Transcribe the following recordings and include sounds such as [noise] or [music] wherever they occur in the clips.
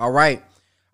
All right.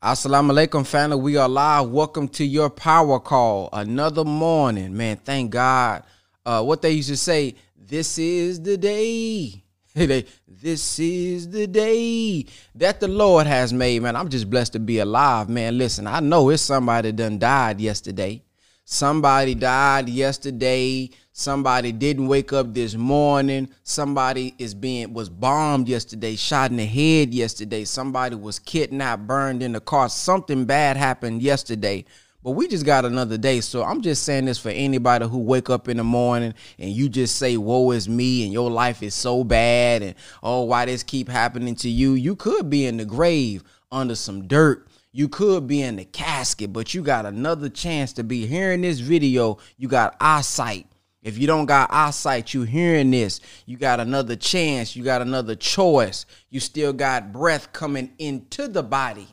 Assalamu alaikum, family. We are live. Welcome to your power call. Another morning, man. Thank God. Uh, what they used to say, this is the day. [laughs] this is the day that the Lord has made, man. I'm just blessed to be alive, man. Listen, I know it's somebody done died yesterday. Somebody died yesterday. Somebody didn't wake up this morning. Somebody is being was bombed yesterday, shot in the head yesterday. Somebody was kidnapped, burned in the car. Something bad happened yesterday. But we just got another day. So I'm just saying this for anybody who wake up in the morning and you just say, woe is me and your life is so bad and oh, why this keep happening to you? You could be in the grave under some dirt you could be in the casket, but you got another chance to be hearing this video. You got eyesight. If you don't got eyesight, you hearing this, you got another chance, you got another choice. You still got breath coming into the body.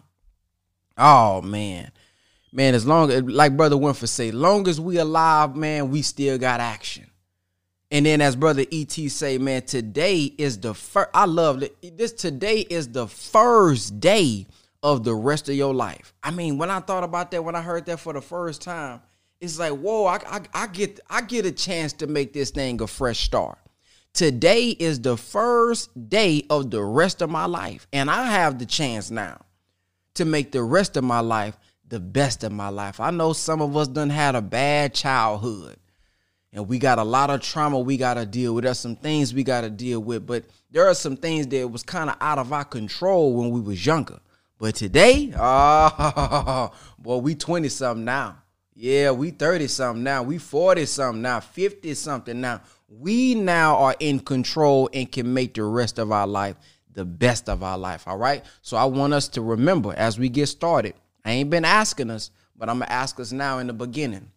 Oh man. Man, as long as like brother Winfrey say, long as we alive, man, we still got action. And then as brother ET say, man, today is the first I love it. This today is the first day of the rest of your life. I mean, when I thought about that, when I heard that for the first time, it's like, whoa, I, I, I get I get a chance to make this thing a fresh start. Today is the first day of the rest of my life, and I have the chance now to make the rest of my life the best of my life. I know some of us done had a bad childhood, and we got a lot of trauma we got to deal with. There's some things we got to deal with, but there are some things that was kind of out of our control when we was younger. But today, [laughs] oh, boy, we 20 something now. Yeah, we 30 something now. We 40 something now, 50 something now. We now are in control and can make the rest of our life the best of our life. All right. So I want us to remember as we get started. I ain't been asking us, but I'm gonna ask us now in the beginning.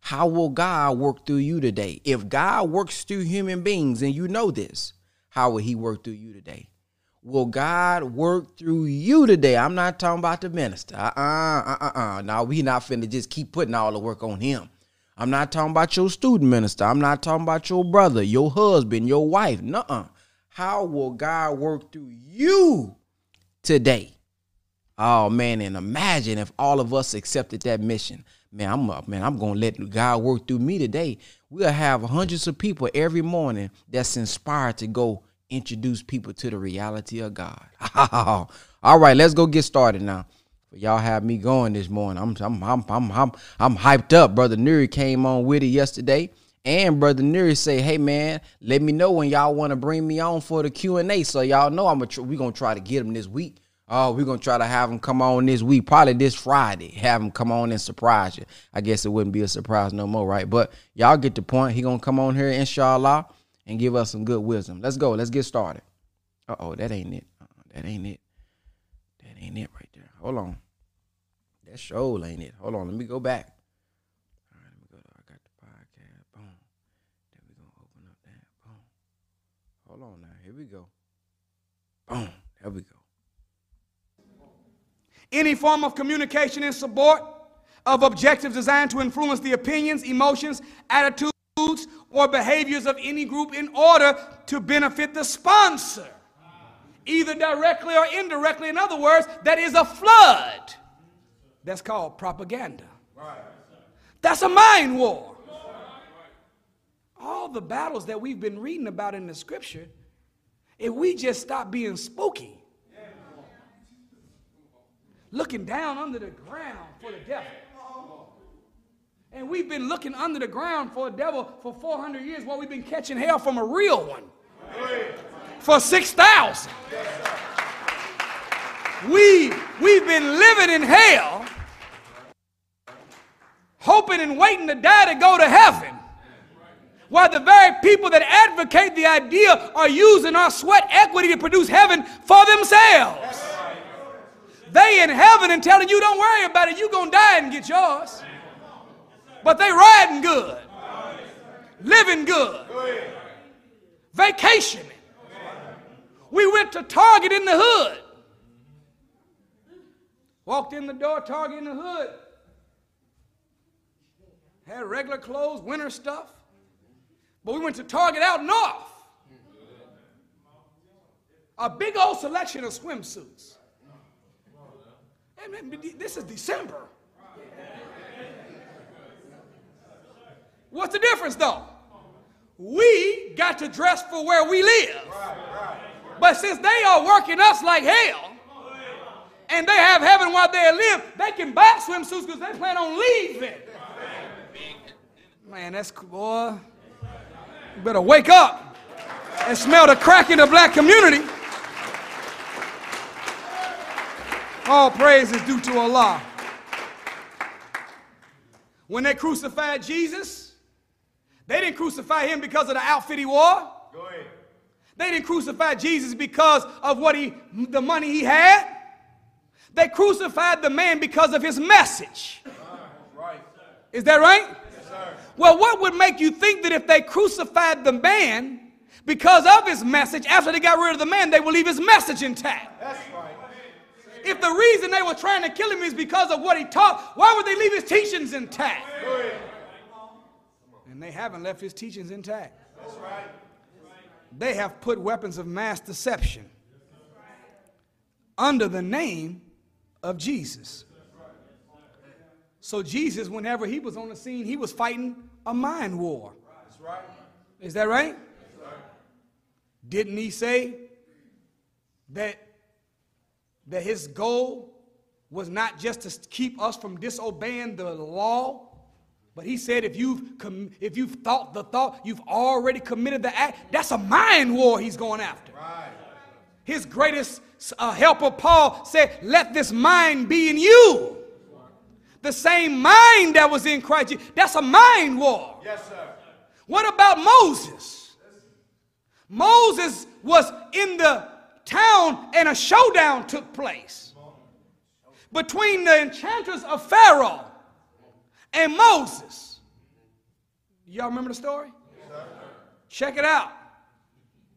How will God work through you today? If God works through human beings and you know this, how will he work through you today? Will God work through you today? I'm not talking about the minister. Uh uh uh uh. Now we not finna just keep putting all the work on him. I'm not talking about your student minister. I'm not talking about your brother, your husband, your wife. Nuh uh. How will God work through you today? Oh man, and imagine if all of us accepted that mission. Man, I'm up, man. I'm gonna let God work through me today. We'll have hundreds of people every morning that's inspired to go introduce people to the reality of God. [laughs] All right, let's go get started now. Y'all have me going this morning. I'm I'm I'm I'm I'm, I'm hyped up. Brother Nuri came on with it yesterday. And brother Nuri say, "Hey man, let me know when y'all want to bring me on for the Q and A, so y'all know I'm a tr- we gonna try to get him this week. Oh, we're gonna try to have him come on this week, probably this Friday. Have him come on and surprise you. I guess it wouldn't be a surprise no more, right? But y'all get the point. He gonna come on here, inshallah and give us some good wisdom. Let's go. Let's get started. Uh oh, that ain't it. Uh-uh, that ain't it. That ain't it right there. Hold on. That show ain't it. Hold on. Let me go back. All right, let me go. To, I got the podcast. Boom. Then we gonna open up that. Boom. Hold on now. Here we go. Boom. There we go. Any form of communication in support of objectives designed to influence the opinions, emotions, attitudes or behaviors of any group in order to benefit the sponsor, either directly or indirectly. In other words, that is a flood. That's called propaganda. That's a mind war. All the battles that we've been reading about in the scripture, if we just stop being spooky, looking down under the ground for the devil and we've been looking under the ground for a devil for 400 years while we've been catching hell from a real one. For 6,000. We, we've been living in hell, hoping and waiting to die to go to heaven. While the very people that advocate the idea are using our sweat equity to produce heaven for themselves. They in heaven and telling you, don't worry about it, you're going to die and get yours. But they riding good, living good, vacationing. We went to Target in the hood. Walked in the door, Target in the hood. Had regular clothes, winter stuff. But we went to Target out north. A big old selection of swimsuits. This is December. What's the difference though? We got to dress for where we live. But since they are working us like hell, and they have heaven while they live, they can buy swimsuits because they plan on leaving. Man, that's cool, boy. You better wake up and smell the crack in the black community. All praise is due to Allah. When they crucified Jesus, they didn't crucify him because of the outfit he wore. Go ahead. They didn't crucify Jesus because of what he the money he had. They crucified the man because of his message. Is that right? Yes, sir. Well, what would make you think that if they crucified the man because of his message, after they got rid of the man, they will leave his message intact? That's right. If the reason they were trying to kill him is because of what he taught, why would they leave his teachings intact? And they haven't left his teachings intact. That's right. They have put weapons of mass deception under the name of Jesus. So Jesus, whenever he was on the scene, he was fighting a mind war. Right. Is that right? Didn't he say that, that his goal was not just to keep us from disobeying the law, but he said if you've, com- if you've thought the thought, you've already committed the act. That's a mind war he's going after. Right. His greatest uh, helper, Paul, said, Let this mind be in you. The same mind that was in Christ. That's a mind war. Yes, sir. What about Moses? Moses was in the town and a showdown took place between the enchanters of Pharaoh and Moses. Y'all remember the story? Yes, Check it out.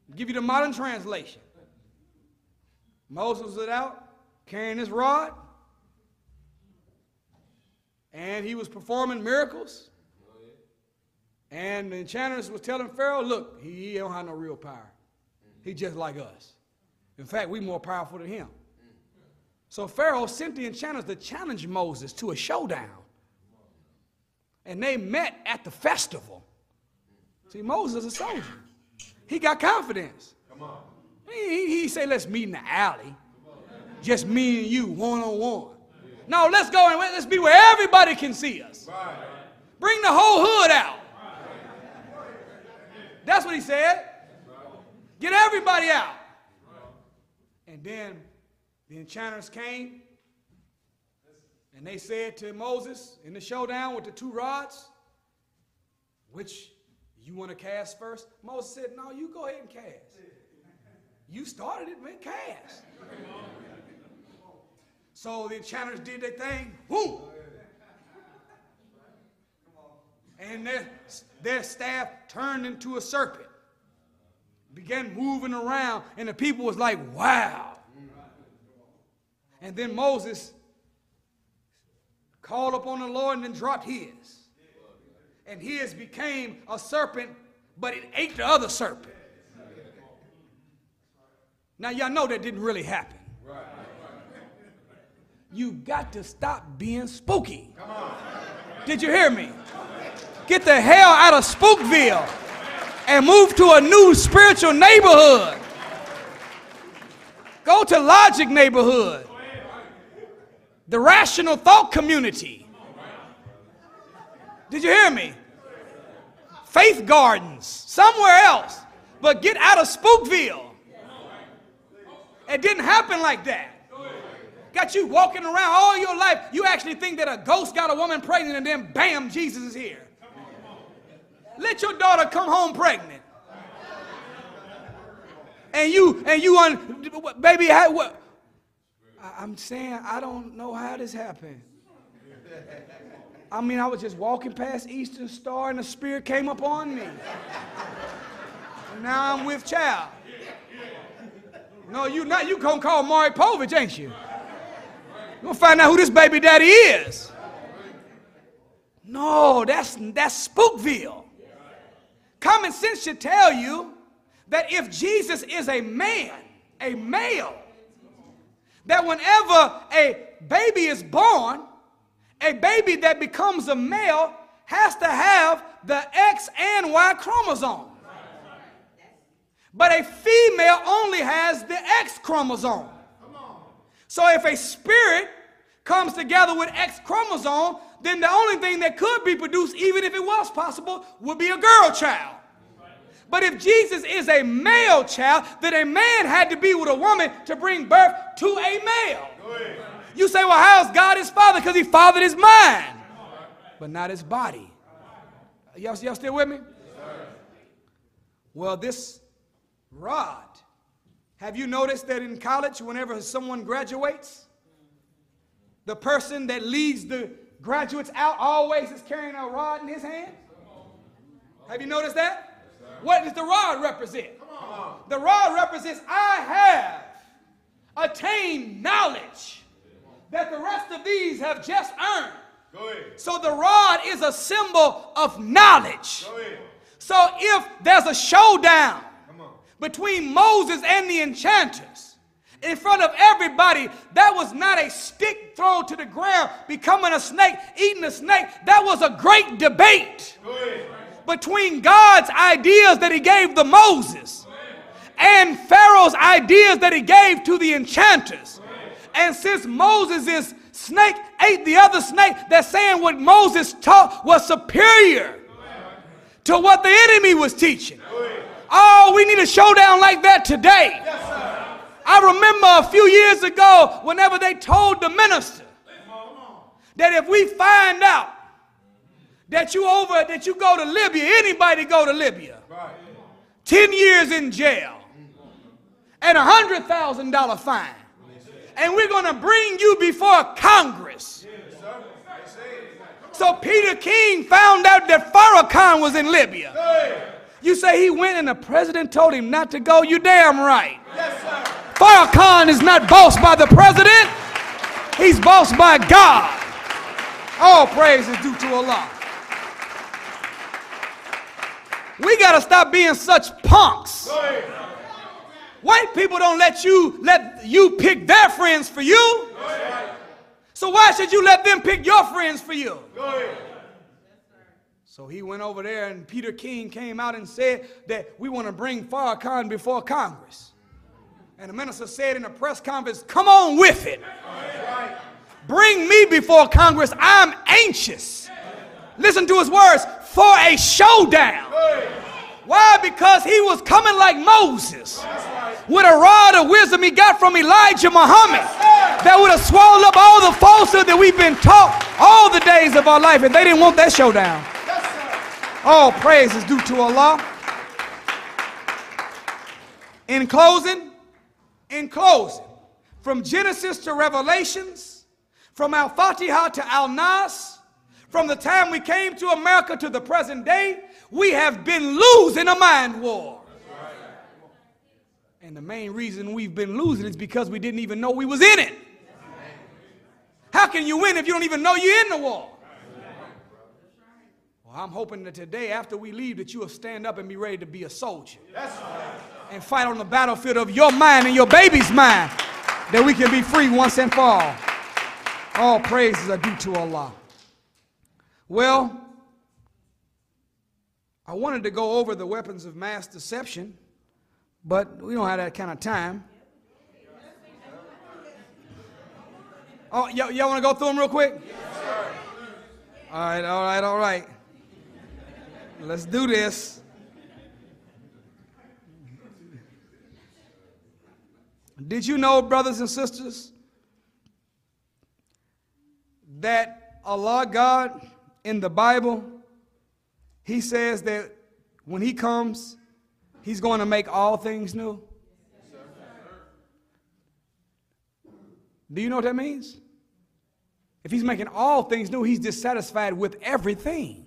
I'll give you the modern translation. Moses was out carrying his rod, and he was performing miracles. And the enchanters was telling Pharaoh, look, he, he don't have no real power. He just like us. In fact, we more powerful than him. So Pharaoh sent the enchanters to challenge Moses to a showdown. And they met at the festival. See, Moses is a soldier. He got confidence. Come on. He, he say, let's meet in the alley. Just me and you, one on one. No, let's go and let's be where everybody can see us. Bring the whole hood out. That's what he said. Get everybody out. And then the enchanters came and they said to Moses in the showdown with the two rods, which you want to cast first? Moses said, No, you go ahead and cast. You started it, man, cast. So the enchanters did their thing. Whoo! And their, their staff turned into a serpent. Began moving around, and the people was like, wow. And then Moses called upon the Lord and then dropped his. And his became a serpent, but it ate the other serpent. Now, y'all know that didn't really happen. You got to stop being spooky. Did you hear me? Get the hell out of Spookville and move to a new spiritual neighborhood. Go to Logic neighborhood the rational thought community. Did you hear me? Faith gardens, somewhere else. But get out of Spookville. It didn't happen like that. Got you walking around all your life. You actually think that a ghost got a woman pregnant and then bam, Jesus is here. Let your daughter come home pregnant. And you, and you, un, baby, what, I'm saying I don't know how this happened. I mean, I was just walking past Eastern Star and the Spirit came upon me. And now I'm with child. No, you not. You gonna call Maury Povich, ain't you? You gonna find out who this baby daddy is. No, that's that's Spookville. Common sense should tell you that if Jesus is a man, a male, that whenever a baby is born, a baby that becomes a male has to have the X and Y chromosome. But a female only has the X chromosome. So if a spirit comes together with X chromosome, then the only thing that could be produced, even if it was possible, would be a girl child. But if Jesus is a male child, then a man had to be with a woman to bring birth to a male. You say, well, how's God his father? Because he fathered his mind, but not his body. Y'all, y'all still with me? Well, this rod, have you noticed that in college, whenever someone graduates, the person that leads the graduates out always is carrying a rod in his hand? Have you noticed that? What does the rod represent? The rod represents I have attained knowledge that the rest of these have just earned. So the rod is a symbol of knowledge. So if there's a showdown between Moses and the enchanters in front of everybody, that was not a stick thrown to the ground, becoming a snake, eating a snake. That was a great debate between God's ideas that he gave the Moses and Pharaoh's ideas that he gave to the enchanters. And since Moses' snake ate the other snake, they're saying what Moses taught was superior to what the enemy was teaching. Oh, we need a showdown like that today. I remember a few years ago, whenever they told the minister that if we find out that you over that you go to Libya, anybody go to Libya, 10 years in jail and a hundred thousand dollar fine. And we're going to bring you before Congress. So Peter King found out that Farrakhan was in Libya. You say he went and the president told him not to go? You damn right. Farrakhan is not bossed by the president. He's bossed by God. All praise is due to Allah. We got to stop being such punks. White people don't let you let you pick their friends for you. So why should you let them pick your friends for you? So he went over there, and Peter King came out and said that we want to bring Farrakhan before Congress. And the minister said in a press conference, Come on with it. Bring me before Congress. I'm anxious. Listen to his words for a showdown. Why? Because he was coming like Moses with a rod of wisdom he got from Elijah Muhammad that would have swallowed up all the falsehood that we've been taught all the days of our life, and they didn't want that showdown. All praise is due to Allah. In closing, in closing, from Genesis to Revelations, from Al Fatiha to Al Nas, from the time we came to America to the present day, we have been losing a mind war. And the main reason we've been losing is because we didn't even know we was in it. How can you win if you don't even know you're in the war? Well, I'm hoping that today, after we leave, that you will stand up and be ready to be a soldier. And fight on the battlefield of your mind and your baby's mind that we can be free once and for all. All praises are due to Allah. Well, I wanted to go over the weapons of mass deception, but we don't have that kind of time. Oh, y'all, y'all want to go through them real quick? all right, all right, all right. Let's do this. Did you know, brothers and sisters, that Allah God in the Bible, He says that when He comes, He's going to make all things new? Do you know what that means? If He's making all things new, He's dissatisfied with everything.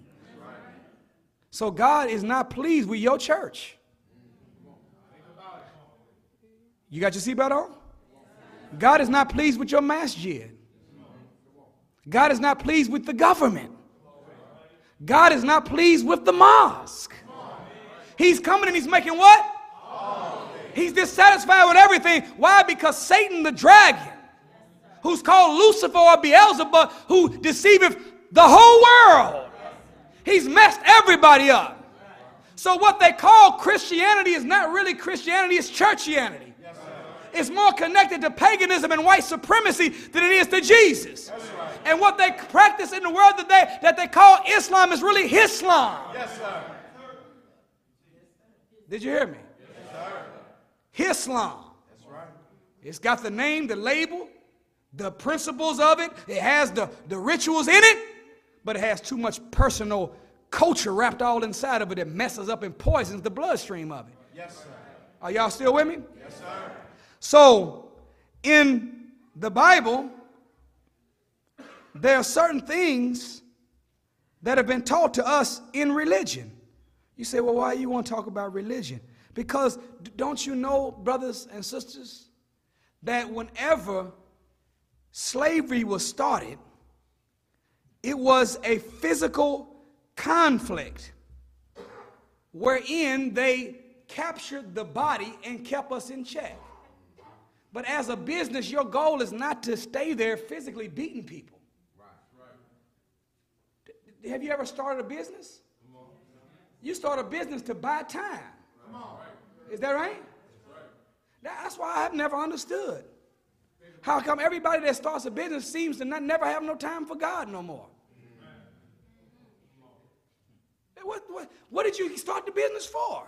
So God is not pleased with your church. You got your seatbelt on? God is not pleased with your masjid. God is not pleased with the government. God is not pleased with the mosque. He's coming and he's making what? He's dissatisfied with everything. Why? Because Satan, the dragon, who's called Lucifer or Beelzebub, who deceiveth the whole world. He's messed everybody up. So, what they call Christianity is not really Christianity, it's churchianity. It's more connected to paganism and white supremacy than it is to Jesus. And what they practice in the world that they, that they call Islam is really Islam. Yes, sir. Did you hear me? Yes, sir. Islam. That's right. It's got the name, the label, the principles of it. It has the, the rituals in it, but it has too much personal culture wrapped all inside of it that messes up and poisons the bloodstream of it. Yes, sir. Are y'all still with me? Yes, sir. So, in the Bible, there are certain things that have been taught to us in religion. You say, well, why you want to talk about religion? Because don't you know, brothers and sisters, that whenever slavery was started, it was a physical conflict wherein they captured the body and kept us in check. But as a business, your goal is not to stay there physically beating people. Have you ever started a business? You start a business to buy time. Is that right? That's why I've never understood. How come everybody that starts a business seems to not, never have no time for God no more? What, what, what did you start the business for?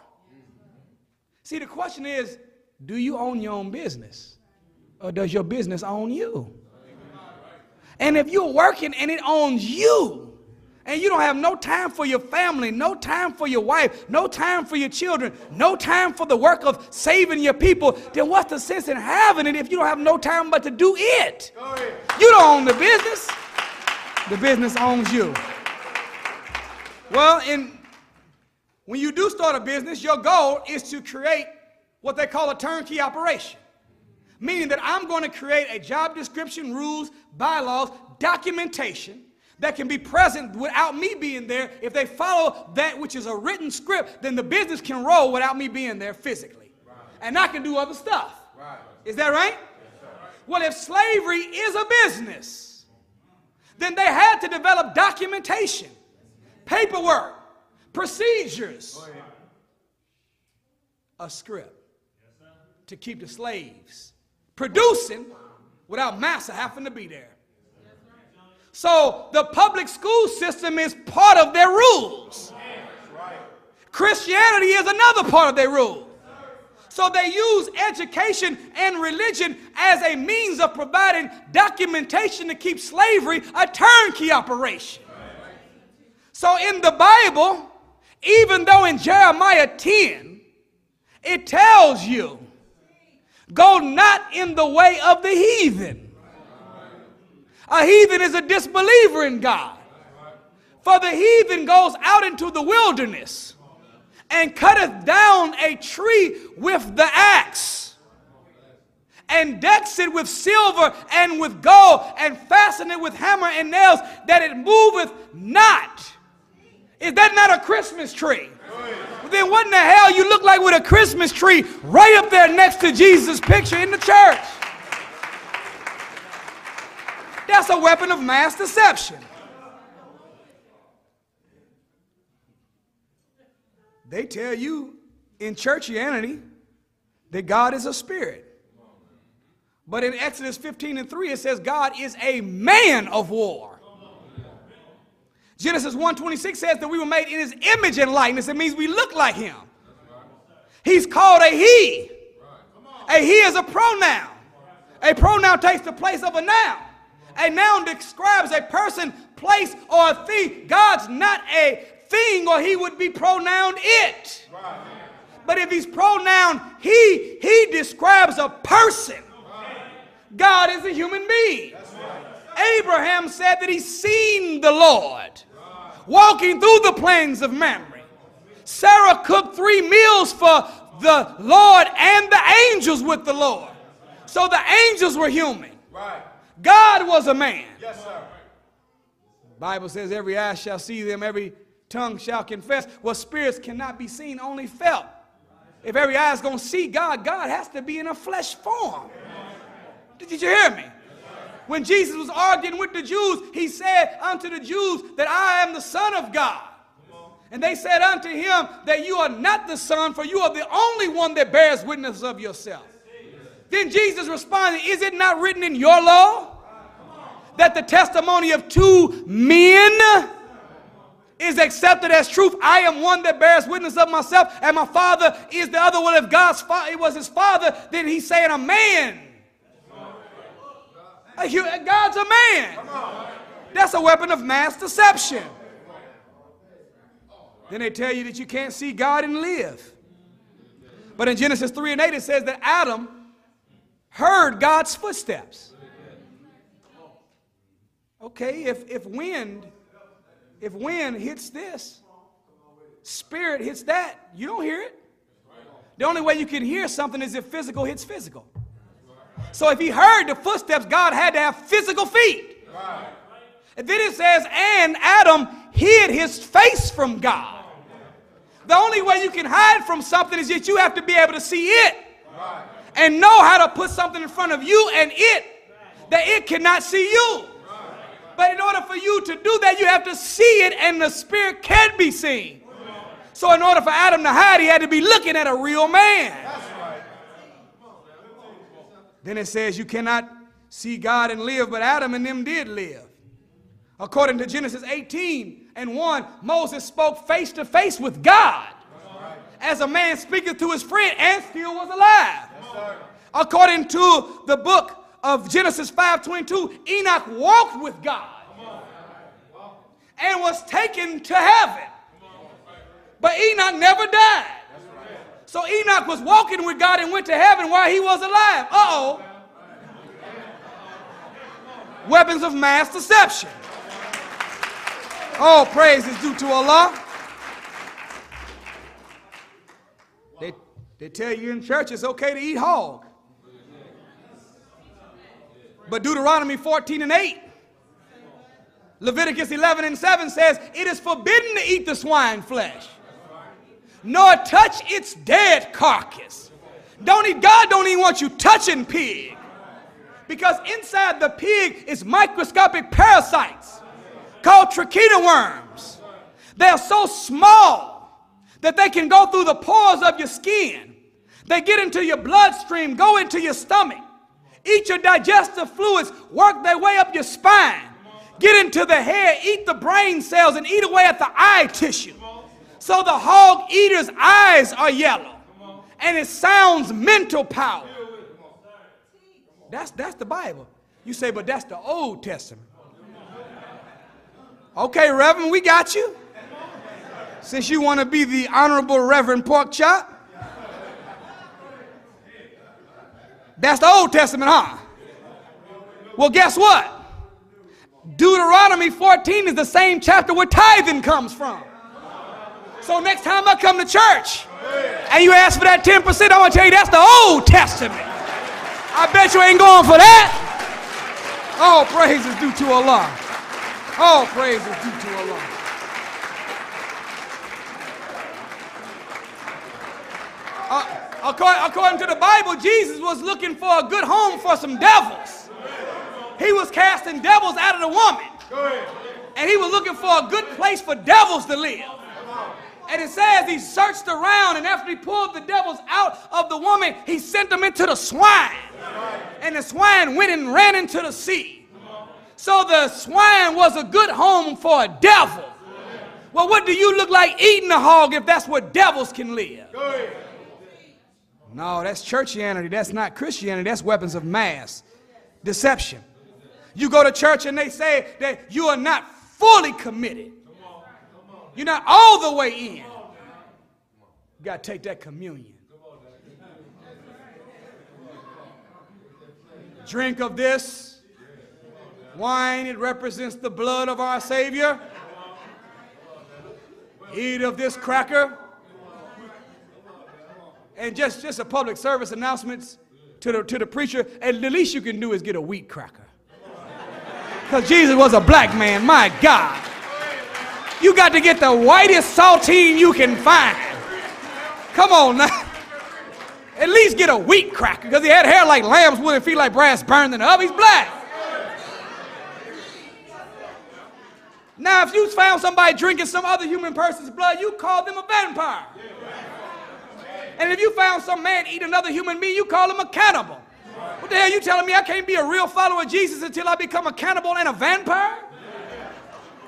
See, the question is do you own your own business? Or does your business own you? And if you're working and it owns you, and you don't have no time for your family, no time for your wife, no time for your children, no time for the work of saving your people, then what's the sense in having it if you don't have no time but to do it? You don't own the business, the business owns you. Well, in, when you do start a business, your goal is to create what they call a turnkey operation. Meaning that I'm going to create a job description, rules, bylaws, documentation that can be present without me being there. If they follow that which is a written script, then the business can roll without me being there physically. Right. And I can do other stuff. Right. Is that right? Yes, well, if slavery is a business, then they had to develop documentation paperwork, procedures, a script to keep the slaves producing without massa having to be there. So the public school system is part of their rules. Christianity is another part of their rules. So they use education and religion as a means of providing documentation to keep slavery a turnkey operation. So in the Bible, even though in Jeremiah 10, it tells you, go not in the way of the heathen. A heathen is a disbeliever in God. For the heathen goes out into the wilderness and cutteth down a tree with the axe and decks it with silver and with gold and fasten it with hammer and nails that it moveth not. Is that not a Christmas tree? Then what in the hell you look like with a Christmas tree right up there next to Jesus' picture in the church? That's a weapon of mass deception. They tell you in churchianity that God is a spirit. But in Exodus 15 and 3, it says God is a man of war. Genesis 1:26 says that we were made in his image and likeness. It means we look like him. He's called a he. A he is a pronoun. A pronoun takes the place of a noun. A noun describes a person, place, or a thing. God's not a thing, or he would be pronoun it. But if he's pronoun he, he describes a person. God is a human being. Abraham said that he's seen the Lord walking through the plains of Mamre. Sarah cooked three meals for the Lord and the angels with the Lord. So the angels were human. Right. God was a man. Yes, sir. Bible says every eye shall see them, every tongue shall confess. Well, spirits cannot be seen, only felt. If every eye is going to see God, God has to be in a flesh form. Did you hear me? When Jesus was arguing with the Jews, he said unto the Jews that I am the Son of God. And they said unto him that you are not the Son, for you are the only one that bears witness of yourself. Then Jesus responded, Is it not written in your law that the testimony of two men is accepted as truth? I am one that bears witness of myself, and my Father is the other one. If God's fa- it was his Father, then he's saying a man. God's a man. That's a weapon of mass deception. Then they tell you that you can't see God and live. But in Genesis 3 and 8, it says that Adam heard God's footsteps. Okay, if, if wind, if wind hits this, spirit hits that, you don't hear it. The only way you can hear something is if physical hits physical. So if he heard the footsteps, God had to have physical feet. And then it says, and Adam hid his face from God. The only way you can hide from something is that you have to be able to see it and know how to put something in front of you and it that it cannot see you. But in order for you to do that, you have to see it and the spirit can be seen. So, in order for Adam to hide, he had to be looking at a real man. Then it says, You cannot see God and live, but Adam and them did live. According to Genesis 18 and 1, Moses spoke face to face with God as a man speaketh to his friend and still was alive. According to the book of Genesis 5:22, Enoch walked with God and was taken to heaven. But Enoch never died. So Enoch was walking with God and went to heaven while he was alive. Uh-oh. Weapons of mass deception. All praise is due to Allah. They, tell you in church it's okay to eat hog. But Deuteronomy 14 and 8, Leviticus 11 and 7 says, It is forbidden to eat the swine flesh, nor touch its dead carcass. Don't eat, God don't even want you touching pig. Because inside the pig is microscopic parasites called trichina worms. They're so small that they can go through the pores of your skin. They get into your bloodstream, go into your stomach, eat your digestive fluids, work their way up your spine, get into the hair, eat the brain cells, and eat away at the eye tissue. So the hog eater's eyes are yellow, and it sounds mental power. That's, that's the Bible. You say, but that's the Old Testament. Okay, Reverend, we got you. Since you want to be the Honorable Reverend Pork Chop. That's the Old Testament, huh? Well, guess what? Deuteronomy 14 is the same chapter where tithing comes from. So next time I come to church and you ask for that 10%, I'm going to tell you that's the Old Testament. I bet you ain't going for that. All praise is due to Allah. All praise is due to Allah. Uh, according, according to the Bible, Jesus was looking for a good home for some devils. He was casting devils out of the woman. And he was looking for a good place for devils to live. And it says he searched around, and after he pulled the devils out of the woman, he sent them into the swine. And the swine went and ran into the sea. So the swine was a good home for a devil. Well, what do you look like eating a hog if that's where devils can live? No, that's churchianity. That's not Christianity. That's weapons of mass deception. You go to church and they say that you are not fully committed. You're not all the way in. You got to take that communion. Drink of this wine, it represents the blood of our Savior. Eat of this cracker and just, just a public service announcements to the, to the preacher, and the least you can do is get a wheat cracker. [laughs] Because Jesus was a black man, my God. You got to get the whitest saltine you can find. Come on now. [laughs] At least get a wheat cracker because he had hair like lamb's wood and feet like brass burned in the oven. He's black. Now, if you found somebody drinking some other human person's blood, you call them a vampire. And if you found some man eat another human being, you call him a cannibal. What the hell you telling me I can't be a real follower of Jesus until I become a cannibal and a vampire?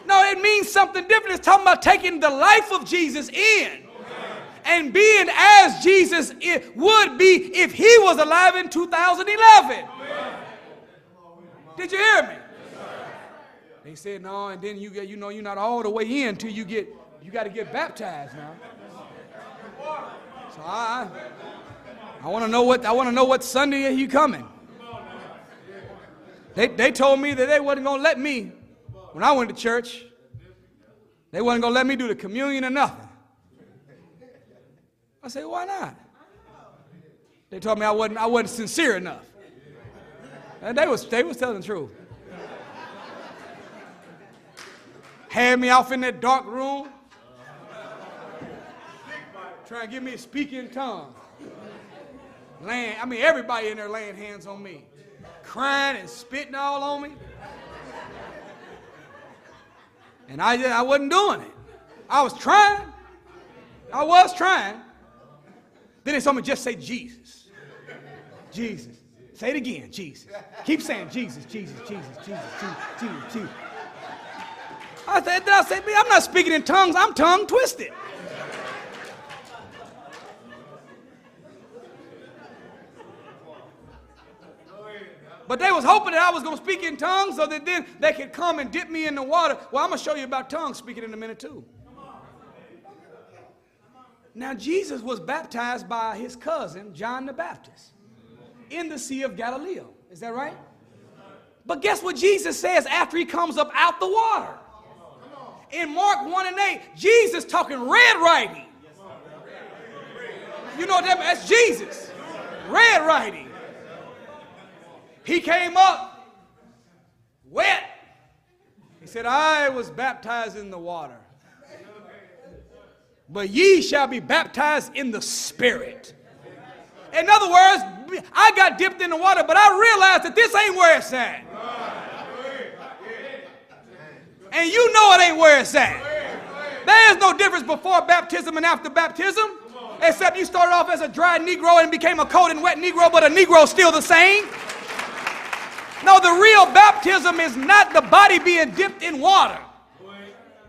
No, it means something different. It's talking about taking the life of Jesus in and being as Jesus would be if he was alive in 2011. Did you hear me? They said no, and then you get, you know, you're not all the way in until you get, you got to get baptized now. So I, I want to know what I want to know what Sunday are you coming. They, they told me that they wasn't gonna let me when I went to church. They wasn't gonna let me do the communion or nothing. I said, why not? They told me I wasn't I wasn't sincere enough. And they was they was telling the truth. Had me off in that dark room trying to get me to speak in tongues. Laying, I mean, everybody in there laying hands on me, crying and spitting all on me. And I, I wasn't doing it. I was trying. I was trying. Then told me just say Jesus. Jesus. Say it again, Jesus. Keep saying Jesus, Jesus, Jesus, Jesus, Jesus, Jesus, Jesus. I said, then I said, I'm not speaking in tongues, I'm tongue twisted. But they was hoping that I was going to speak in tongues so that then they could come and dip me in the water. Well, I'm going to show you about tongues speaking in a minute too. Now, Jesus was baptized by his cousin, John the Baptist, in the Sea of Galilee. Is that right? But guess what Jesus says after he comes up out the water? In Mark 1 and 8, Jesus talking red writing. You know what that means? That's Jesus. Red writing. He came up wet. He said, I was baptized in the water. But ye shall be baptized in the Spirit. In other words, I got dipped in the water, but I realized that this ain't where it's at. And you know it ain't where it's at. There is no difference before baptism and after baptism, except you started off as a dry Negro and became a cold and wet Negro, but a Negro still the same. No, the real baptism is not the body being dipped in water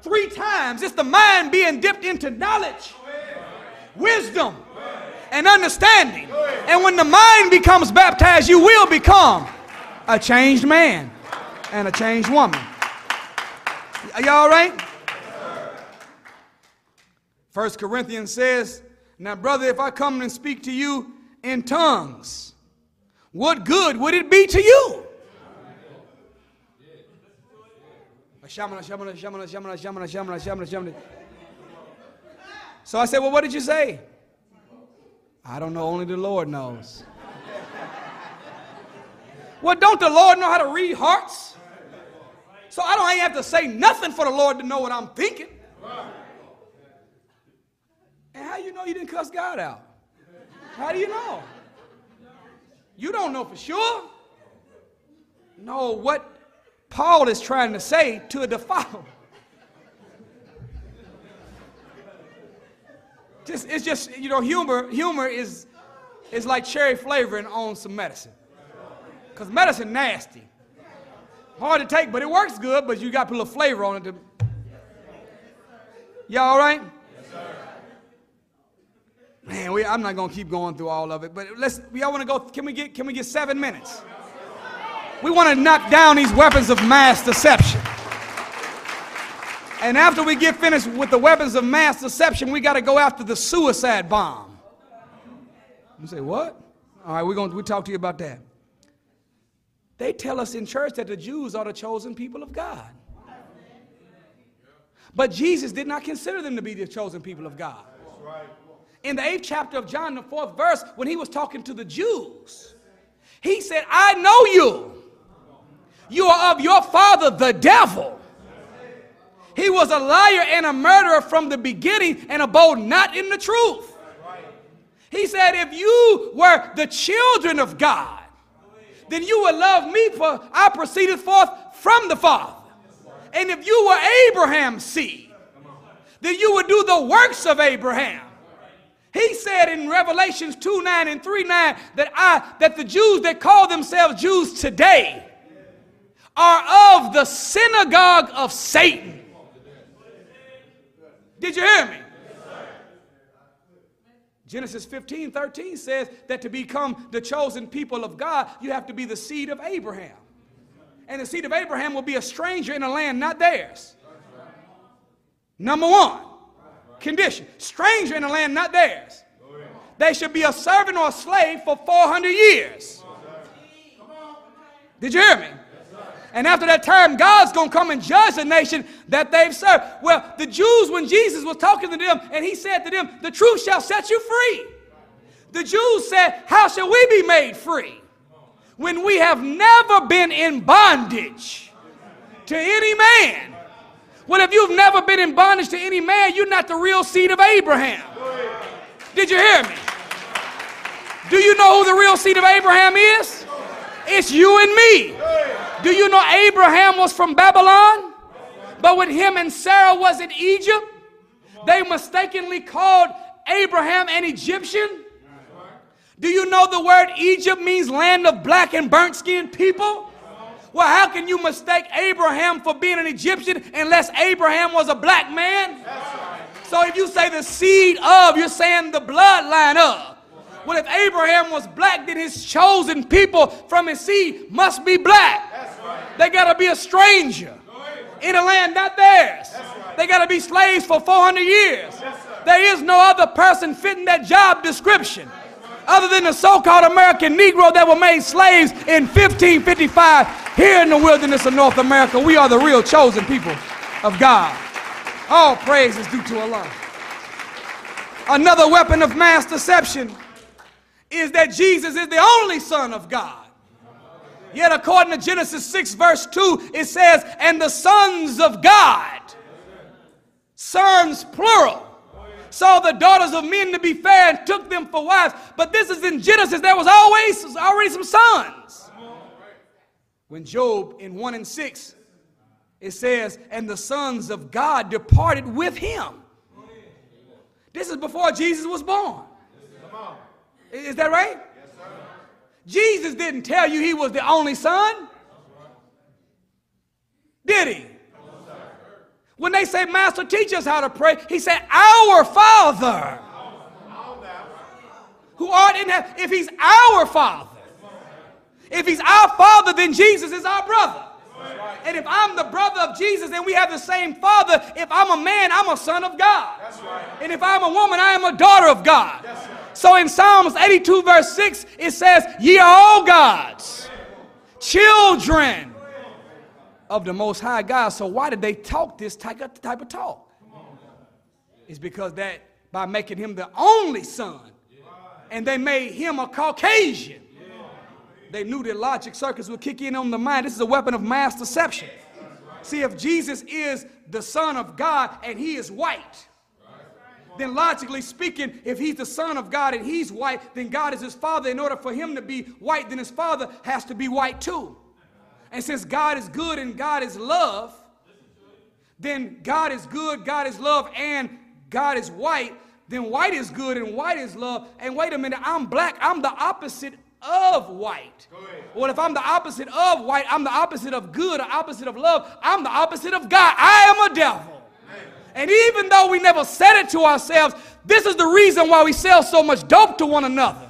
three times. It's the mind being dipped into knowledge, wisdom, and understanding. And when the mind becomes baptized, you will become a changed man and a changed woman. Are y'all all right? First Corinthians says, Now, brother, if I come and speak to you in tongues, what good would it be to you? Shamana, shamana, shamana, shamana, shamana, shamana, shamana, shamana. So I said, Well, what did you say? I don't know, only the Lord knows. well, don't the Lord know how to read hearts? So I don't have to say nothing for the Lord to know what I'm thinking. And how you know you didn't cuss God out? How do you know? You don't know for sure. No, what Paul is trying to say to the follower. Just, it's just, you know, humor, humor is, is like cherry flavoring on some medicine. Because medicine nasty. Hard to take, but it works good, but you got to put a little flavor on it. To... Y'all all right? Man, we, I'm not to keep going through all of it, but let's, we all want to go, can we get, can we get seven minutes? We want to knock down these weapons of mass deception. And after we get finished with the weapons of mass deception, we got to go after the suicide bomb. You say, what? All right, we're going to we talk to you about that. They tell us in church that the Jews are the chosen people of God. But Jesus did not consider them to be the chosen people of God. In the eighth chapter of John, the fourth verse, when he was talking to the Jews, he said, I know you you are of your father, the devil. He was a liar and a murderer from the beginning and abode not in the truth. He said, If you were the children of God, then you would love me, for I proceeded forth from the Father. And if you were Abraham's seed, then you would do the works of Abraham. He said in Revelations 2 9 and 3 9 that I that the Jews that call themselves Jews today are of the synagogue of Satan. Did you hear me? Genesis 15 13 says that to become the chosen people of God, you have to be the seed of Abraham. And the seed of Abraham will be a stranger in a land not theirs. Number one condition stranger in a land not theirs. They should be a servant or a slave for 400 years. Did you hear me? And after that time, God's going to come and judge the nation that they've served. Well, the Jews, when Jesus was talking to them, and he said to them, The truth shall set you free. The Jews said, How shall we be made free? When we have never been in bondage to any man. Well, if you've never been in bondage to any man, you're not the real seed of Abraham. Did you hear me? Do you know who the real seed of Abraham is? It's you and me. Do you know Abraham was from Babylon? But when him and Sarah was in Egypt, they mistakenly called Abraham an Egyptian. Do you know the word Egypt means land of black and burnt skinned people? Well, how can you mistake Abraham for being an Egyptian unless Abraham was a black man? So if you say the seed of, you're saying the bloodline of. Well, if Abraham was black, then his chosen people from his seed must be black. Right. They got to be a stranger in a land not theirs. Right. They got to be slaves for 400 years. Yes, there is no other person fitting that job description other than the so called American Negro that were made slaves in 1555 here in the wilderness of North America. We are the real chosen people of God. All praise is due to Allah. Another weapon of mass deception is that Jesus is the only Son of God. Yet, according to Genesis 6, verse 2, it says, And the sons of God, sons plural, saw the daughters of men to be fair and took them for wives. But this is in Genesis, there was always already some sons. When Job in 1 and 6, it says, And the sons of God departed with him. This is before Jesus was born. Is that right? Yes, sir. Jesus didn't tell you he was the only son. Did he? When they say, Master, teach us how to pray, he said, Our Father who art in heaven. If he's our Father, if he's our Father, then Jesus is our brother. And if I'm the brother of Jesus and we have the same father, if I'm a man, I'm a son of God. And if I'm a woman, I am a daughter of God. So in Psalms 82, verse 6, it says, Ye are all gods, children of the Most High God. So why did they talk this type of, type of talk? It's because that by making him the only son, and they made him a Caucasian, they knew that logic circuits would kick in on the mind. This is a weapon of mass deception. See, if Jesus is the Son of God and he is white, then logically speaking, if he's the son of God and he's white, then God is his father. In order for him to be white, then his father has to be white too. And since God is good and God is love, then God is good, God is love, and God is white, then white is good and white is love. And wait a minute, I'm black, I'm the opposite of white. Well, if I'm the opposite of white, I'm the opposite of good, the opposite of love, I'm the opposite of God. I am a devil. And even though we never said it to ourselves, this is the reason why we sell so much dope to one another.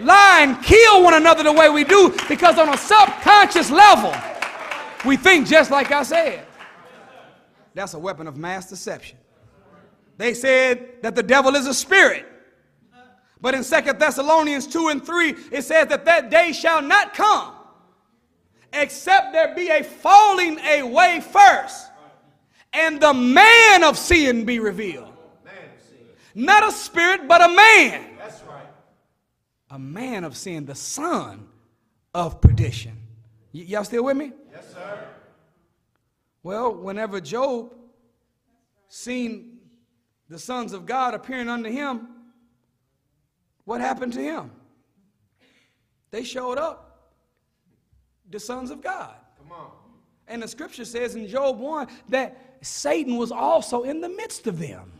Lie and kill one another the way we do, because on a subconscious level, we think just like I said. That's a weapon of mass deception. They said that the devil is a spirit. But in Second Thessalonians 2 and 3, it says that that day shall not come except there be a falling away first and the man of sin be revealed. Not a spirit, but a man. That's right. A man of sin, the son of perdition. Y- y'all still with me? Yes, sir. Well, whenever Job seen the sons of God appearing unto him, what happened to him? They showed up, the sons of God. Come on. And the scripture says in Job 1 that Satan was also in the midst of them.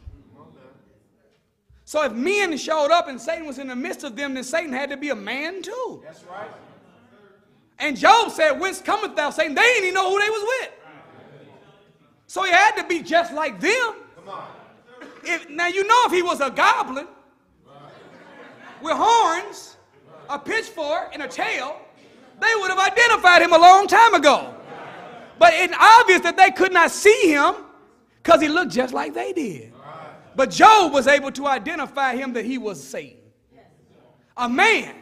So if men showed up and Satan was in the midst of them, then Satan had to be a man too. That's right. And Job said, Whence cometh thou, Satan? They didn't even know who they was with. So he had to be just like them. If, now you know if he was a goblin with horns, a pitchfork, and a tail, they would have identified him a long time ago. But it's obvious that they could not see him because he looked just like they did. But Job was able to identify him that he was Satan. A man.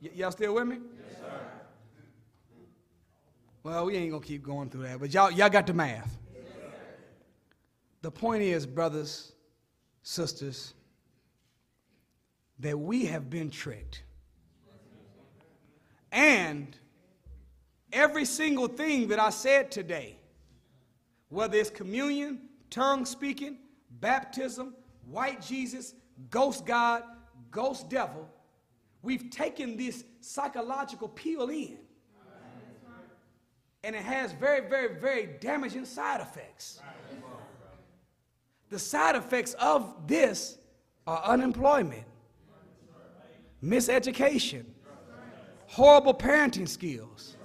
Y- y'all still with me? Well, we ain't gonna keep going through that, but y'all, y'all got the math. The point is, brothers, sisters, that we have been tricked. And every single thing that I said today, whether it's communion, tongue speaking, baptism, white Jesus, ghost God, ghost devil, we've taken this psychological peel in. And it has very, very, very damaging side effects. The side effects of this are unemployment, miseducation, horrible parenting skills,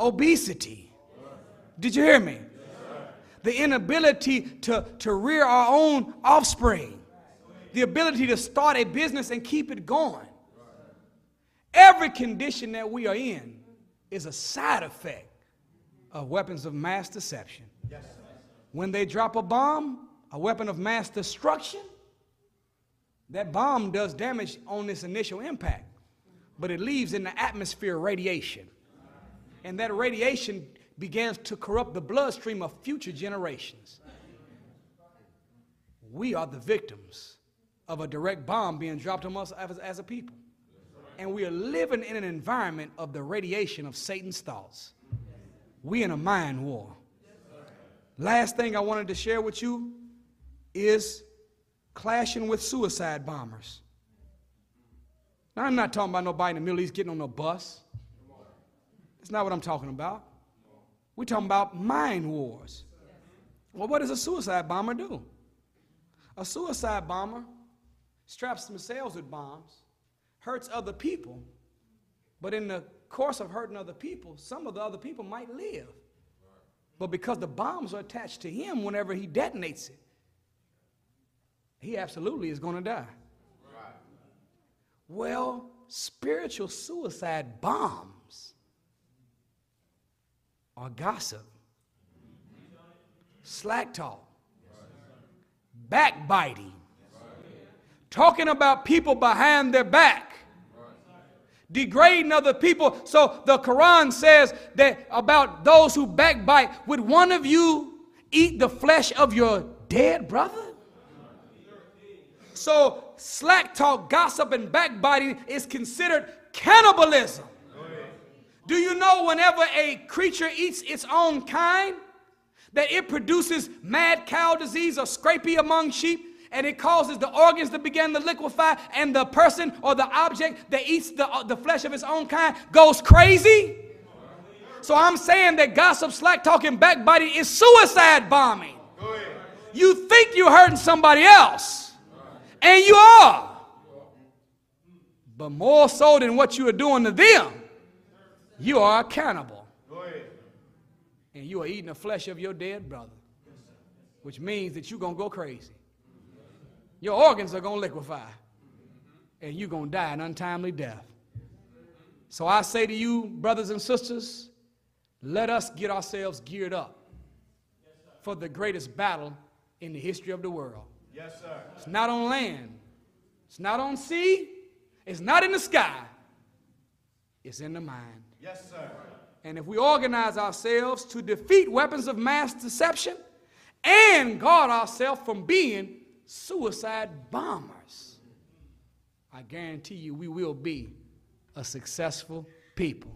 obesity. Did you hear me? The inability to, to rear our own offspring, the ability to start a business and keep it going. Every condition that we are in is a side effect of weapons of mass deception. When they drop a bomb, a weapon of mass destruction, that bomb does damage on this initial impact, but it leaves in the atmosphere radiation. And that radiation begins to corrupt the bloodstream of future generations. We are the victims of a direct bomb being dropped on us as, as a people. And we are living in an environment of the radiation of Satan's thoughts. We in a mind war. Last thing I wanted to share with you is clashing with suicide bombers. Now, I'm not talking about nobody in the Middle East getting on a bus. That's not what I'm talking about. We're talking about mind wars. Well, what does a suicide bomber do? A suicide bomber straps themselves with bombs, hurts other people, but in the course of hurting other people, some of the other people might live. But because the bombs are attached to him whenever he detonates it, he absolutely is going to die. Well, spiritual suicide bombs are gossip, slack talk, backbiting, talking about people behind their back, degrading other people. So the Quran says that about those who backbite, would one of you eat the flesh of your dead brother? So slack talk, gossip, and backbiting is considered cannibalism. Do you know whenever a creature eats its own kind, that it produces mad cow disease or scrapie among sheep? and it causes the organs to begin to liquefy, and the person or the object that eats the, uh, the flesh of its own kind goes crazy. So I'm saying that gossip, slack talking, backbiting is suicide bombing. You think you're hurting somebody else, and you are. But more so than what you are doing to them, you are a cannibal. And you are eating the flesh of your dead brother, which means that you're going to go crazy. Your organs are going to liquefy, and you're going to die an untimely death. So I say to you, brothers and sisters, let us get ourselves geared up for the greatest battle in the history of the world. Yes, sir. It's not on land, it's not on sea, it's not in the sky, it's in the mind. Yes, sir. And if we organize ourselves to defeat weapons of mass deception and guard ourselves from being suicide bombers, I guarantee you we will be a successful people.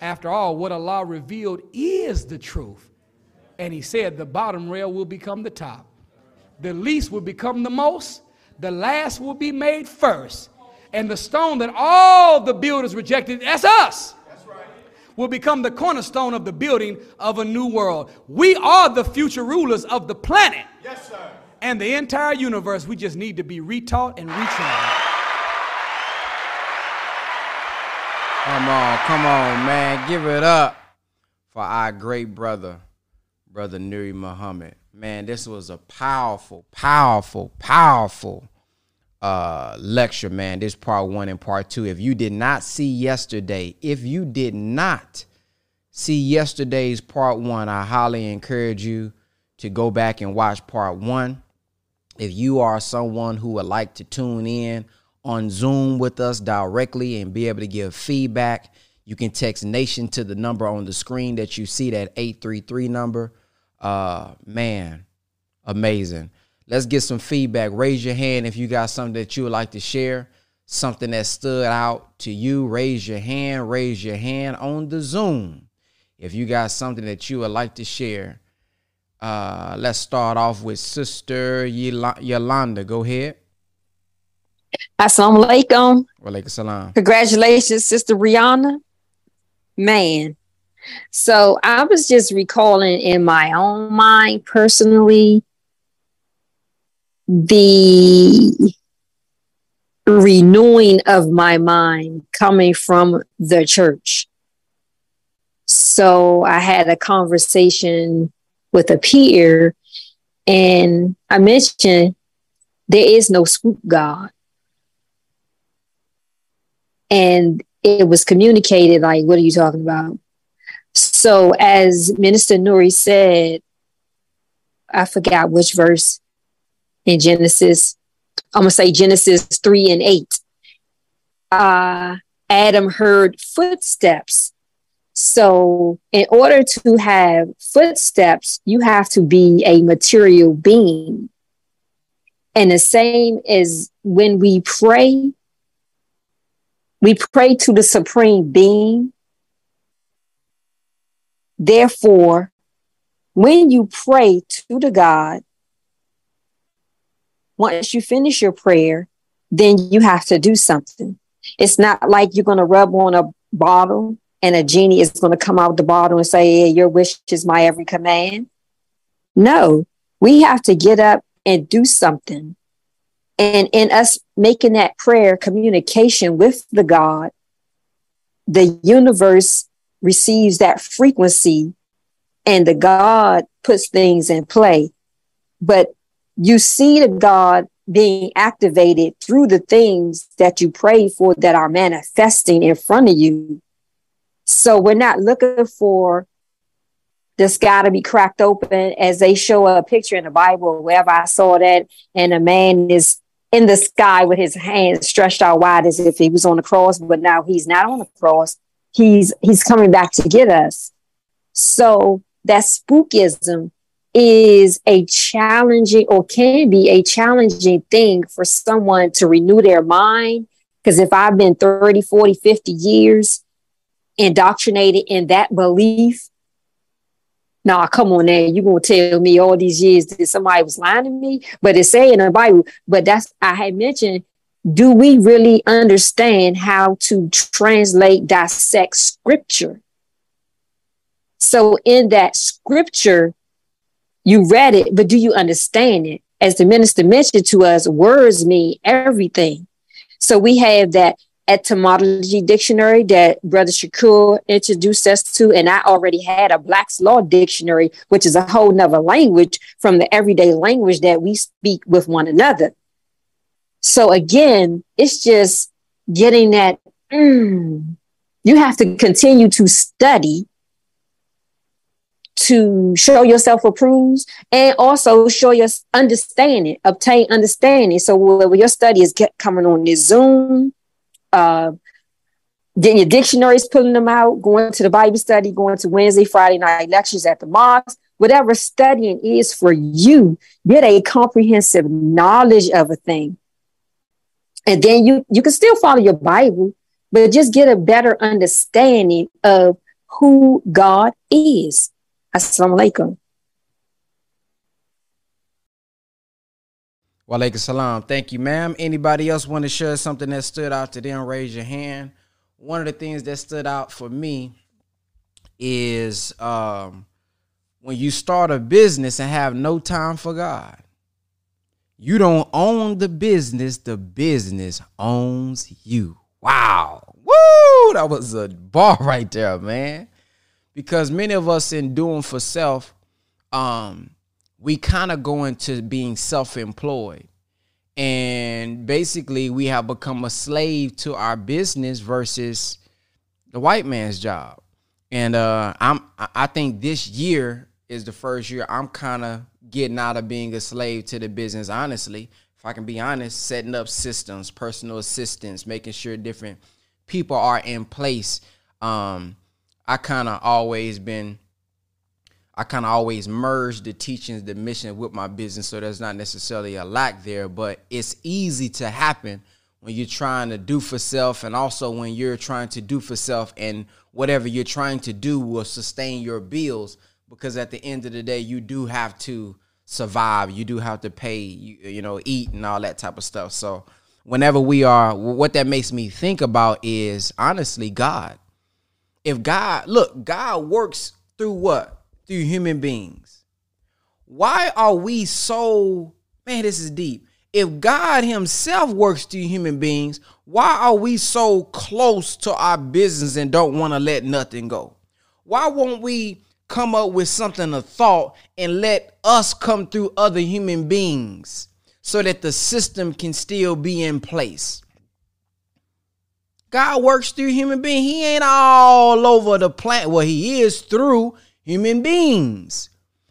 After all, what Allah revealed is the truth. And He said the bottom rail will become the top, the least will become the most, the last will be made first. And the stone that all the builders rejected, that's us will become the cornerstone of the building of a new world. We are the future rulers of the planet. Yes, sir. And the entire universe. We just need to be retaught and retrained. Come on, come on, man. Give it up for our great brother, Brother Nuri Muhammad. Man, this was a powerful, powerful, powerful uh lecture, man. This part one and part two. If you did not see yesterday, if you did not see yesterday's part one, I highly encourage you to go back and watch part one. If you are someone who would like to tune in on Zoom with us directly and be able to give feedback, you can text Nation to the number on the screen that you see, that 833 number. Uh, man, amazing. Let's get some feedback. Raise your hand if you got something that you would like to share, something that stood out to you. Raise your hand, raise your hand on the Zoom. If you got something that you would like to share, uh, let's start off with Sister Yolanda. Go ahead. Assalamu alaikum. Walaikum salam. Congratulations, Sister Rihanna. Man. So I was just recalling in my own mind personally the renewing of my mind coming from the church. So I had a conversation with a peer and I mentioned there is no spook God and it was communicated like what are you talking about so as minister nuri said i forgot which verse in genesis i'm gonna say genesis 3 and 8 uh adam heard footsteps. So in order to have footsteps you have to be a material being. And the same as when we pray we pray to the supreme being. Therefore, when you pray to the God, once you finish your prayer, then you have to do something. It's not like you're going to rub on a bottle and a genie is going to come out the bottle and say, Your wish is my every command. No, we have to get up and do something. And in us making that prayer communication with the God, the universe receives that frequency and the God puts things in play. But you see the God being activated through the things that you pray for that are manifesting in front of you. So we're not looking for the sky to be cracked open as they show a picture in the Bible, wherever I saw that, and a man is in the sky with his hands stretched out wide as if he was on the cross, but now he's not on the cross. He's he's coming back to get us. So that spookism is a challenging or can be a challenging thing for someone to renew their mind. Because if I've been 30, 40, 50 years indoctrinated in that belief, now, come on now, you're gonna tell me all these years that somebody was lying to me? But it's saying in the Bible, but that's I had mentioned, do we really understand how to translate, dissect scripture? So in that scripture, you read it, but do you understand it? As the minister mentioned to us, words mean everything. So we have that etymology dictionary that Brother Shakur introduced us to. And I already had a Black's Law dictionary, which is a whole nother language from the everyday language that we speak with one another. So again, it's just getting that. Mm, you have to continue to study to show yourself approved and also show your understanding, obtain understanding. So when your study is get, coming on this Zoom, uh, getting your dictionaries, pulling them out, going to the Bible study, going to Wednesday, Friday night lectures at the mosque, whatever studying is for you, get a comprehensive knowledge of a thing. And then you you can still follow your Bible, but just get a better understanding of who God is. Assalamu alaikum. Walaikum salam. Thank you, ma'am. Anybody else want to share something that stood out to them? Raise your hand. One of the things that stood out for me is um, when you start a business and have no time for God. You don't own the business, the business owns you. Wow. Woo! That was a bar [laughs] right there, man. Because many of us in doing for self, um, we kind of go into being self-employed. And basically we have become a slave to our business versus the white man's job. And uh I'm I think this year is the first year I'm kind of getting out of being a slave to the business, honestly. If I can be honest, setting up systems, personal assistance, making sure different people are in place. Um, I kind of always been, I kind of always merge the teachings, the mission with my business. So there's not necessarily a lack there, but it's easy to happen when you're trying to do for self and also when you're trying to do for self and whatever you're trying to do will sustain your bills because at the end of the day, you do have to survive. You do have to pay, you, you know, eat and all that type of stuff. So whenever we are, what that makes me think about is honestly God. If God, look, God works through what? Through human beings. Why are we so, man, this is deep. If God Himself works through human beings, why are we so close to our business and don't want to let nothing go? Why won't we come up with something of thought and let us come through other human beings so that the system can still be in place. God works through human beings. He ain't all over the planet. Well, he is through human beings.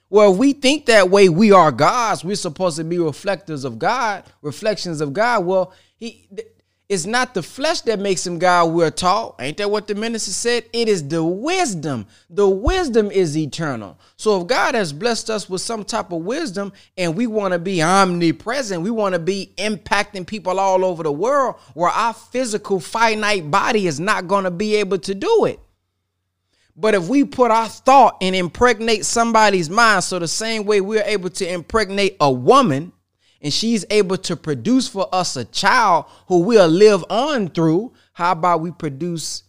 Well, if we think that way, we are gods. We're supposed to be reflectors of God, reflections of God. Well, he it's not the flesh that makes him God we're taught. Ain't that what the minister said? It is the wisdom. The wisdom is eternal. So if God has blessed us with some type of wisdom and we want to be omnipresent, we want to be impacting people all over the world where our physical finite body is not going to be able to do it. But if we put our thought and impregnate somebody's mind, so the same way we're able to impregnate a woman and she's able to produce for us a child who we'll live on through, how about we produce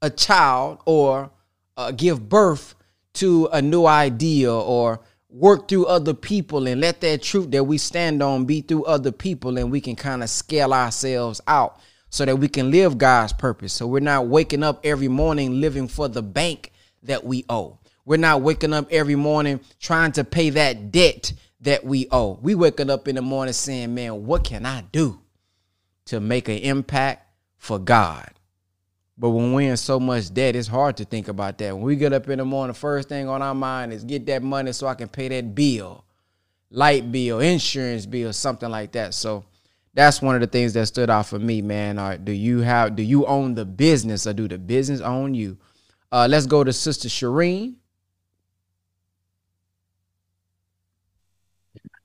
a child or uh, give birth to a new idea or work through other people and let that truth that we stand on be through other people and we can kind of scale ourselves out so that we can live God's purpose. So we're not waking up every morning living for the bank that we owe. We're not waking up every morning trying to pay that debt that we owe. We waking up in the morning saying, man, what can I do to make an impact for God? But when we're in so much debt, it's hard to think about that. When we get up in the morning, first thing on our mind is get that money so I can pay that bill, light bill, insurance bill, something like that. So that's one of the things that stood out for me, man. All right, do you have do you own the business or do the business own you? Uh, let's go to Sister Shireen.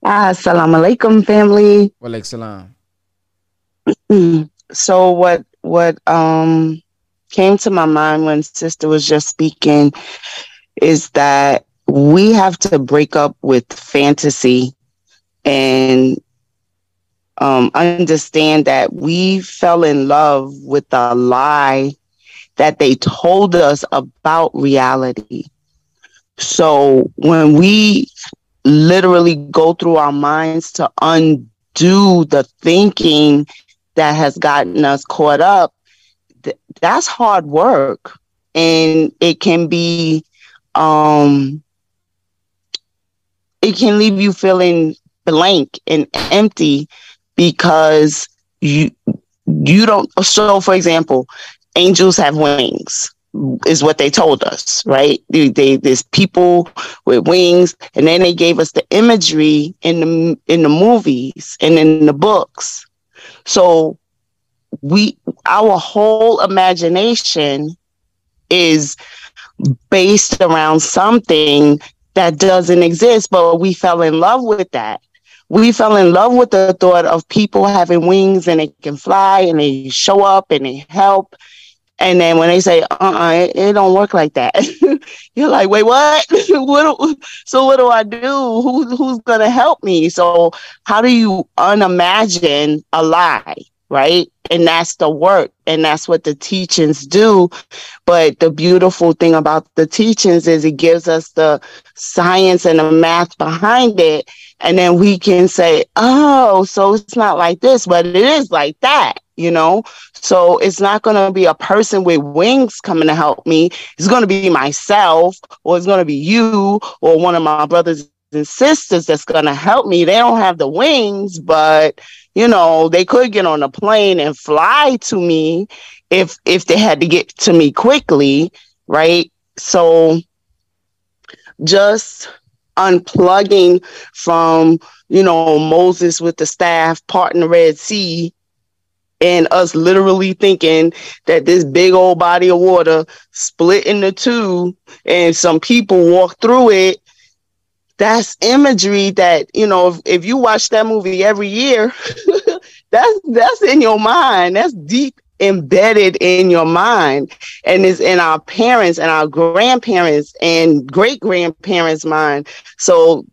Assalamu alaikum, family. Walaikum salam. so what what um came to my mind when sister was just speaking is that we have to break up with fantasy and um, understand that we fell in love with the lie that they told us about reality. So when we literally go through our minds to undo the thinking that has gotten us caught up, th- that's hard work. And it can be, um, it can leave you feeling blank and empty because you you don't so for example angels have wings is what they told us, right? They, they, there's people with wings, and then they gave us the imagery in the in the movies and in the books. So we our whole imagination is based around something that doesn't exist, but we fell in love with that. We fell in love with the thought of people having wings and they can fly and they show up and they help and then when they say, uh uh-uh, it, it, don't work like that. [laughs] You're like, wait, what? [laughs] what do, so what do I do? Who, who's going to help me? So how do you unimagine a lie? right? And that's the work and that's what the teachings do. But the beautiful thing about the teachings is it gives us the science and the math behind it. And then we can say, oh, so it's not like this, but it is like that, you know? So it's not going to be a person with wings coming to help me. It's going to be myself, or it's going to be you, or one of my brothers and sisters that's going to help me. They don't have the wings, but you know, they could get on a plane and fly to me if if they had to get to me quickly, right? So just unplugging from, you know, Moses with the staff parting the Red Sea and us literally thinking that this big old body of water split into two and some people walk through it that's imagery that you know if, if you watch that movie every year [laughs] that's that's in your mind. That's deep embedded in your mind and is in our parents and our grandparents and great grandparents mind so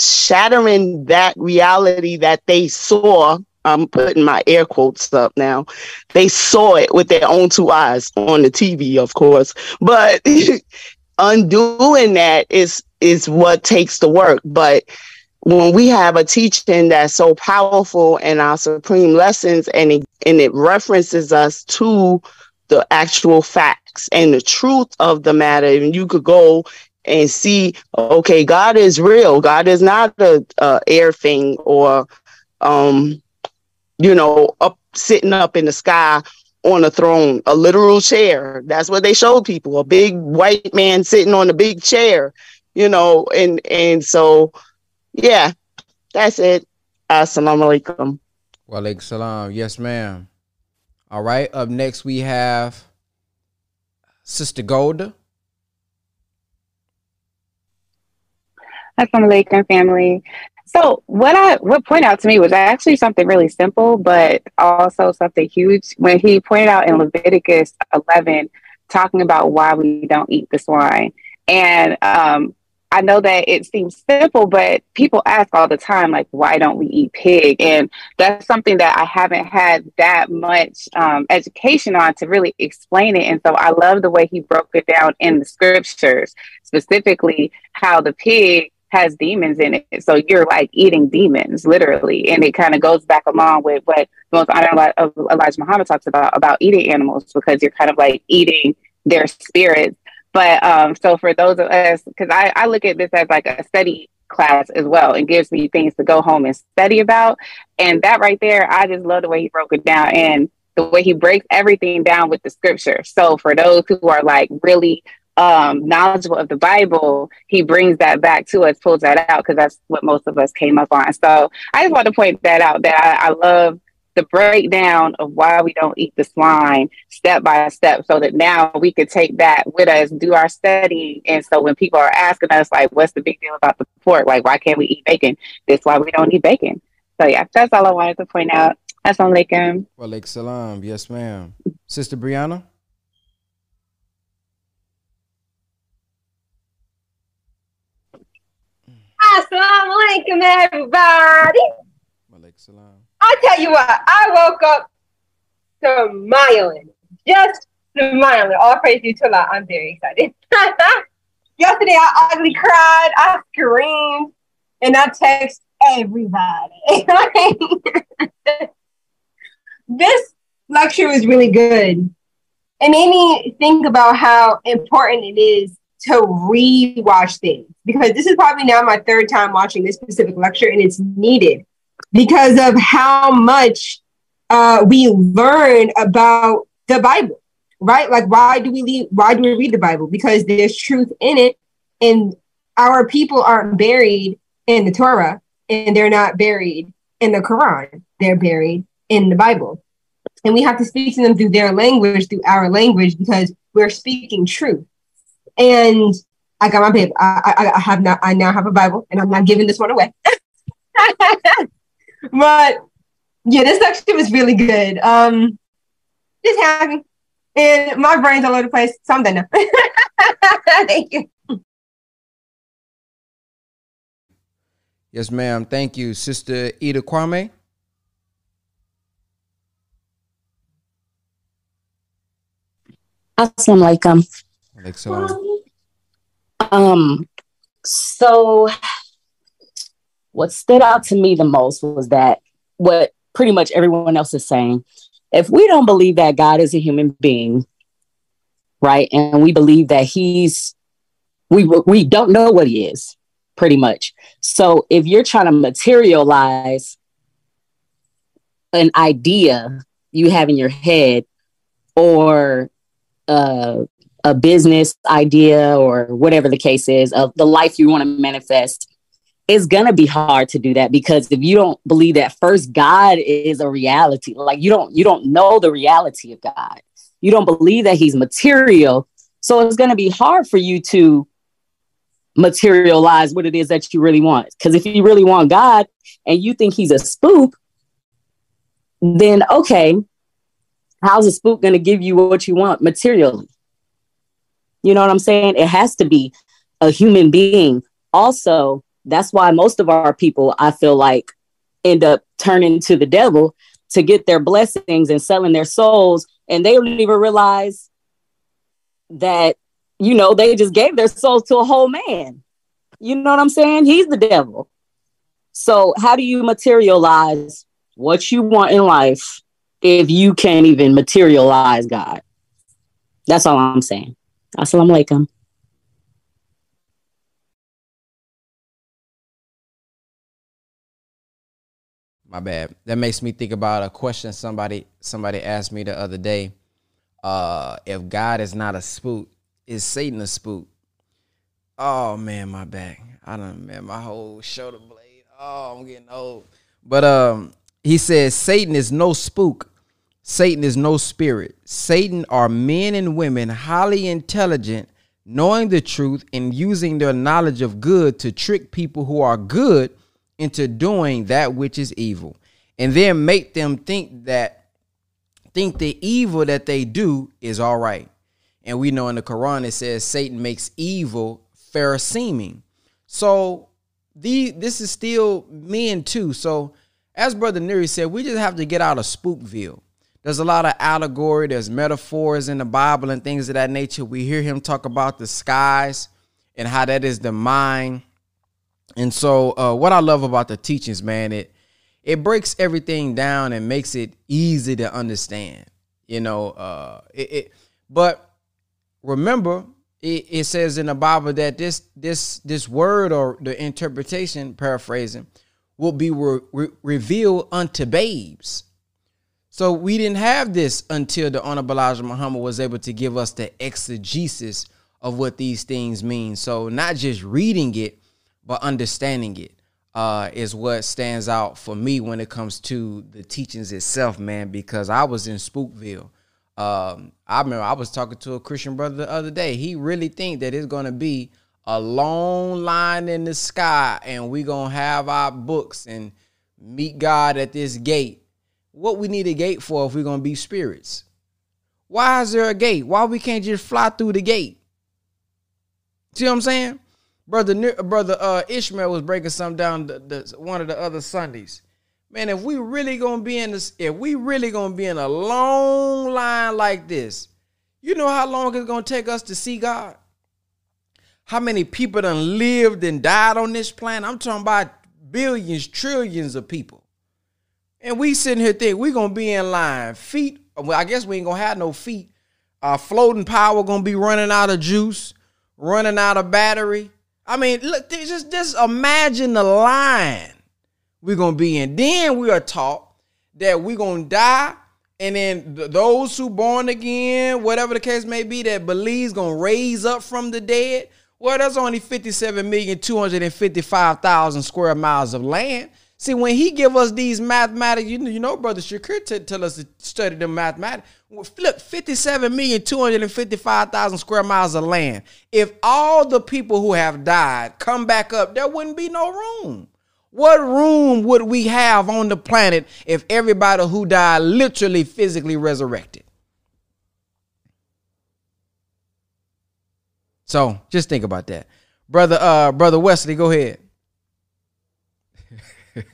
shattering that reality that they saw I'm putting my air quotes up now. They saw it with their own two eyes on the TV, of course. But [laughs] undoing that is is what takes the work. But when we have a teaching that's so powerful in our supreme lessons and it, and it references us to the actual facts and the truth of the matter, and you could go and see, okay, God is real. God is not a, air thing or, um, you know, up sitting up in the sky on a throne, a literal chair. That's what they showed people, a big white man sitting on a big chair you know, and and so yeah, that's it. Assalamu alaikum. Wa alaikum salam. Yes, ma'am. All right. Up next we have Sister Golda. Assalamu alaikum, family. So what I what pointed out to me was actually something really simple, but also something huge. When he pointed out in Leviticus 11, talking about why we don't eat the swine, and um, I know that it seems simple, but people ask all the time, like, why don't we eat pig? And that's something that I haven't had that much um, education on to really explain it. And so I love the way he broke it down in the scriptures, specifically how the pig has demons in it. So you're like eating demons, literally. And it kind of goes back along with what Most Honorable Elijah Muhammad talks about, about eating animals, because you're kind of like eating their spirits but um, so for those of us, because I, I look at this as like a study class as well and gives me things to go home and study about. And that right there, I just love the way he broke it down and the way he breaks everything down with the scripture. So for those who are like really um, knowledgeable of the Bible, he brings that back to us, pulls that out because that's what most of us came up on. So I just want to point that out that I, I love the breakdown of why we don't eat the swine step by step so that now we could take that with us, do our studying. And so when people are asking us, like, what's the big deal about the pork? Like, why can't we eat bacon? That's why we don't eat bacon. So, yeah, that's all I wanted to point out. Assalamu alaikum. Wa alaikum salam. Yes, ma'am. Sister Brianna? Assalamu alaikum, everybody. Wa alaikum salam. I tell you what, I woke up smiling, just smiling. All praise you to Allah. I'm very excited. [laughs] Yesterday, I ugly cried, I screamed, and I text everybody. [laughs] this lecture was really good. It made me think about how important it is to re-watch things because this is probably now my third time watching this specific lecture, and it's needed because of how much uh, we learn about the Bible, right? Like, why do we leave, why do we read the Bible? Because there's truth in it, and our people aren't buried in the Torah, and they're not buried in the Quran. They're buried in the Bible, and we have to speak to them through their language, through our language, because we're speaking truth. And I got my paper. I, I, I have not. I now have a Bible, and I'm not giving this one away. [laughs] but yeah, this section was really good. Um, just happy. And my brain's all over the place, so I'm done now. [laughs] Thank you. Yes, ma'am. Thank you, Sister Ida Kwame. Assalamu alaikum. Um, so what stood out to me the most was that what pretty much everyone else is saying. If we don't believe that God is a human being, right, and we believe that He's we we don't know what He is, pretty much. So if you're trying to materialize an idea you have in your head or uh, a business idea or whatever the case is of the life you want to manifest it's to be hard to do that because if you don't believe that first god is a reality. Like you don't you don't know the reality of god. You don't believe that he's material. So it's to be hard for you to materialize what it is that you really want. Because if you really want god and you think he's a spook then okay how's a spook to give you what you want materially? You know what i'm saying? It has to be a human being. Also that's why most of our people, I feel like, end up turning to the devil to get their blessings and selling their souls. And they don't even realize that, you know, they just gave their souls to a whole man. You know what I'm saying? He's the devil. So, how do you materialize what you want in life if you can't even materialize God? That's all I'm saying. Assalamu alaikum. My bad. That makes me think about a question somebody somebody asked me the other day. Uh, if God is not a spook, is Satan a spook? Oh man, my back. I don't man, my whole shoulder blade. Oh, I'm getting old. But um, he says Satan is no spook. Satan is no spirit. Satan are men and women highly intelligent, knowing the truth and using their knowledge of good to trick people who are good into doing that which is evil and then make them think that think the evil that they do is all right. And we know in the quran it says satan makes evil fair seeming so the this is still men too. So as brother Nuri said we just have to get out of spookville. There's a lot of allegory there's metaphors in the bible and things of that nature. We hear him talk about the skies and how that is the mind and so, uh, what I love about the teachings, man, it it breaks everything down and makes it easy to understand. You know, uh, it, it but remember, it, it, says in the Bible that this this this word or the interpretation, paraphrasing, will be re- re- revealed unto babes. So we didn't have this until the Honorable Elijah Muhammad was able to give us the exegesis of what these things mean. So not just reading it, but understanding it uh, is what stands out for me when it comes to the teachings itself, man. Because I was in Spookville. Um, I remember I was talking to a Christian brother the other day. He really think that it's gonna be a long line in the sky, and we gonna have our books and meet God at this gate. What we need a gate for if we're gonna be spirits? Why is there a gate? Why we can't just fly through the gate? See what I'm saying? Brother brother uh, Ishmael was breaking something down the, the, one of the other Sundays. Man, if we really gonna be in this, if we really gonna be in a long line like this, you know how long it's gonna take us to see God? How many people done lived and died on this planet? I'm talking about billions, trillions of people. And we sitting here thinking we gonna be in line. Feet, well, I guess we ain't gonna have no feet. Our floating power gonna be running out of juice, running out of battery I mean, look, just just imagine the line we're gonna be in. Then we are taught that we're gonna die, and then th- those who born again, whatever the case may be, that believes gonna raise up from the dead. Well, that's only 57,255,000 square miles of land. See, when he give us these mathematics, you know, you know Brother Shakir t- tell us to study the mathematics. Look, 57,255,000 square miles of land. If all the people who have died come back up, there wouldn't be no room. What room would we have on the planet if everybody who died literally physically resurrected? So just think about that. Brother uh brother Wesley, go ahead. [laughs]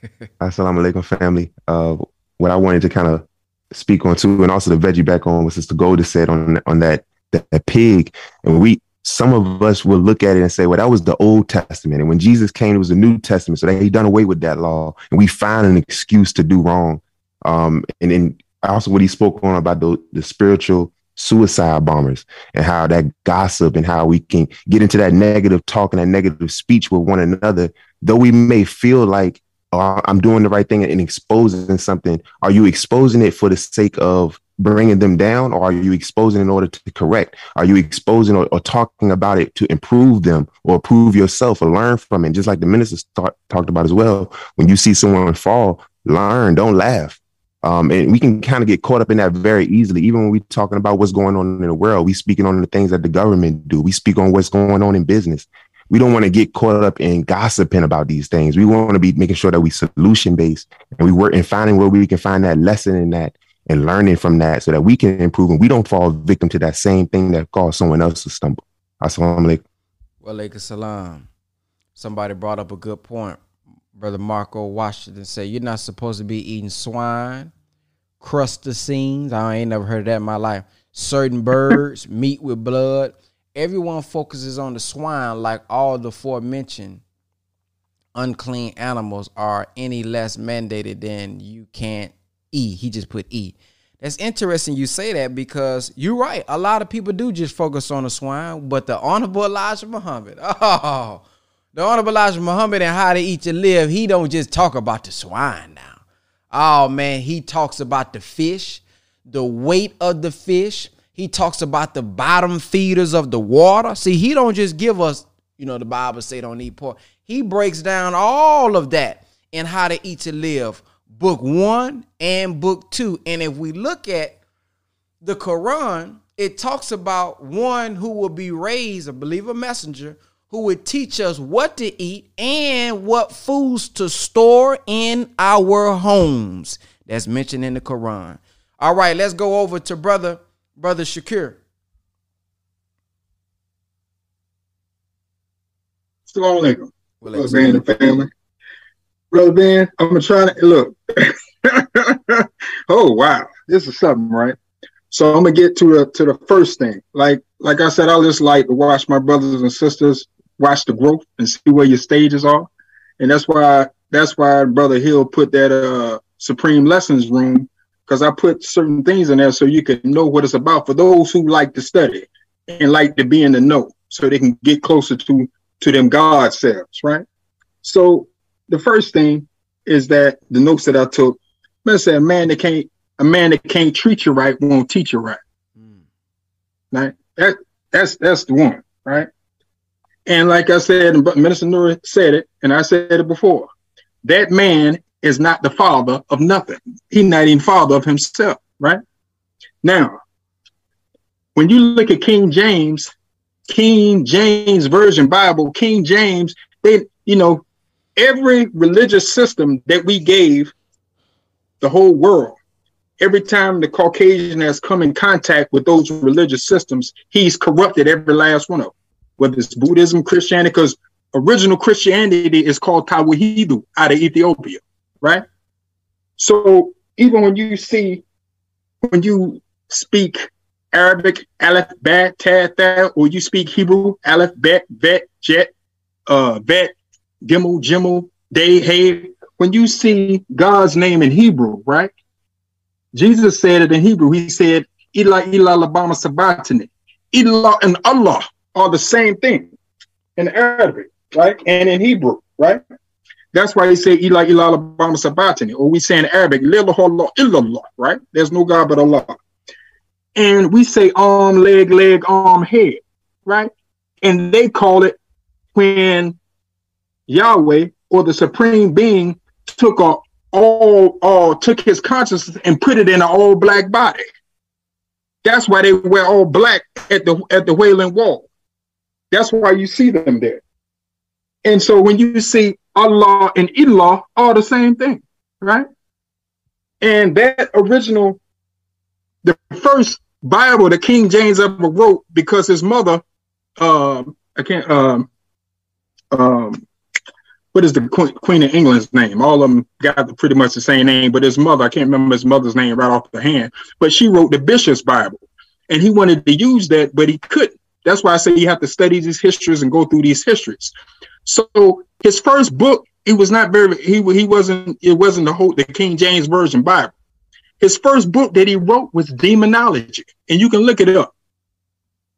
Assalamu alaikum, family. Uh, what I wanted to kind of speak on too, and also the veggie back on what Sister Gold said on on that that, that pig, and we some of us will look at it and say, well, that was the Old Testament. And when Jesus came, it was the New Testament. So he done away with that law. And we find an excuse to do wrong. Um, and then also what he spoke on about the, the spiritual suicide bombers and how that gossip and how we can get into that negative talk and that negative speech with one another, though we may feel like I'm doing the right thing and exposing something, are you exposing it for the sake of bringing them down or are you exposing in order to correct? Are you exposing or, or talking about it to improve them or improve yourself or learn from it? Just like the ministers talk, talked about as well when you see someone fall learn don't laugh. Um, and we can kind of get caught up in that very easily. Even when we're talking about what's going on in the world we speaking on the things that the government do. We speak on what's going on in business we don't want to get caught up in gossiping about these things we want to be making sure that we solution based and we work in finding where we can find that lesson in that and learning from that so that we can improve and we don't fall victim to that same thing that caused someone else to stumble. Assalamu alaikum salam. Somebody brought up a good point. Brother Marco Washington said, You're not supposed to be eating swine, crustaceans. I ain't never heard of that in my life. Certain birds, meat with blood. Everyone focuses on the swine like all the aforementioned unclean animals are any less mandated than you can't E. He just put E. That's interesting you say that because you're right. A lot of people do just focus on the swine, but the Honorable Elijah Muhammad, [laughs] oh, the Honorable Elijah Muhammad and how to eat and live, he don't just talk about the swine now. Oh man, he talks about the fish, the weight of the fish. He talks about the bottom feeders of the water. See, he don't just give us, you know, the Bible say don't eat pork. He breaks down all of that and how to eat to live book one and book two. And if we look at the Quran, it talks about one who will be raised, a believer messenger, who would teach us what to eat and what foods to store in our homes. That's mentioned in the Quran. All right, let's go over to brother, brother Shakir. Assalamu alaikum. Well, family. Brother Ben, I'm gonna try to look. [laughs] oh wow, this is something, right? So I'm gonna get to the to the first thing. Like like I said, I just like to watch my brothers and sisters watch the growth and see where your stages are, and that's why that's why Brother Hill put that uh Supreme Lessons room because I put certain things in there so you can know what it's about for those who like to study and like to be in the know, so they can get closer to to them God selves, right? So the first thing is that the notes that I took, man said a man that can't a man that can't treat you right won't teach you right. Mm. Right? That that's that's the one, right? And like I said, and Minister Nuri said it, and I said it before. That man is not the father of nothing. He's not even father of himself, right? Now, when you look at King James, King James Version Bible, King James, they, you know, every religious system that we gave the whole world, every time the Caucasian has come in contact with those religious systems, he's corrupted every last one of them, whether it's Buddhism, Christianity, because original Christianity is called Tawahidu out of Ethiopia, right? So even when you see, when you speak Arabic, Aleph, Bet, Tat, or you speak Hebrew, Aleph, Bet, Vet, Jet, uh, Vet, Gimel, Jimel, Day, Hey. When you see God's name in Hebrew, right? Jesus said it in Hebrew. He said, Ila ila labama sabatani. Ila and Allah are the same thing in Arabic, right? And in Hebrew, right? That's why he said Ila ila labama sabatani. Or we say in Arabic, Lillah illallah, right? There's no God but Allah. And we say arm, leg, leg, arm, head, right? And they call it when Yahweh or the supreme being took a all all took his consciousness and put it in an all black body. That's why they wear all black at the at the Wailing Wall. That's why you see them there. And so when you see Allah and Ilah are the same thing, right? And that original, the first Bible that King James ever wrote, because his mother, um, I can't, um, um, what is the Queen of England's name? All of them got pretty much the same name, but his mother, I can't remember his mother's name right off the hand, but she wrote the Bishop's Bible. And he wanted to use that, but he couldn't. That's why I say you have to study these histories and go through these histories. So his first book, it was not very he he wasn't it wasn't the whole the King James Version Bible. His first book that he wrote was Demonology, and you can look it up.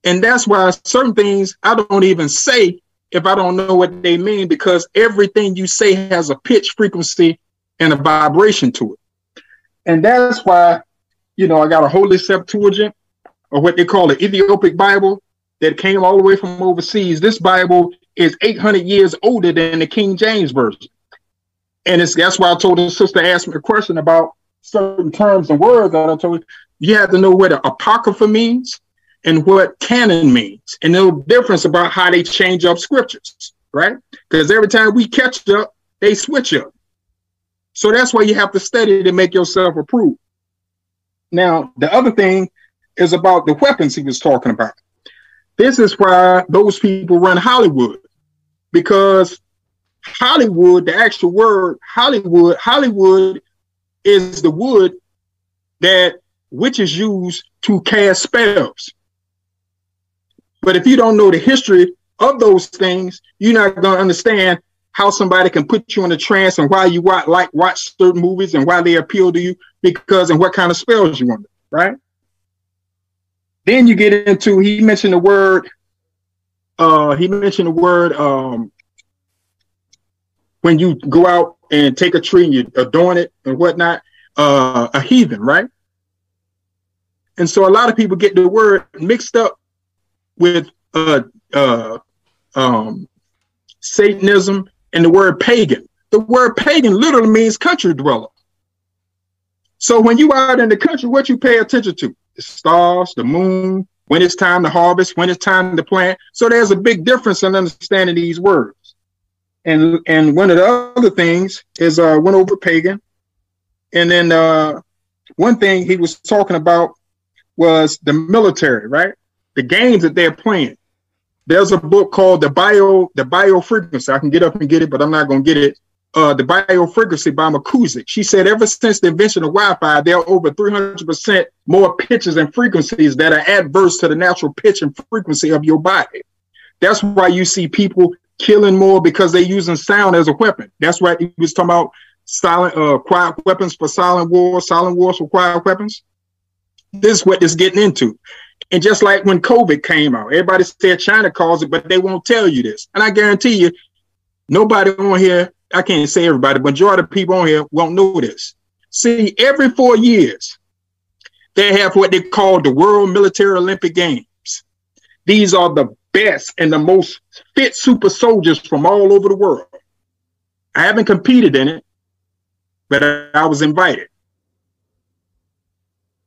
And that's why certain things I don't even say if I don't know what they mean, because everything you say has a pitch frequency and a vibration to it. And that's why, you know, I got a Holy Septuagint or what they call the Ethiopic Bible that came all the way from overseas. This Bible is 800 years older than the King James Version. And it's that's why I told the sister asked me a question about certain terms and words that I told you, you have to know what the apocrypha means and what canon means, and no difference about how they change up scriptures, right? Because every time we catch up, they switch up. So that's why you have to study to make yourself approved. Now, the other thing is about the weapons he was talking about. This is why those people run Hollywood, because Hollywood, the actual word Hollywood, Hollywood is the wood that witches use to cast spells. But if you don't know the history of those things, you're not going to understand how somebody can put you in a trance and why you watch, like watch certain movies and why they appeal to you because and what kind of spells you under, right? Then you get into he mentioned the word uh he mentioned the word um when you go out and take a tree and you adorn it and whatnot, uh a heathen, right? And so a lot of people get the word mixed up with uh, uh, um, Satanism and the word pagan. The word pagan literally means country dweller. So when you out in the country, what you pay attention to? The stars, the moon, when it's time to harvest, when it's time to plant. So there's a big difference in understanding these words. And and one of the other things is uh went over pagan. And then uh one thing he was talking about was the military, right? the games that they're playing. There's a book called the bio the bio frequency. I can get up and get it, but I'm not gonna get it. Uh, the bio frequency by McKusick. She said ever since the invention of Wi-Fi, there are over 300% more pitches and frequencies that are adverse to the natural pitch and frequency of your body. That's why you see people killing more because they're using sound as a weapon. That's why he was talking about silent, uh, quiet weapons for silent wars, silent wars for quiet weapons. This is what this getting into. And just like when COVID came out, everybody said China caused it, but they won't tell you this. And I guarantee you, nobody on here, I can't say everybody, but majority of people on here won't know this. See, every four years, they have what they call the World Military Olympic Games. These are the best and the most fit super soldiers from all over the world. I haven't competed in it, but I was invited.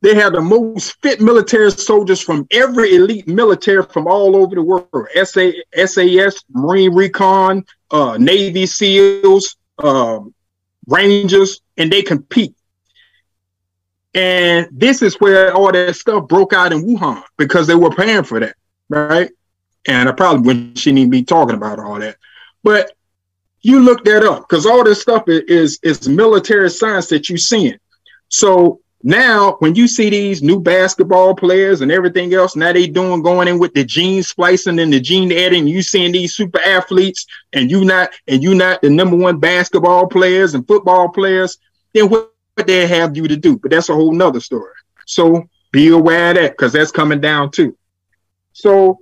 They have the most fit military soldiers from every elite military from all over the world. SA, SAS, Marine Recon, uh, Navy SEALs, um, Rangers, and they compete. And this is where all that stuff broke out in Wuhan because they were paying for that, right? And I probably wouldn't shouldn't even be talking about all that. But you look that up because all this stuff is, is military science that you're seeing. So now, when you see these new basketball players and everything else, now they doing going in with the gene splicing and the gene editing. You seeing these super athletes, and you not and you not the number one basketball players and football players. Then what, what they have you to do? But that's a whole nother story. So be aware of that because that's coming down too. So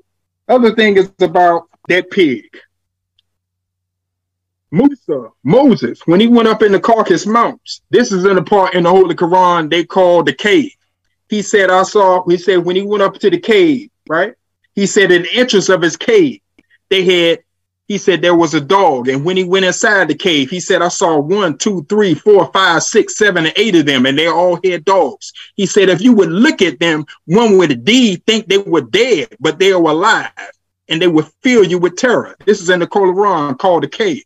other thing is about that pig. Musa, Moses, when he went up in the Caucasus Mountains, this is in the part in the Holy Quran they call the cave. He said, I saw, he said, when he went up to the cave, right? He said, in the entrance of his cave, they had, he said, there was a dog. And when he went inside the cave, he said, I saw one, two, three, four, five, six, seven, and eight of them, and they all had dogs. He said, if you would look at them, one would indeed think they were dead, but they were alive, and they would fill you with terror. This is in the Quran called the cave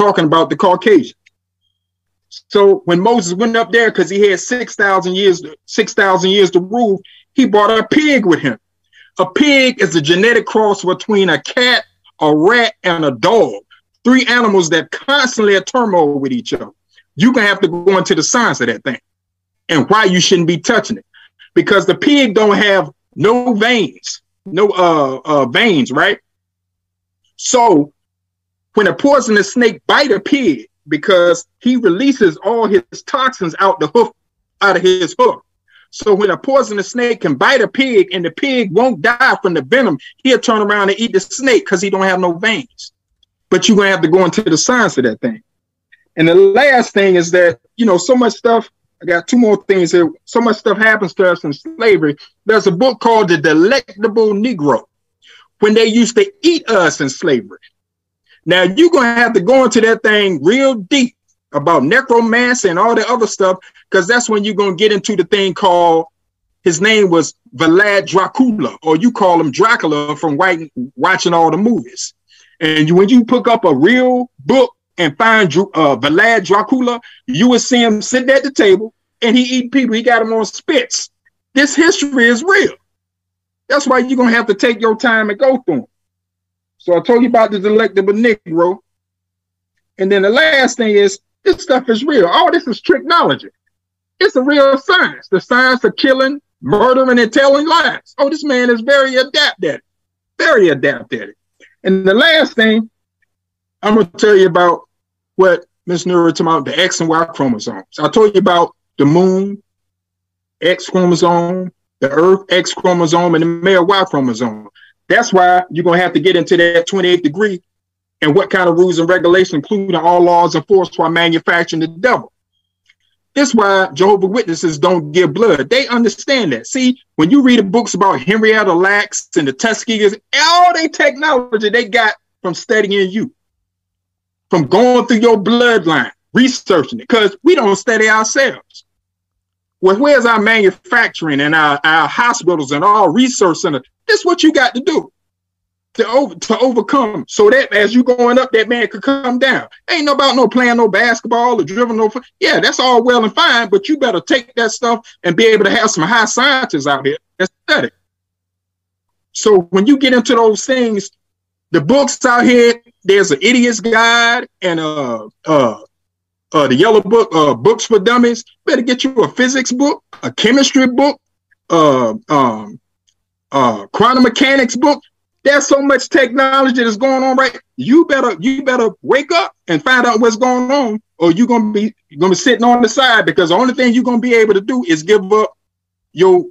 talking about the Caucasian. So when Moses went up there, because he had 6,000 years, 6,000 years to rule, he brought a pig with him. A pig is a genetic cross between a cat, a rat, and a dog. Three animals that constantly at turmoil with each other. You're gonna have to go into the science of that thing and why you shouldn't be touching it. Because the pig don't have no veins, no uh, uh veins, right? So when a poisonous snake bite a pig because he releases all his toxins out the hoof out of his hoof. So when a poisonous snake can bite a pig and the pig won't die from the venom, he'll turn around and eat the snake because he don't have no veins. But you're gonna have to go into the science of that thing. And the last thing is that, you know, so much stuff, I got two more things here. So much stuff happens to us in slavery. There's a book called The Delectable Negro when they used to eat us in slavery. Now you're gonna have to go into that thing real deep about necromancy and all the other stuff, because that's when you're gonna get into the thing called his name was Vlad Dracula, or you call him Dracula from watching all the movies. And you, when you pick up a real book and find uh, Vlad Dracula, you will see him sitting at the table and he eat people. He got them on spits. This history is real. That's why you're gonna have to take your time and go through them. So I told you about the delectable Negro. And then the last thing is this stuff is real. All this is technology. It's a real science. The science of killing, murdering, and telling lies. Oh, this man is very adept at it. Very adept at it. And the last thing I'm gonna tell you about what Miss Nura talking about the X and Y chromosomes. I told you about the moon, X chromosome, the Earth X chromosome, and the male Y chromosome. That's why you're gonna have to get into that 28th degree and what kind of rules and regulations, including all laws enforced while manufacturing the devil. That's why Jehovah Witnesses don't give blood. They understand that. See, when you read the books about Henrietta Lacks and the Tuskegees, all the technology they got from studying you, from going through your bloodline, researching it, because we don't study ourselves. Well, where's our manufacturing and our, our hospitals and all research centers? This is what you got to do to over to overcome so that as you going up, that man could come down. Ain't no about no playing no basketball or driven no. Yeah, that's all well and fine, but you better take that stuff and be able to have some high scientists out here that study. So when you get into those things, the books out here, there's an idiot's guide and uh uh uh the yellow book, uh books for dummies. Better get you a physics book, a chemistry book, uh um uh quantum mechanics book there's so much technology that's going on right. You better you better wake up and find out what's going on, or you're gonna be you're gonna be sitting on the side because the only thing you're gonna be able to do is give up your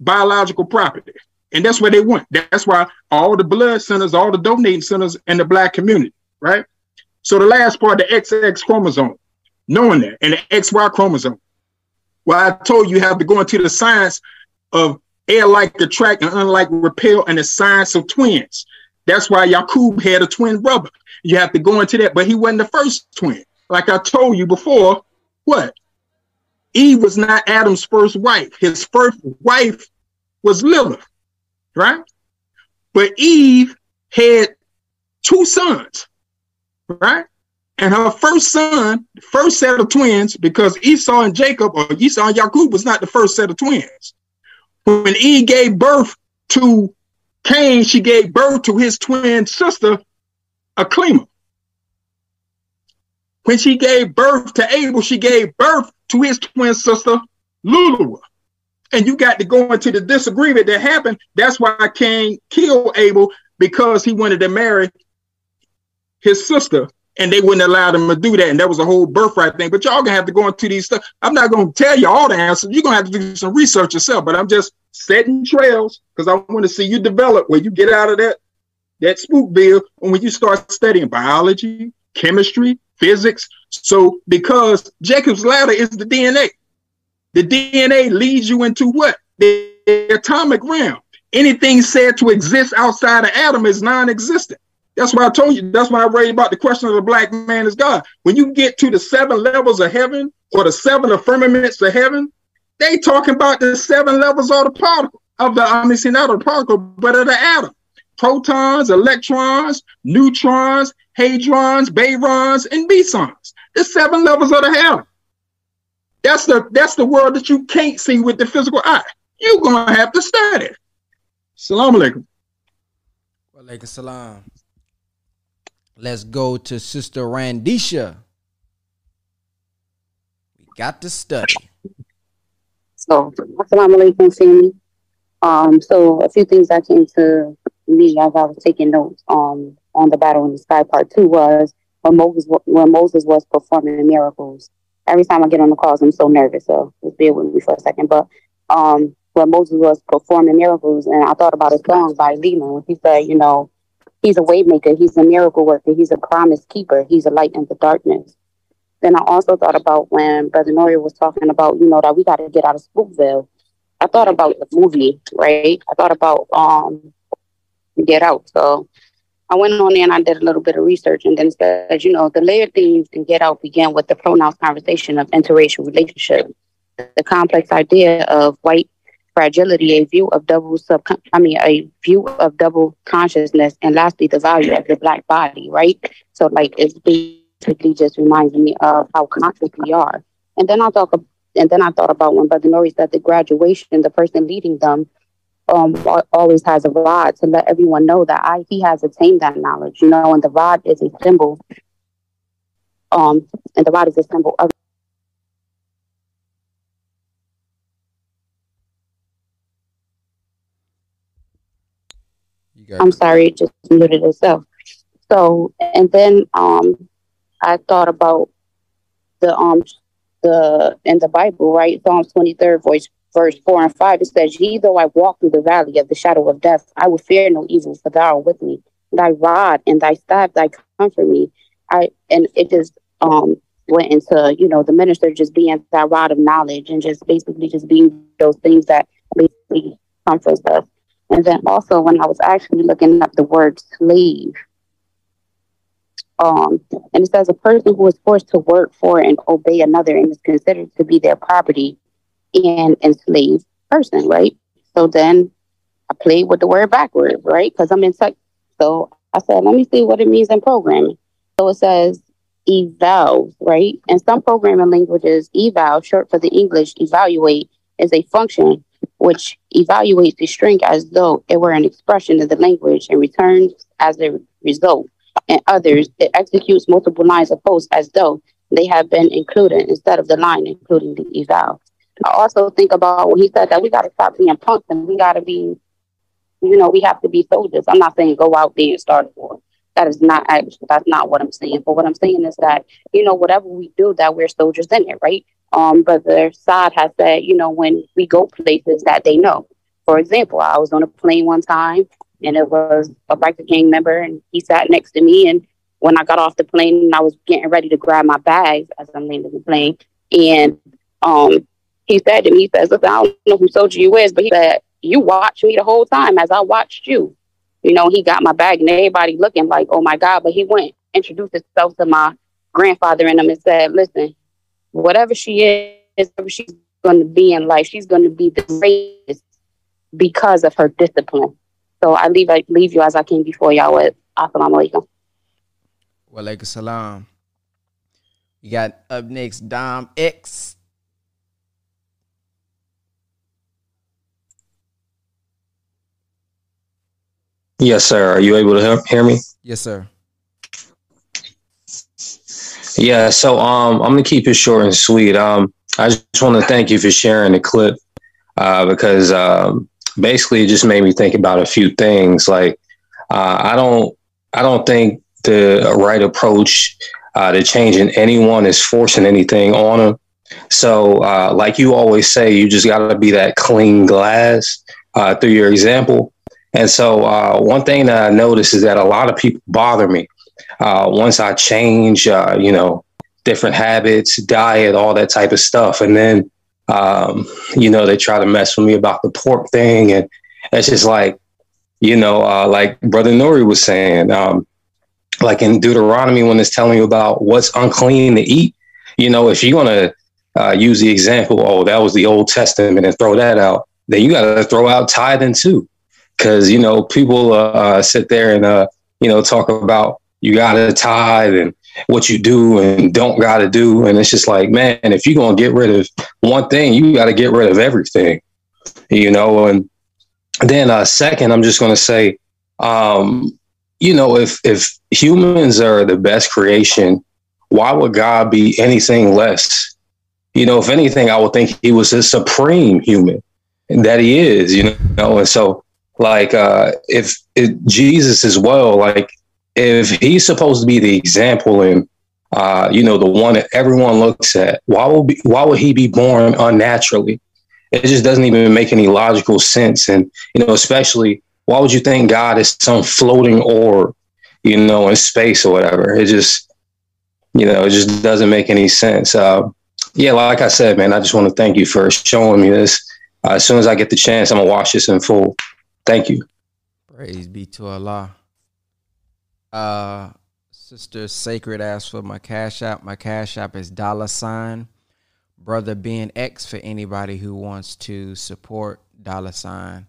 biological property. And that's what they want. That's why all the blood centers, all the donating centers in the black community, right? So the last part, the XX chromosome, knowing that, and the XY chromosome. Well, I told you, you have to go into the science of air like attract and unlike repel and the science of twins. That's why Yakub had a twin brother. You have to go into that, but he wasn't the first twin. Like I told you before, what? Eve was not Adam's first wife. His first wife was Lilith, right? But Eve had two sons, right? And her first son, first set of twins, because Esau and Jacob, or Esau and Yakub was not the first set of twins. When Eve gave birth to Cain, she gave birth to his twin sister, Aklima. When she gave birth to Abel, she gave birth to his twin sister, Luluwa. And you got to go into the disagreement that happened. That's why Cain killed Abel because he wanted to marry his sister and they wouldn't allow them to do that. And that was a whole birthright thing. But y'all gonna have to go into these stuff. I'm not gonna tell you all the answers. You're gonna have to do some research yourself. But I'm just setting trails because I want to see you develop where you get out of that that spookville and when you start studying biology, chemistry, physics. So because Jacob's ladder is the DNA. The DNA leads you into what? The atomic realm. Anything said to exist outside of Adam is non-existent. That's why I told you. That's why I raised about the question of the black man is God. When you get to the seven levels of heaven or the seven firmaments of heaven, they talking about the seven levels of the particle of the I mean, not of the particle, but of the atom. Protons, electrons, neutrons, hadrons, baryons, and mesons. The seven levels of the atom. That's the that's the world that you can't see with the physical eye. You're gonna have to study. Salam alaikum salam. Let's go to Sister Randisha. We got to study. So, assalamu alaikum, family. Um, so a few things that came to me as I was taking notes um, on the battle in the sky part two was when Moses when Moses was performing miracles. Every time I get on the calls, I'm so nervous. So just bear with me for a second. But um, when Moses was performing miracles, and I thought about a song by Leeland. He said, you know, he's a waymaker, he's a miracle worker, he's a promise keeper, he's a light in the darkness. Then I also thought about when Brother Nuri was talking about, you know, that we got to get out of Spookville. I thought about the movie, right? I thought about um Get Out. So I went on there and I did a little bit of research and then said, you know, the layered themes in Get Out began with the pronouns conversation of interracial relationship, the complex idea of white fragility, a view of double sub, I mean, a view of double consciousness, and lastly, the value of the black body, right? So, like, it basically just reminds me of how conscious we are. And then I'll talk, and then I thought about when Brother Nuri said the graduation, the person leading them um, always has a rod to let everyone know that I, he has attained that knowledge, you know, and the rod is a symbol, um, and the rod is a symbol of I'm sorry, it just muted itself. So, and then um, I thought about the um the in the Bible, right? Psalms 23rd voice verse 4 and 5, it says, Ye though I walk through the valley of the shadow of death, I will fear no evil, for thou art with me. Thy rod and thy staff, thy comfort me. I and it just um went into, you know, the minister just being that rod of knowledge and just basically just being those things that basically comforts us. And then also when I was actually looking up the word slave, um, and it says a person who is forced to work for and obey another and is considered to be their property and enslaved person, right? So then I played with the word backwards, right? Because I'm in tech. So I said, let me see what it means in programming. So it says eval, right? In some programming languages, eval, short for the English evaluate, is a function which evaluates the string as though it were an expression of the language and returns as a result. And others, it executes multiple lines of post as though they have been included instead of the line including the eval. I also think about when he said that we got to stop being punks and we got to be, you know, we have to be soldiers. I'm not saying go out there and start a war. That is not actually, that's not what I'm saying. But what I'm saying is that, you know, whatever we do, that we're soldiers in it, right? Um, but the side has said, you know, when we go places that they know. For example, I was on a plane one time and it was a biker gang member and he sat next to me. And when I got off the plane, and I was getting ready to grab my bags as I'm landing the plane. And um, he said to me, he says, Listen, I don't know who soldier you is, but he said, You watched me the whole time as I watched you. You know, he got my bag and everybody looking like, Oh my God. But he went, introduced himself to my grandfather and him and said, Listen, whatever she is, whatever she's going to be in life, she's going to be the greatest because of her discipline. So I leave I leave you as I came before y'all with Assalamu alaikum. Wa alaikum salam. We got up next Dom X. Yes, sir. Are you able to hear, hear me? Yes, sir. Yeah, so um, I'm gonna keep it short and sweet. Um, I just want to thank you for sharing the clip uh, because um, basically it just made me think about a few things. Like uh, I don't, I don't think the right approach uh, to changing anyone is forcing anything on them. So, uh, like you always say, you just got to be that clean glass uh, through your example. And so, uh, one thing that I notice is that a lot of people bother me uh, once I change, uh, you know, different habits, diet, all that type of stuff. And then, um, you know, they try to mess with me about the pork thing. And it's just like, you know, uh, like Brother Nuri was saying, um, like in Deuteronomy, when it's telling you about what's unclean to eat, you know, if you want to uh, use the example, oh, that was the Old Testament and throw that out, then you got to throw out tithing too because you know people uh, sit there and uh, you know talk about you got to tithe and what you do and don't got to do, and it's just like, man, if you're gonna get rid of one thing, you got to get rid of everything, you know. And then uh, second, I'm just gonna say, um, you know, if if humans are the best creation, why would God be anything less? You know, if anything, I would think He was a supreme human that he is, you know. And so, like, uh, if, Jesus as well, like, if he's supposed to be the example and uh, you know, the one that everyone looks at, why would be, why would he be born unnaturally? It just doesn't even make any logical sense. And you know, especially why would you think God is some floating orb, you know, in space or whatever? It just, you know, it just doesn't make any sense. Uh, yeah, like I said, man, I just want to thank you for showing me this. Uh, as soon as I get the chance, I'm gonna watch this in full. Thank you. Praise be to Allah. Uh, Sister Sacred asked for my cash app. My cash app is dollar sign brother Ben X for anybody who wants to support dollar sign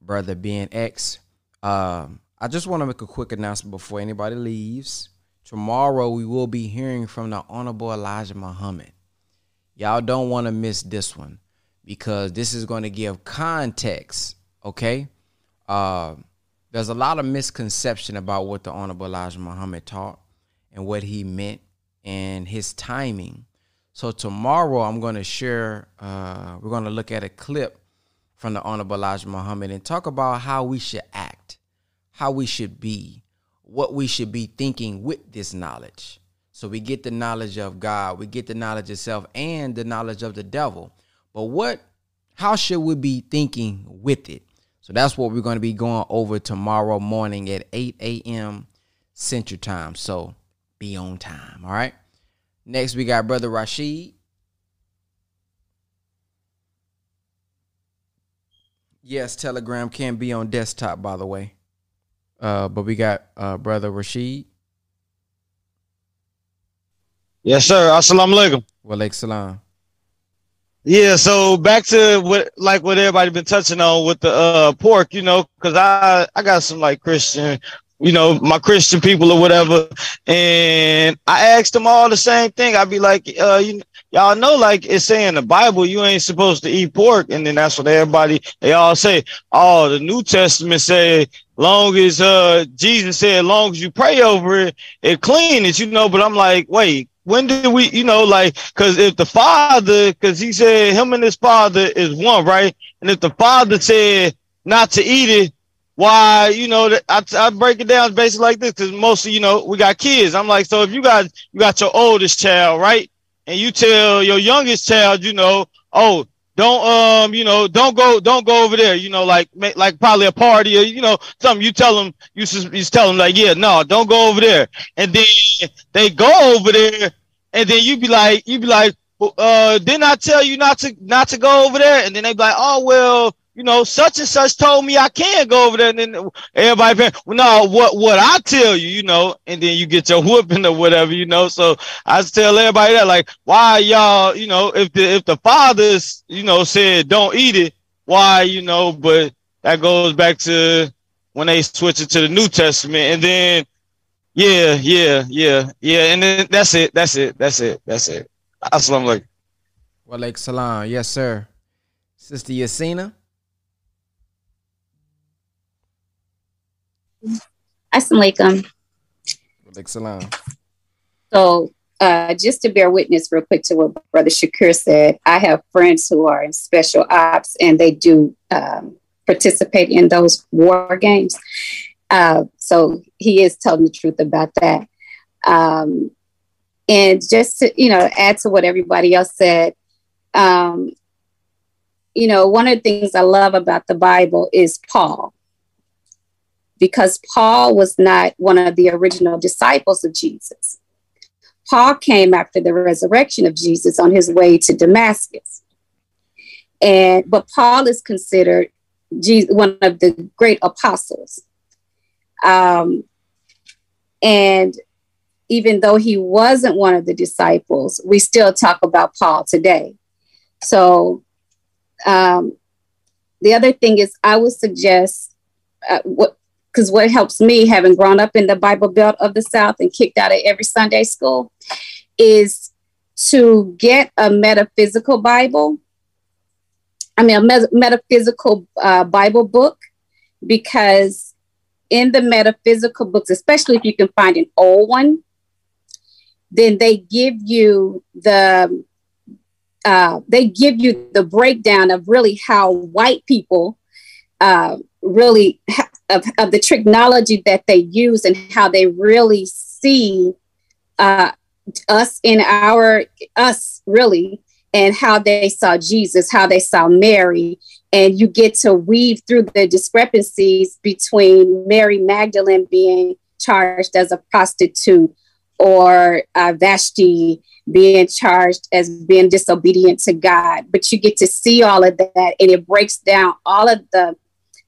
brother Ben X. Um, I just want to make a quick announcement before anybody leaves. Tomorrow we will be hearing from the Honorable Elijah Muhammad. Y'all don't want to miss this one because this is going to give context. Okay, uh, there's a lot of misconception about what the Honorable Elijah Muhammad taught and what he meant and his timing. So tomorrow I'm going to share. Uh, we're going to look at a clip from the Honorable Elijah Muhammad and talk about how we should act, how we should be, what we should be thinking with this knowledge. So we get the knowledge of God, we get the knowledge of self, and the knowledge of the devil. But what, how should we be thinking with it? So that's what we're going to be going over tomorrow morning at 8 a.m. Central Time. So be on time. All right. Next, we got Brother Rashid. Yes, Telegram can be on desktop, by the way. Uh, but we got uh, Brother Rashid. Yes, sir. Assalamu alaikum. Wa alaikum salam. Yeah, so back to what like what everybody been touching on with the uh pork, you know, because I I got some like Christian, you know, my Christian people or whatever, and I asked them all the same thing. I'd be like, uh, you y'all know, like it's saying in the Bible, you ain't supposed to eat pork, and then that's what everybody they all say. Oh, the New Testament say long as uh Jesus said, long as you pray over it, it clean it, you know. But I'm like, wait, when did we, you know, like, because if the father, because he said him and his father is one, right? And if the father said not to eat it, why, you know, I, I break it down basically like this, because mostly, you know, we got kids. I'm like, so if you got you got your oldest child, right, and you tell your youngest child, you know, oh, don't um you know don't go don't go over there you know like make, like probably a party or you know something. You tell them you just, you tell them like yeah no don't go over there. And then they go over there and then you be like you be like uh didn't I tell you not to not to go over there? And then they be like oh well you know, such and such told me I can't go over there. And then everybody, well, no, what, what I tell you, you know, and then you get your [laughs] whooping or whatever, you know. So I tell everybody that, like, why y'all, you know, if the, if the fathers, you know, said don't eat it, why, you know, but that goes back to when they switch it to the New Testament. And then, yeah, yeah, yeah, yeah. And then that's it. That's it. That's it. That's it. Assalamu alaikum. Wa alaikum salam. Yes, sir. Sister Yasina. Assalamualaikum. Excellent. So, uh, just to bear witness real quick to what Brother Shakur said, I have friends who are in special ops and they do um, participate in those war games. Uh, so he is telling the truth about that. Um, and just to, you know, add to what everybody else said, um, you know, one of the things I love about the Bible is Paul because Paul was not one of the original disciples of Jesus. Paul came after the resurrection of Jesus on his way to Damascus. And but Paul is considered one of the great apostles. Um, and even though he wasn't one of the disciples, we still talk about Paul today. So um, the other thing is, I would suggest uh, what because what helps me, having grown up in the Bible Belt of the South and kicked out of every Sunday school, is to get a metaphysical Bible. I mean, a me- metaphysical uh, Bible book, because in the metaphysical books, especially if you can find an old one, then they give you the uh, they give you the breakdown of really how white people uh, really of, of the technology that they use and how they really see uh, us in our us really and how they saw jesus how they saw mary. And you get to weave through the discrepancies between mary magdalene being charged as a prostitute or uh, vashti being charged as being disobedient to god. But you get to see all of that and it breaks down all of the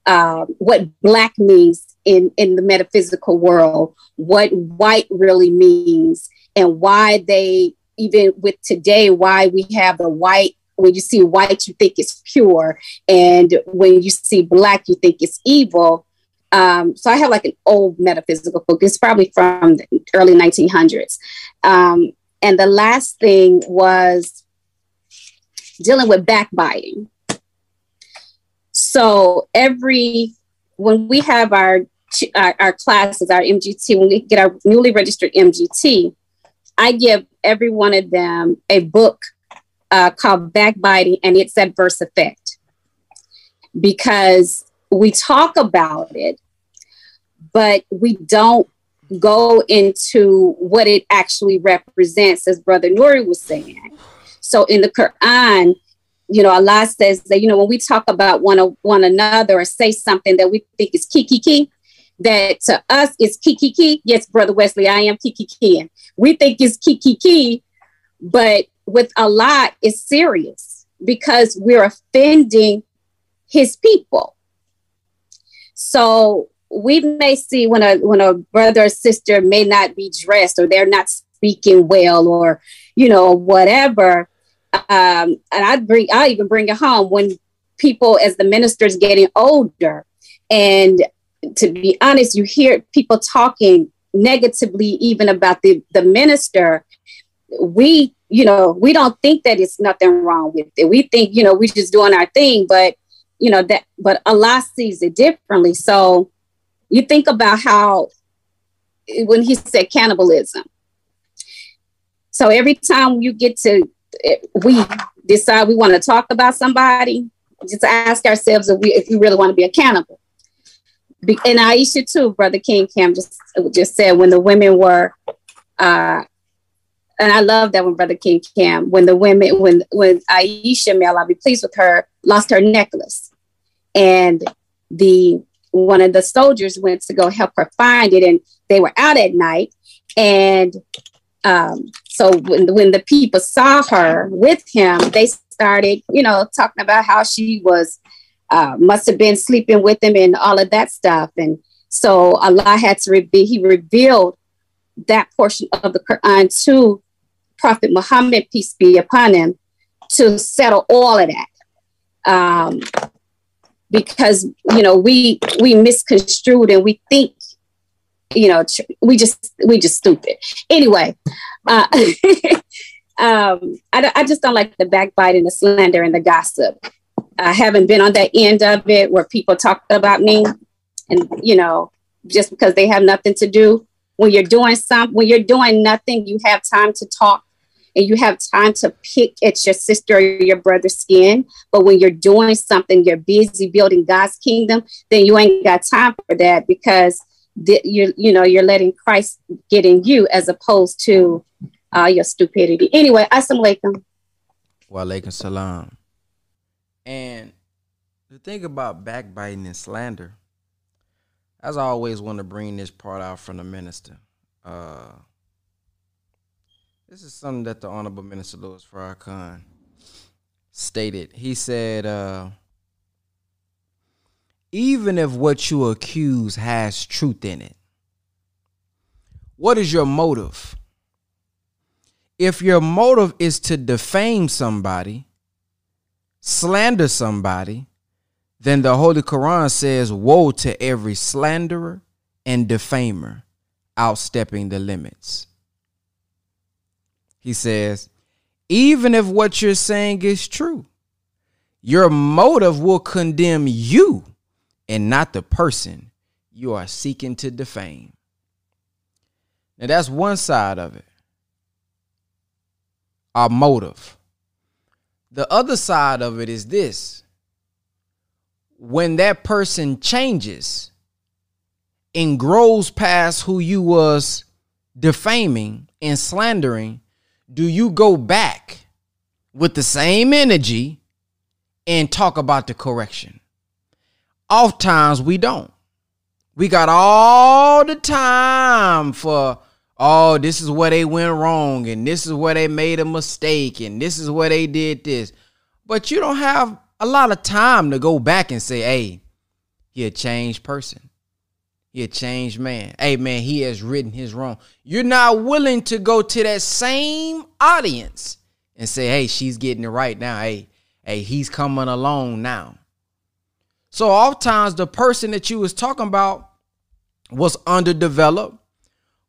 uh, what black means in in the metaphysical world what white really means and why they even with today why we have the white when you see white you think it's pure and when you see black you think it's evil. Um, so i have like an old metaphysical book. It's probably from the early 1900s um, and the last thing was dealing with backbiting so every when we have our our, our classes, our MGT, when we get our newly registered MGT, I give every one of them a book uh, called Backbiting and its Adverse Effect because we talk about it, but we don't go into what it actually represents, as Brother Nuri was saying. So in the Quran, you know, Allah says that, you know, when we talk about one, of one another or say something that we think is kiki that to us is kiki. Yes, Brother Wesley, I am kiki. We think it's kiki but with Allah, it's serious because we're offending his people. So we may see when a when a brother or sister may not be dressed or they're not speaking well or you know whatever um, and I bring I even bring it home when people as the ministers getting older and to be honest you hear people talking negatively even about the the minister. We you know we don't think that it's nothing wrong with it. We think you know we're just doing our thing but you know that but allah sees it differently. So you think about how when he said cannibalism. So every time you get to we decide we want to talk about somebody, just ask ourselves if we if we really want to be accountable. And Aisha too, Brother King Cam just just said when the women were, uh, and I love that when Brother King Cam when the women when when Aisha, may Allah be pleased with her, lost her necklace, and the one of the soldiers went to go help her find it, and they were out at night, and um, so when, when the people saw her with him, they started, you know, talking about how she was, uh, must have been sleeping with him and all of that stuff. And so Allah had to reveal, he revealed that portion of the Quran to Prophet Muhammad, peace be upon him, to settle all of that. Um, because you know we we misconstrued and we think you know we just we just stupid anyway uh, [laughs] um, I, I just don't like the backbiting the slander and the gossip. I haven't been on that end of it where people talk about me and you know just because they have nothing to do. When you're doing something when you're doing nothing you have time to talk and you have time to pick at your sister or your brother's skin. But when you're doing something you're busy building god's kingdom then you ain't got time for that because you you know you're letting Christ get in you as opposed to uh, your stupidity. Anyway, assalamu alaikum. Wa alaikum salam. And the thing about backbiting and slander, as I always want to bring this part out from the minister. Uh, this is something that the Honorable Minister Louis Farrakhan stated. He said, uh, even if what you accuse has truth in it. What is your motive? If your motive is to defame somebody, slander somebody, then the Holy Quran says, Woe to every slanderer and defamer outstepping the limits. He says, Even if what you're saying is true, your motive will condemn you and not the person you are seeking to defame. Now, that's one side of it our motive. The other side of it is this when that person changes and grows past who you was defaming and slandering, do you go back with the same energy and talk about the correction? Oftentimes we don't. We got all the time for oh, this is where they went wrong, and this is where they made a mistake, and this is where they did this. But you don't have a lot of time to go back and say, hey, he a changed person. He a changed man. Hey man, he has written his wrong. You're not willing to go to that same audience and say, hey, she's getting it right now. Hey, hey, he's coming along now. So oftentimes the person that you was talking about was underdeveloped,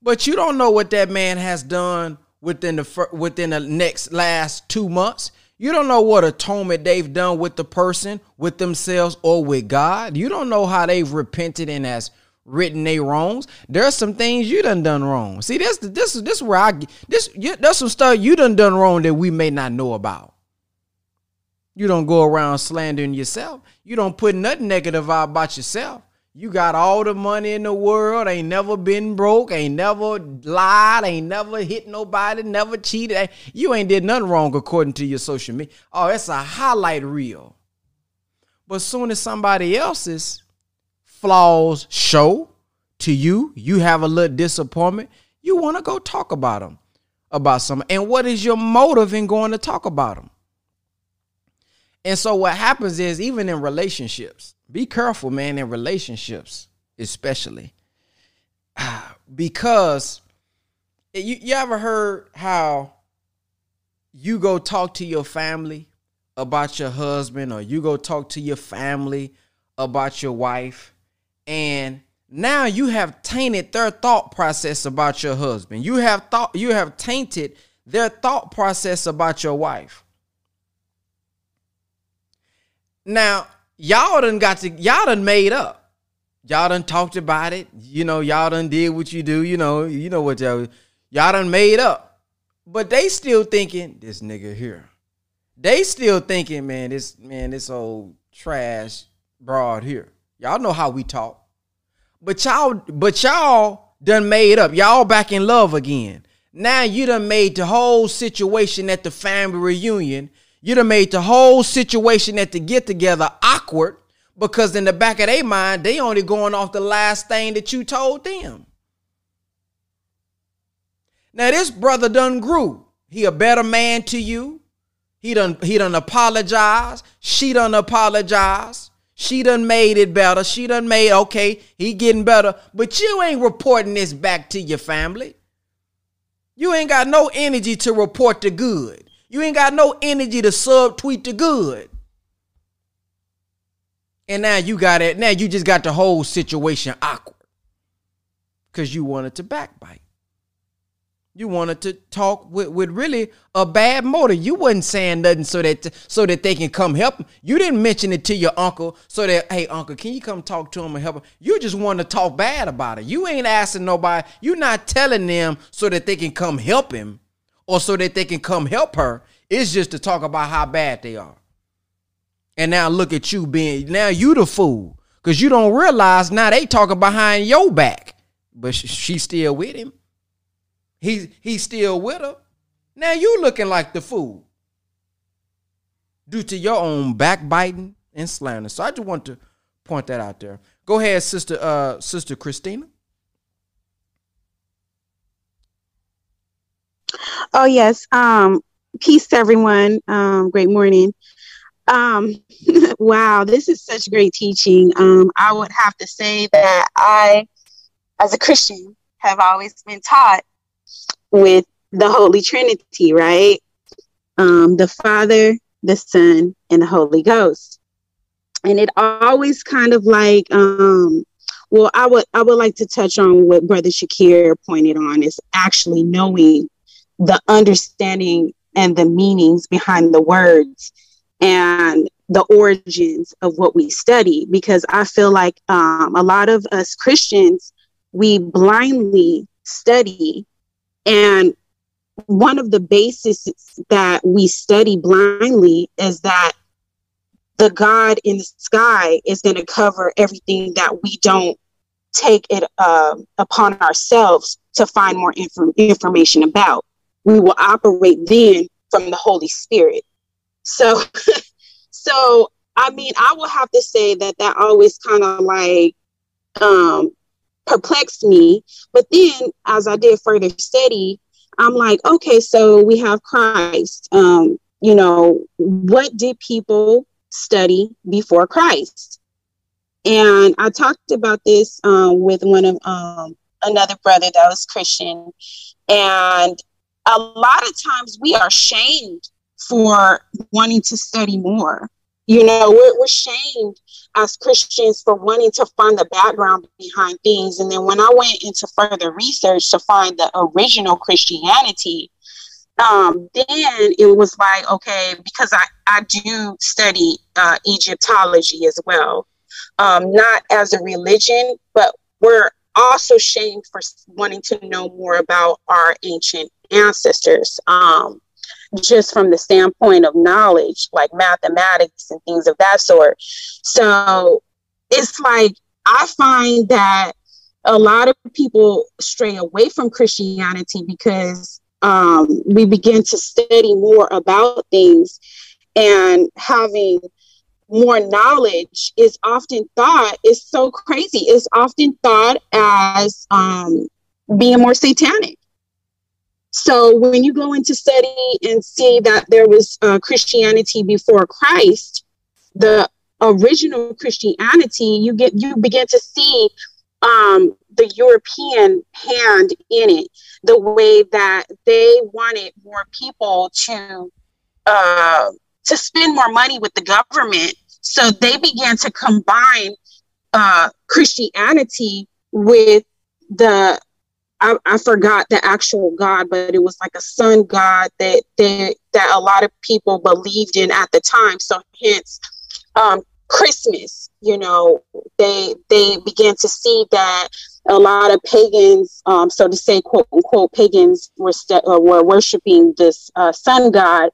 but you don't know what that man has done within the within the next last two months. You don't know what atonement they've done with the person, with themselves, or with God. You don't know how they've repented and has written their wrongs. There's some things you done done wrong. See, this this is this is where I this there's some stuff you done done wrong that we may not know about. You don't go around slandering yourself. You don't put nothing negative out about yourself. You got all the money in the world, ain't never been broke, ain't never lied, ain't never hit nobody, never cheated. You ain't did nothing wrong according to your social media. Oh, that's a highlight reel. But soon as somebody else's flaws show to you, you have a little disappointment, you want to go talk about them, about some. And what is your motive in going to talk about them? And so what happens is even in relationships, be careful, man, in relationships, especially. Ah, because you, you ever heard how you go talk to your family about your husband, or you go talk to your family about your wife, and now you have tainted their thought process about your husband. You have thought you have tainted their thought process about your wife. Now, y'all done got to y'all done made up. Y'all done talked about it. You know, y'all done did what you do. You know, you know what y'all y'all done made up. But they still thinking this nigga here. They still thinking, man, this man, this old trash broad here. Y'all know how we talk. But y'all, but y'all done made up. Y'all back in love again. Now you done made the whole situation at the family reunion you done made the whole situation at the get together awkward because in the back of their mind, they only going off the last thing that you told them. Now this brother done grew. He a better man to you. He done he done apologize. She done apologize. She done made it better. She done made okay. He getting better, but you ain't reporting this back to your family. You ain't got no energy to report the good. You ain't got no energy to subtweet the good. And now you got it. Now you just got the whole situation awkward. Because you wanted to backbite. You wanted to talk with, with really a bad motive. You wasn't saying nothing so that so that they can come help. Him. You didn't mention it to your uncle so that hey uncle, can you come talk to him and help him? You just want to talk bad about it. You ain't asking nobody. You're not telling them so that they can come help him or so that they can come help her. It's just to talk about how bad they are. And now look at you being now you the fool because you don't realize now they talking behind your back, but she's still with him. He's he's still with her. Now you looking like the fool due to your own backbiting and slander. So I just want to point that out there. Go ahead, sister, uh, sister Christina. Oh yes. Um, peace to everyone. Um, great morning. Um, [laughs] wow, this is such great teaching. Um, I would have to say that I, as a Christian, have always been taught with the Holy Trinity, right? Um, the Father, the Son, and the Holy Ghost. And it always kind of like, um, well, I would I would like to touch on what Brother Shakir pointed on is actually knowing the understanding and the meanings behind the words and the origins of what we study because i feel like um, a lot of us christians we blindly study and one of the bases that we study blindly is that the God in the sky is going to cover everything that we don't take it uh, upon ourselves to find more inf- information about. We will operate then from the Holy Spirit. So, [laughs] so I mean, I will have to say that that always kind of like um, perplexed me. But then, as I did further study, I'm like, okay, so we have Christ. Um, you know, what did people study before Christ? And I talked about this um, with one of um, another brother that was Christian. And a lot of times we are shamed for wanting to study more. You know, we're, we're shamed as Christians for wanting to find the background behind things. And then when I went into further research to find the original Christianity, um, then it was like, okay, because I, I do study uh, Egyptology as well, um, not as a religion, but we're also shamed for wanting to know more about our ancient ancestors. Um, just from the standpoint of knowledge, like mathematics and things of that sort. So it's like I find that a lot of people stray away from Christianity because um, we begin to study more about things and having more knowledge is often thought is so crazy It's often thought as um, being more satanic so when you go into study and see that there was uh, Christianity before Christ, the original Christianity, you get you begin to see um, the European hand in it, the way that they wanted more people to uh, to spend more money with the government. So they began to combine uh, Christianity with the I, I forgot the actual God, but it was like a sun god that that that a lot of people believed in at the time. So hence um, Christmas, you know, they they began to see that a lot of pagans, um, so to say, quote unquote, pagans were st- uh, were worshiping this uh, sun god,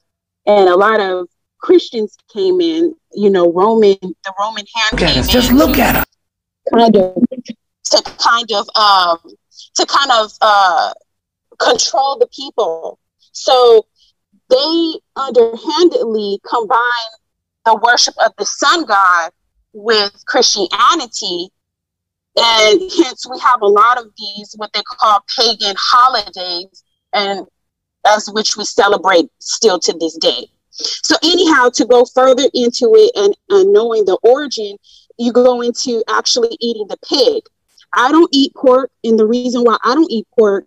and a lot of Christians came in. You know, Roman the Roman hand. Look at us. Just look at us. Kind of to kind of um, to kind of uh, control the people. So they underhandedly combine the worship of the sun god with Christianity. And hence, we have a lot of these, what they call pagan holidays, and as which we celebrate still to this day. So, anyhow, to go further into it and, and knowing the origin, you go into actually eating the pig. I don't eat pork, and the reason why I don't eat pork,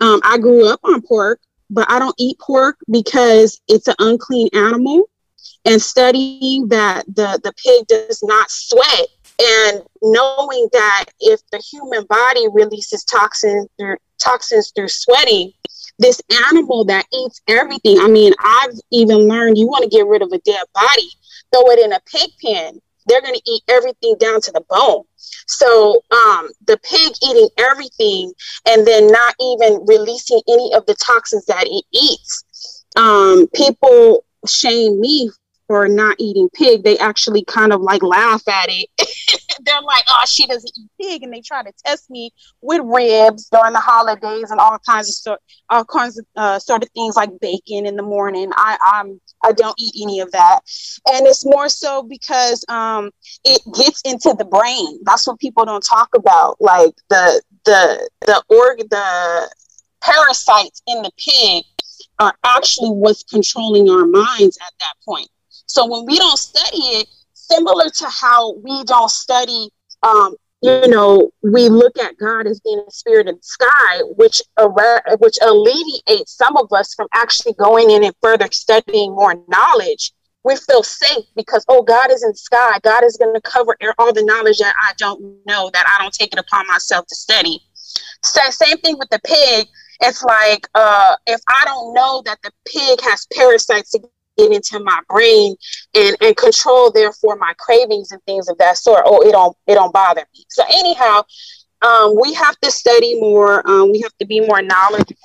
um, I grew up on pork, but I don't eat pork because it's an unclean animal. And studying that the the pig does not sweat, and knowing that if the human body releases toxins through toxins through sweating, this animal that eats everything. I mean, I've even learned you want to get rid of a dead body, throw it in a pig pen they're going to eat everything down to the bone. So um, the pig eating everything and then not even releasing any of the toxins that it eats. Um, people shame me for not eating pig. They actually kind of like laugh at it [laughs] they're like, oh, she doesn't eat pig, and they try to test me with ribs during the holidays and all kinds of sort, all kinds of uh, sort of things like bacon in the morning. I I'm I don't eat any of that, and it's more so because um it gets into the brain. That's what people don't talk about, like the the the organ the parasites in the pig are actually what's controlling our minds at that point. So when we don't study it, similar to how we don't study um, you know, we look at God as being a spirit in the sky, which which alleviates some of us from actually going in and further studying more knowledge. We feel safe because oh, God is in the sky. God is going to cover all the knowledge that I don't know, that I don't take it upon myself to study. So, same thing with the pig. It's like uh, if I don't know that the pig has parasites get into my brain and and control therefore my cravings and things of that sort oh it don't it don't bother me so anyhow um, we have to study more um, we have to be more knowledgeable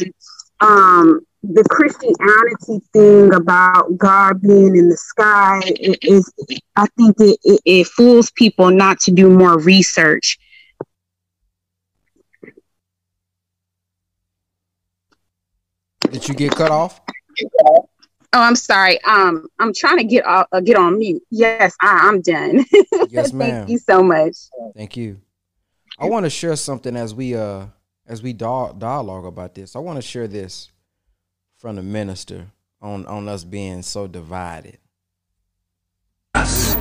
and um, the Christianity thing about God being in the sky is, I think it, it, it fools people not to do more research. Did you get cut off? Oh, I'm sorry. Um, I'm trying to get uh, get on mute. Yes, I, am done. [laughs] Yes, ma'am. Thank you so much. Thank you. I want to share something as we uh as we dialogue about this. I want to share this from the minister on on us being so divided. Us.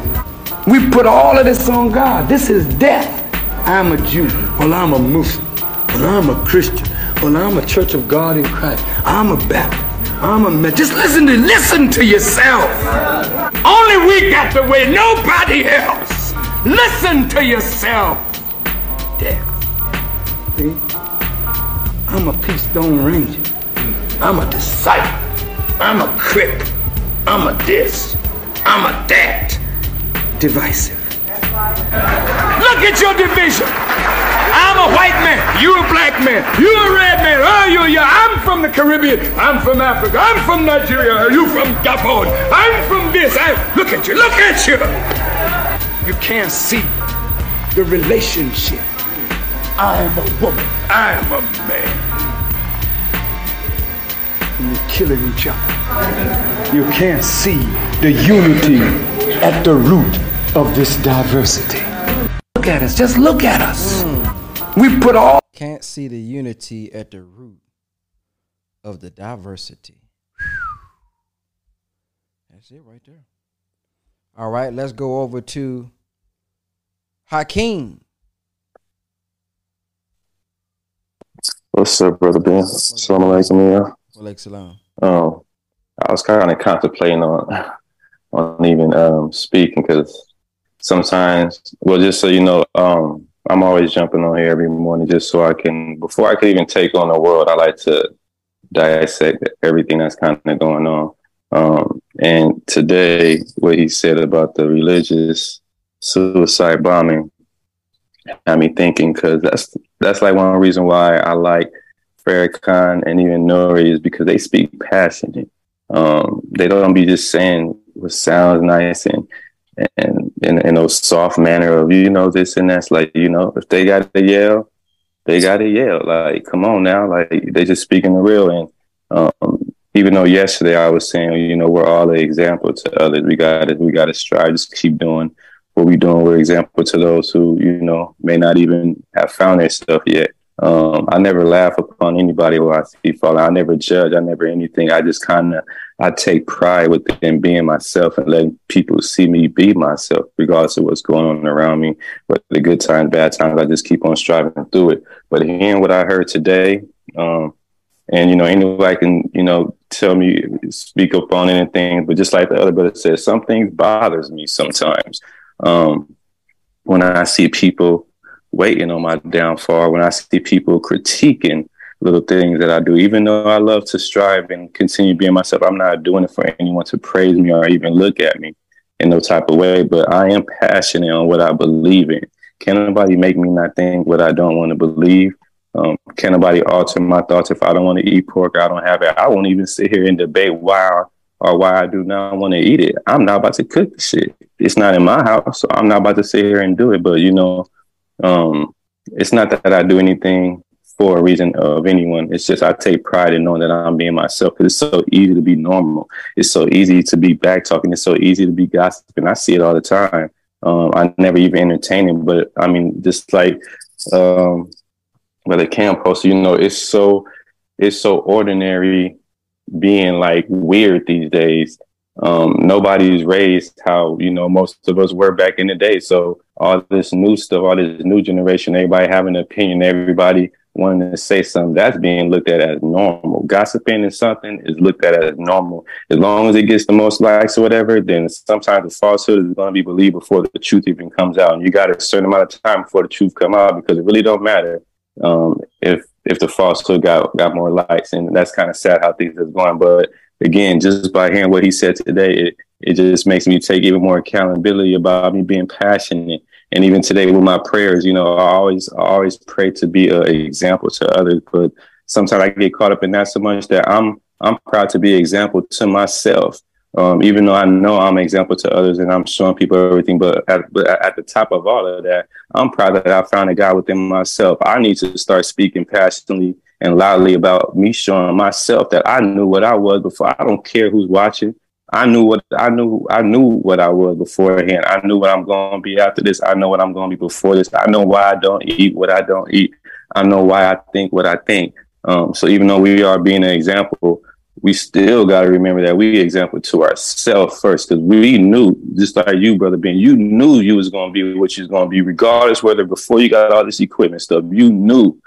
We put all of this on God. This is death. I'm a Jew. Well, I'm a Muslim. Well, I'm a Christian. Well, I'm a Church of God in Christ. I'm a Baptist. I'm a man. Just listen to listen to yourself. Only we got the way. Nobody else. Listen to yourself. Death. See? I'm a Peace Stone Ranger. I'm a disciple. I'm a crip. I'm a this. I'm a that. Divisive. Look at your division. I'm a white man. You're a black man. You're a red man. Oh, you. I'm from the Caribbean. I'm from Africa. I'm from Nigeria. Are you from Gabon? I'm from this. I, look at you. Look at you. You can't see the relationship. I am a woman. I am a man. And you're killing each other. You can't see the unity at the root of this diversity. Look at us. Just look at us. We put all. Can't see the unity at the root of the diversity. That's it right there. All right, let's go over to Hakeem. What's up, brother Ben? Assalamu alaikum, yeah. Walaikum salam. Um, I was kind of contemplating on on even um speaking because sometimes, well, just so you know, um, I'm always jumping on here every morning just so I can, before I can even take on the world, I like to dissect everything that's kind of going on. Um, and today, what he said about the religious suicide bombing had me thinking because that's that's like one reason why I like Farrakhan and even Nuri is because they speak passionate. Um, they don't be just saying what sounds nice and and in, in those soft manner of you know this and that's like you know if they got to yell they got to yell. Like come on now. Like they just speaking the real. And um, even though yesterday I was saying you know we're all an example to others. We got to we got to strive. Just keep doing what we doing. We're example to those who you know may not even have found their stuff yet um, I never laugh upon anybody who I see falling. I never judge. I never anything. I just kind of I take pride within being myself and letting people see me be myself, regardless of what's going on around me. But the good times, bad times, I just keep on striving through it. But hearing what I heard today, um, and you know, anybody can you know tell me speak up on anything. But just like the other brother said, some things bothers me sometimes um, when I see people waiting on my downfall, when I see people critiquing little things that I do, even though I love to strive and continue being myself, I'm not doing it for anyone to praise me or even look at me in no type of way, but I am passionate on what I believe in. Can anybody make me not think what I don't want to believe? Um, can anybody alter my thoughts if I don't want to eat pork? I don't have it. I won't even sit here and debate why or why I do not want to eat it. I'm not about to cook the shit. It's not in my house, so I'm not about to sit here and do it. But you know, um, it's not that I do anything for a reason of anyone. It's just I take pride in knowing that I'm being myself it's so easy to be normal. It's so easy to be back talking. It's so easy to be gossiping. I see it all the time. Um, I never even entertain it, but I mean, just like um, the Cam posted, you know, it's so it's so ordinary being like weird these days um, nobody's raised how you know most of us were back in the day. So all this new stuff, all this new generation, everybody having an opinion, everybody wanting to say something, that's being looked at as normal. Gossiping and something is looked at as normal. As long as it gets the most likes or whatever, then sometimes the falsehood is going to be believed before the truth even comes out. And you got a certain amount of time before the truth come out because it really don't matter um, if if the falsehood got got more likes. And that's kind of sad how things is going, but again, just by hearing what he said today, it, it just makes me take even more accountability about me being passionate. And even today with my prayers, you know, I always I always pray to be an example to others. But sometimes I get caught up in that so much that I'm I'm proud to be an example to myself. Um, even though I know I'm an example to others and I'm showing people everything, but at, but at the top of all of that, I'm proud that I found a God within myself. I need to start speaking passionately and loudly about me showing myself that I knew what I was before. I don't care who's watching. I knew what I knew. I knew what I was beforehand. I knew what I'm going to be after this. I know what I'm going to be before this. I know why I don't eat what I don't eat. I know why I think what I think. Um, so even though we are being an example, we still got to remember that we example to ourselves first, because we knew, just like you, brother Ben, you knew you was going to be what you was going to be, regardless whether before you got all this equipment stuff, you knew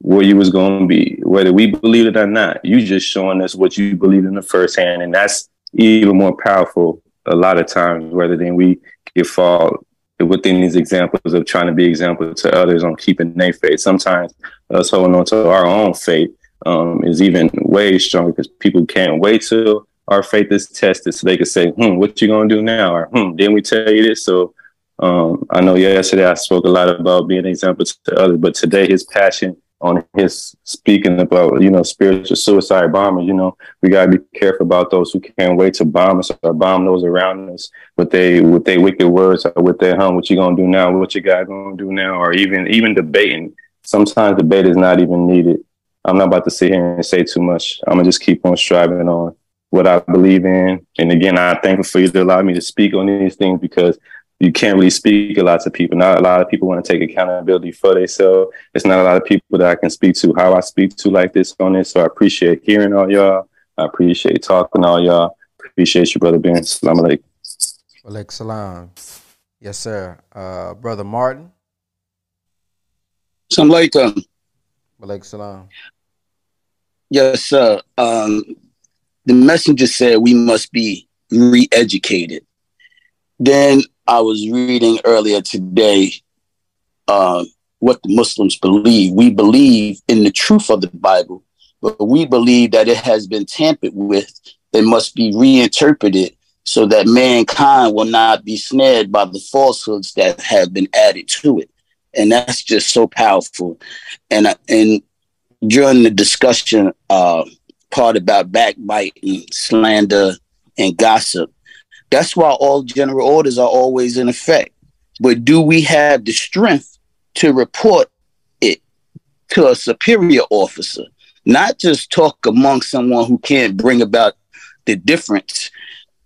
where you was going to be, whether we believe it or not. You just showing us what you believe in the first hand, and that's even more powerful a lot of times rather than we get fall within these examples of trying to be example to others on keeping their faith. Sometimes us holding on to our own faith um, is even way stronger because people can't wait till our faith is tested so they can say, hmm, what you gonna do now? Or hmm, didn't we tell you this? So um, I know yesterday I spoke a lot about being an example to others, but today his passion on his speaking about, you know, spiritual suicide bombers, you know, we gotta be careful about those who can't wait to bomb us or bomb those around us with they with their wicked words or with their hum, what you gonna do now, what you guys gonna do now, or even even debating. Sometimes debate is not even needed. I'm not about to sit here and say too much. I'm gonna just keep on striving on what I believe in. And again, I'm thankful for you to allow me to speak on these things because you can't really speak a lot to people. Not a lot of people want to take accountability for themselves. It's not a lot of people that I can speak to how I speak to like this on this. So I appreciate hearing all y'all. I appreciate talking all y'all. Appreciate you, brother Ben. Salam alaikum. Alaikum salam. Yes, sir. Uh, brother Martin. Salam alaikum. Alaikum salam. Yes, sir. Um, the messenger said we must be re-educated. Then I was reading earlier today uh, what the Muslims believe. We believe in the truth of the Bible, but we believe that it has been tampered with. It must be reinterpreted so that mankind will not be snared by the falsehoods that have been added to it. And that's just so powerful. And and during the discussion uh, part about backbiting, slander, and gossip, that's why all general orders are always in effect. But do we have the strength to report it to a superior officer? Not just talk among someone who can't bring about the difference.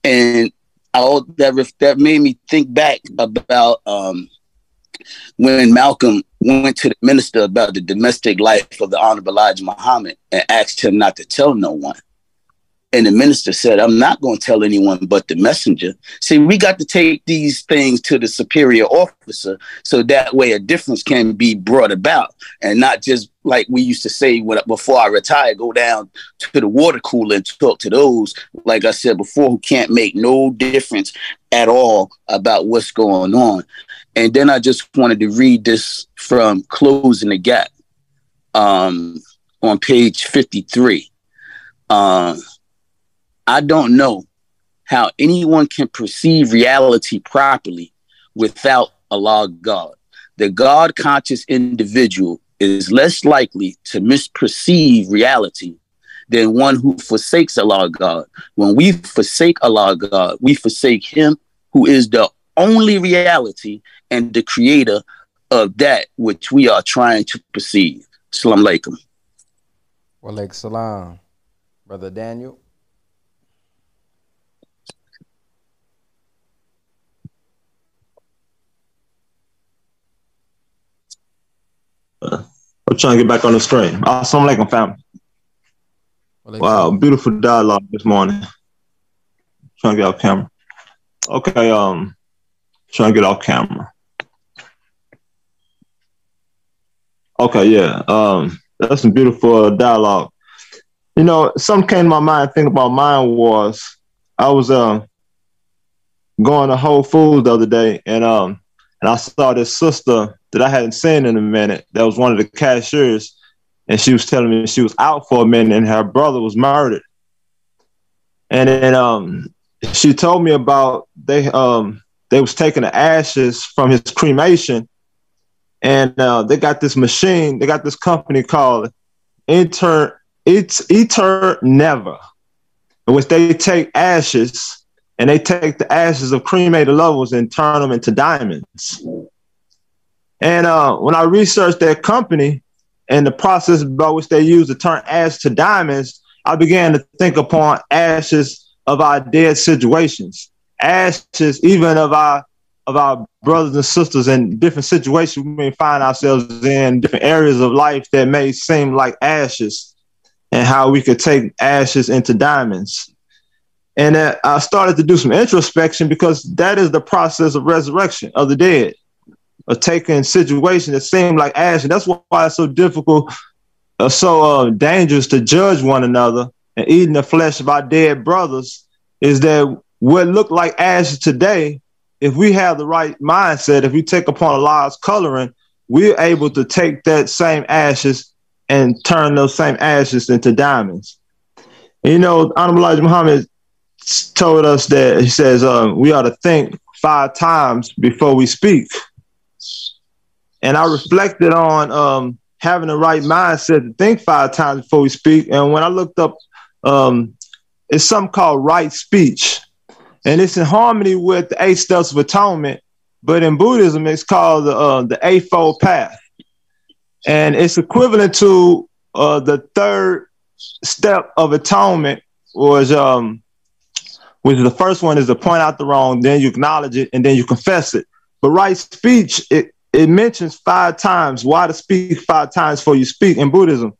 And all that that made me think back about um, when Malcolm went to the minister about the domestic life of the Honorable Elijah Muhammad and asked him not to tell no one. And the minister said, I'm not going to tell anyone but the messenger. See, we got to take these things to the superior officer so that way a difference can be brought about and not just like we used to say when, before I retire, go down to the water cooler and talk to those, like I said before, who can't make no difference at all about what's going on. And then I just wanted to read this from Closing the Gap um, on page 53. Uh, I don't know how anyone can perceive reality properly without Allah God. The God conscious individual is less likely to misperceive reality than one who forsakes Allah God. When we forsake Allah God, we forsake Him who is the only reality and the creator of that which we are trying to perceive. Salam alaikum. Wa alaikum salam. Brother Daniel. I'm trying to get back on the screen. Assalamu alaikum, family. Wow, beautiful dialogue this morning. I'm Trying to get off camera. Okay, um, trying to get off camera. Okay, yeah, um, that's some beautiful dialogue. You know, something came to my mind. Think about mine was I was um going to Whole Foods the other day, and um, and I saw this sister that I hadn't seen in a minute. That was one of the cashiers, and she was telling me she was out for a minute, and her brother was murdered. And then um, she told me about they um they was taking the ashes from his cremation, and uh, they got this machine. They got this company called inter it's Eterneva, in which they take ashes and they take the ashes of cremated loved ones and turn them into diamonds. And uh, when I researched that company and the process by which they use to turn ash to diamonds, I began to think upon ashes of our dead situations, ashes even of our of our brothers and sisters in different situations we may find ourselves in, different areas of life that may seem like ashes, and how we could take ashes into diamonds. And uh, I started to do some introspection because that is the process of resurrection of the dead, of taking situations that seem like ashes. That's why it's so difficult, uh, so uh, dangerous to judge one another and eating the flesh of our dead brothers is that what looked like ashes today, if we have the right mindset, if we take upon a Allah's coloring, we're able to take that same ashes and turn those same ashes into diamonds. And, you know, Honorable Elijah Muhammad told us that he says uh, we ought to think five times before we speak. And I reflected on um, having the right mindset to think five times before we speak. And when I looked up, um, it's something called right speech. And it's in harmony with the eight steps of atonement. But in Buddhism, it's called the, uh, the Eightfold Path. And it's equivalent to uh, the third step of atonement was um, which the first one is to point out the wrong, then you acknowledge it, and then you confess it. But right speech, it, it mentions five times why to speak five times before you speak in Buddhism.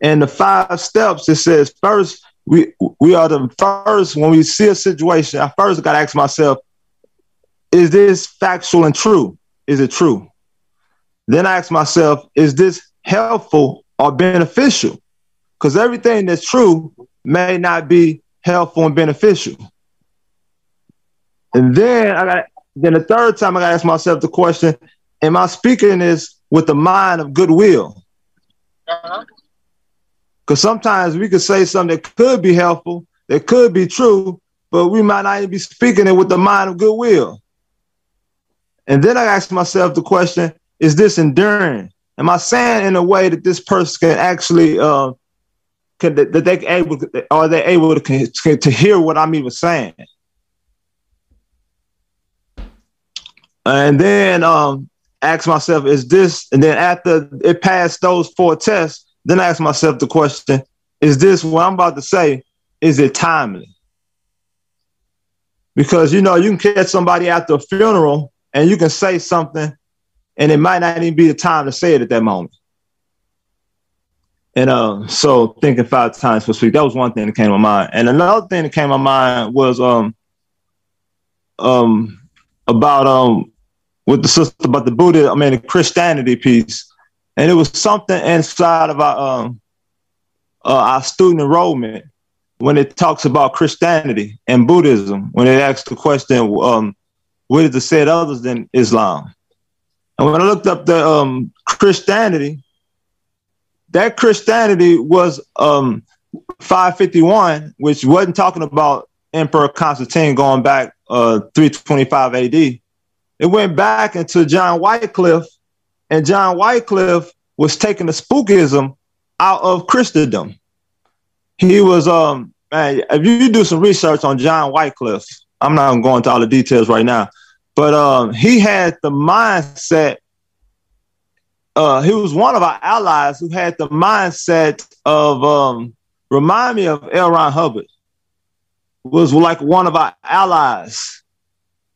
And the five steps, it says first, we we are the first when we see a situation, I first gotta ask myself, is this factual and true? Is it true? Then I ask myself, is this helpful or beneficial? Because everything that's true may not be helpful and beneficial. And then I got then the third time I got to ask myself the question: Am I speaking this with the mind of goodwill? Uh-huh. Because sometimes we could say something that could be helpful, that could be true, but we might not even be speaking it with the mind of goodwill. And then I ask myself the question: Is this enduring? Am I saying in a way that this person can actually uh, can that they able are they able to to hear what I'm even saying? And then um, ask myself, is this, and then after it passed those four tests, then I ask myself the question, is this what I'm about to say, is it timely? Because you know, you can catch somebody after a funeral and you can say something, and it might not even be the time to say it at that moment. And uh, so thinking five times for speak, that was one thing that came to my mind. And another thing that came to my mind was um um about um with the sister about the Buddha, I mean the Christianity piece, and it was something inside of our um, uh, our student enrollment when it talks about Christianity and Buddhism. When it asks the question, um, "What is it said others than Islam?" And when I looked up the um, Christianity, that Christianity was um, 551, which wasn't talking about Emperor Constantine going back uh, 325 AD it went back into John Wycliffe, and John Wycliffe was taking the spookism out of Christendom. He was um man, if you do some research on John Wycliffe, I'm not going to go into all the details right now, but um he had the mindset. Uh, he was one of our allies who had the mindset of um remind me of L. Ron Hubbard was like one of our allies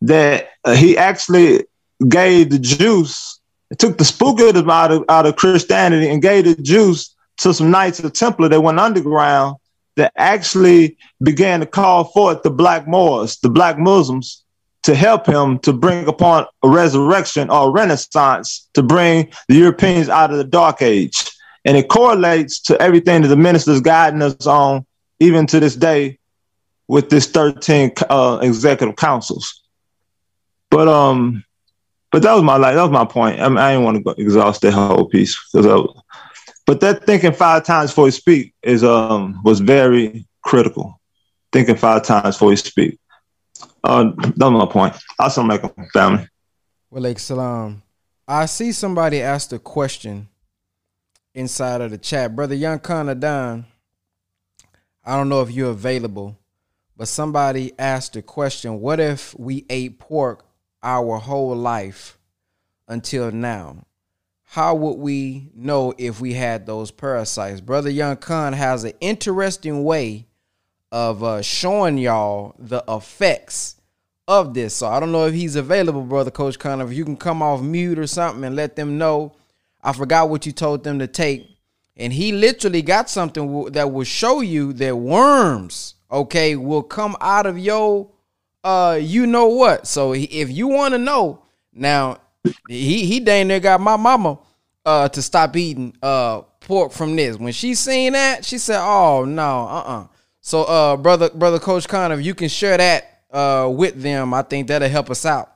that uh, he actually gave the juice, took the spookism out of, out of Christianity and gave the juice to some Knights of Templar that went underground that actually began to call forth the black Moors, the black Muslims, to help him to bring upon a resurrection or a renaissance to bring the Europeans out of the dark age. And it correlates to everything that the minister's guiding us on, even to this day, with this 13 uh, executive councils. But um, but that was my like that was my point. I, mean, I didn't want to exhaust that whole piece because but that thinking five times before you speak is um was very critical. Thinking five times before you speak. Uh, that was my point. Assalamu alaikum, family. Like salam. I see somebody asked a question inside of the chat. Brother Young Don, I don't know if you're available, but somebody asked the question what if we ate pork our whole life until now? How would we know if we had those parasites? Brother Young Khan has an interesting way of uh, showing y'all the effects of this. So I don't know if he's available, brother Coach Khan. If you can come off mute or something and let them know. I forgot what you told them to take, and he literally got something that will show you that worms, okay, will come out of your, uh, you know what. So if you want to know, now he he dang near got my mama uh to stop eating uh pork from this. When she seen that, she said, "Oh no, uh uh." So uh, brother brother Coach Connor, if you can share that uh, with them, I think that'll help us out.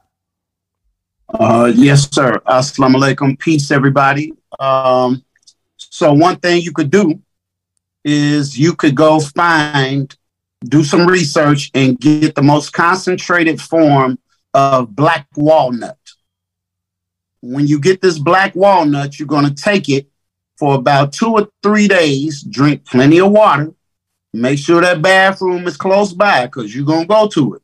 Uh, yes, sir. Assalamu alaikum. Peace, everybody. Um, so one thing you could do is you could go find, do some research and get the most concentrated form of black walnut. When you get this black walnut, you're going to take it for about two or three days, drink plenty of water, make sure that bathroom is close by because you're going to go to it.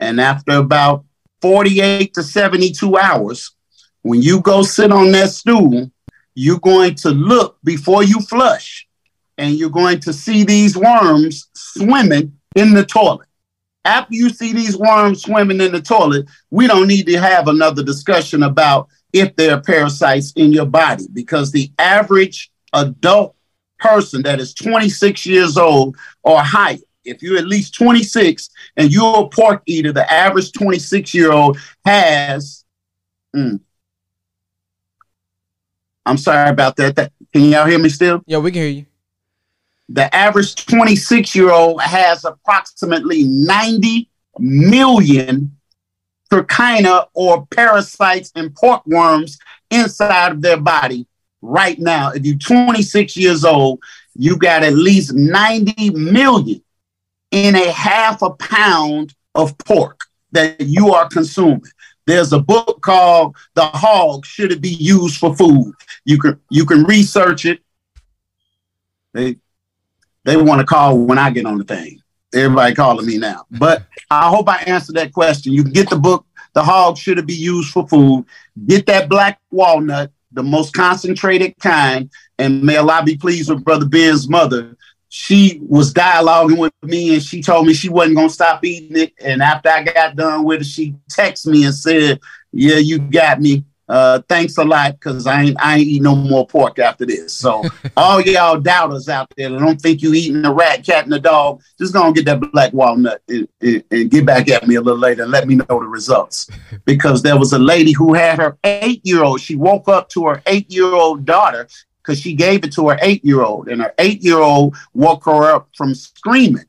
And after about 48 to 72 hours, when you go sit on that stool, you're going to look before you flush and you're going to see these worms swimming in the toilet. After you see these worms swimming in the toilet, we don't need to have another discussion about if there are parasites in your body because the average adult person that is 26 years old or higher if you're at least 26 and you're a pork eater, the average 26 year old has. Mm, I'm sorry about that. that. Can y'all hear me still? Yeah, we can hear you. The average 26 year old has approximately 90 million trichina or parasites and pork worms inside of their body right now. If you're 26 years old, you got at least 90 million in a half a pound of pork that you are consuming. There's a book called The Hog Should It Be Used for Food? You can you can research it. They want to call when I get on the thing. Everybody calling me now. But I hope I answered that question. You can get the book, The Hog Should It Be Used for Food? Get that black walnut, the most concentrated kind. And may Allah be pleased with Brother Ben's mother she was dialoguing with me and she told me she wasn't gonna stop eating it. And after I got done with it, she texted me and said, Yeah, you got me. Uh, thanks a lot because I ain't I ain't eat no more pork after this. So [laughs] all y'all doubters out there that don't think you eating a rat, cat, and a dog, just gonna get that black walnut and, and, and get back at me a little later and let me know the results. [laughs] Because there was a lady who had her eight year old. She woke up to her eight year old daughter because she gave it to her eight year old, and her eight year old woke her up from screaming.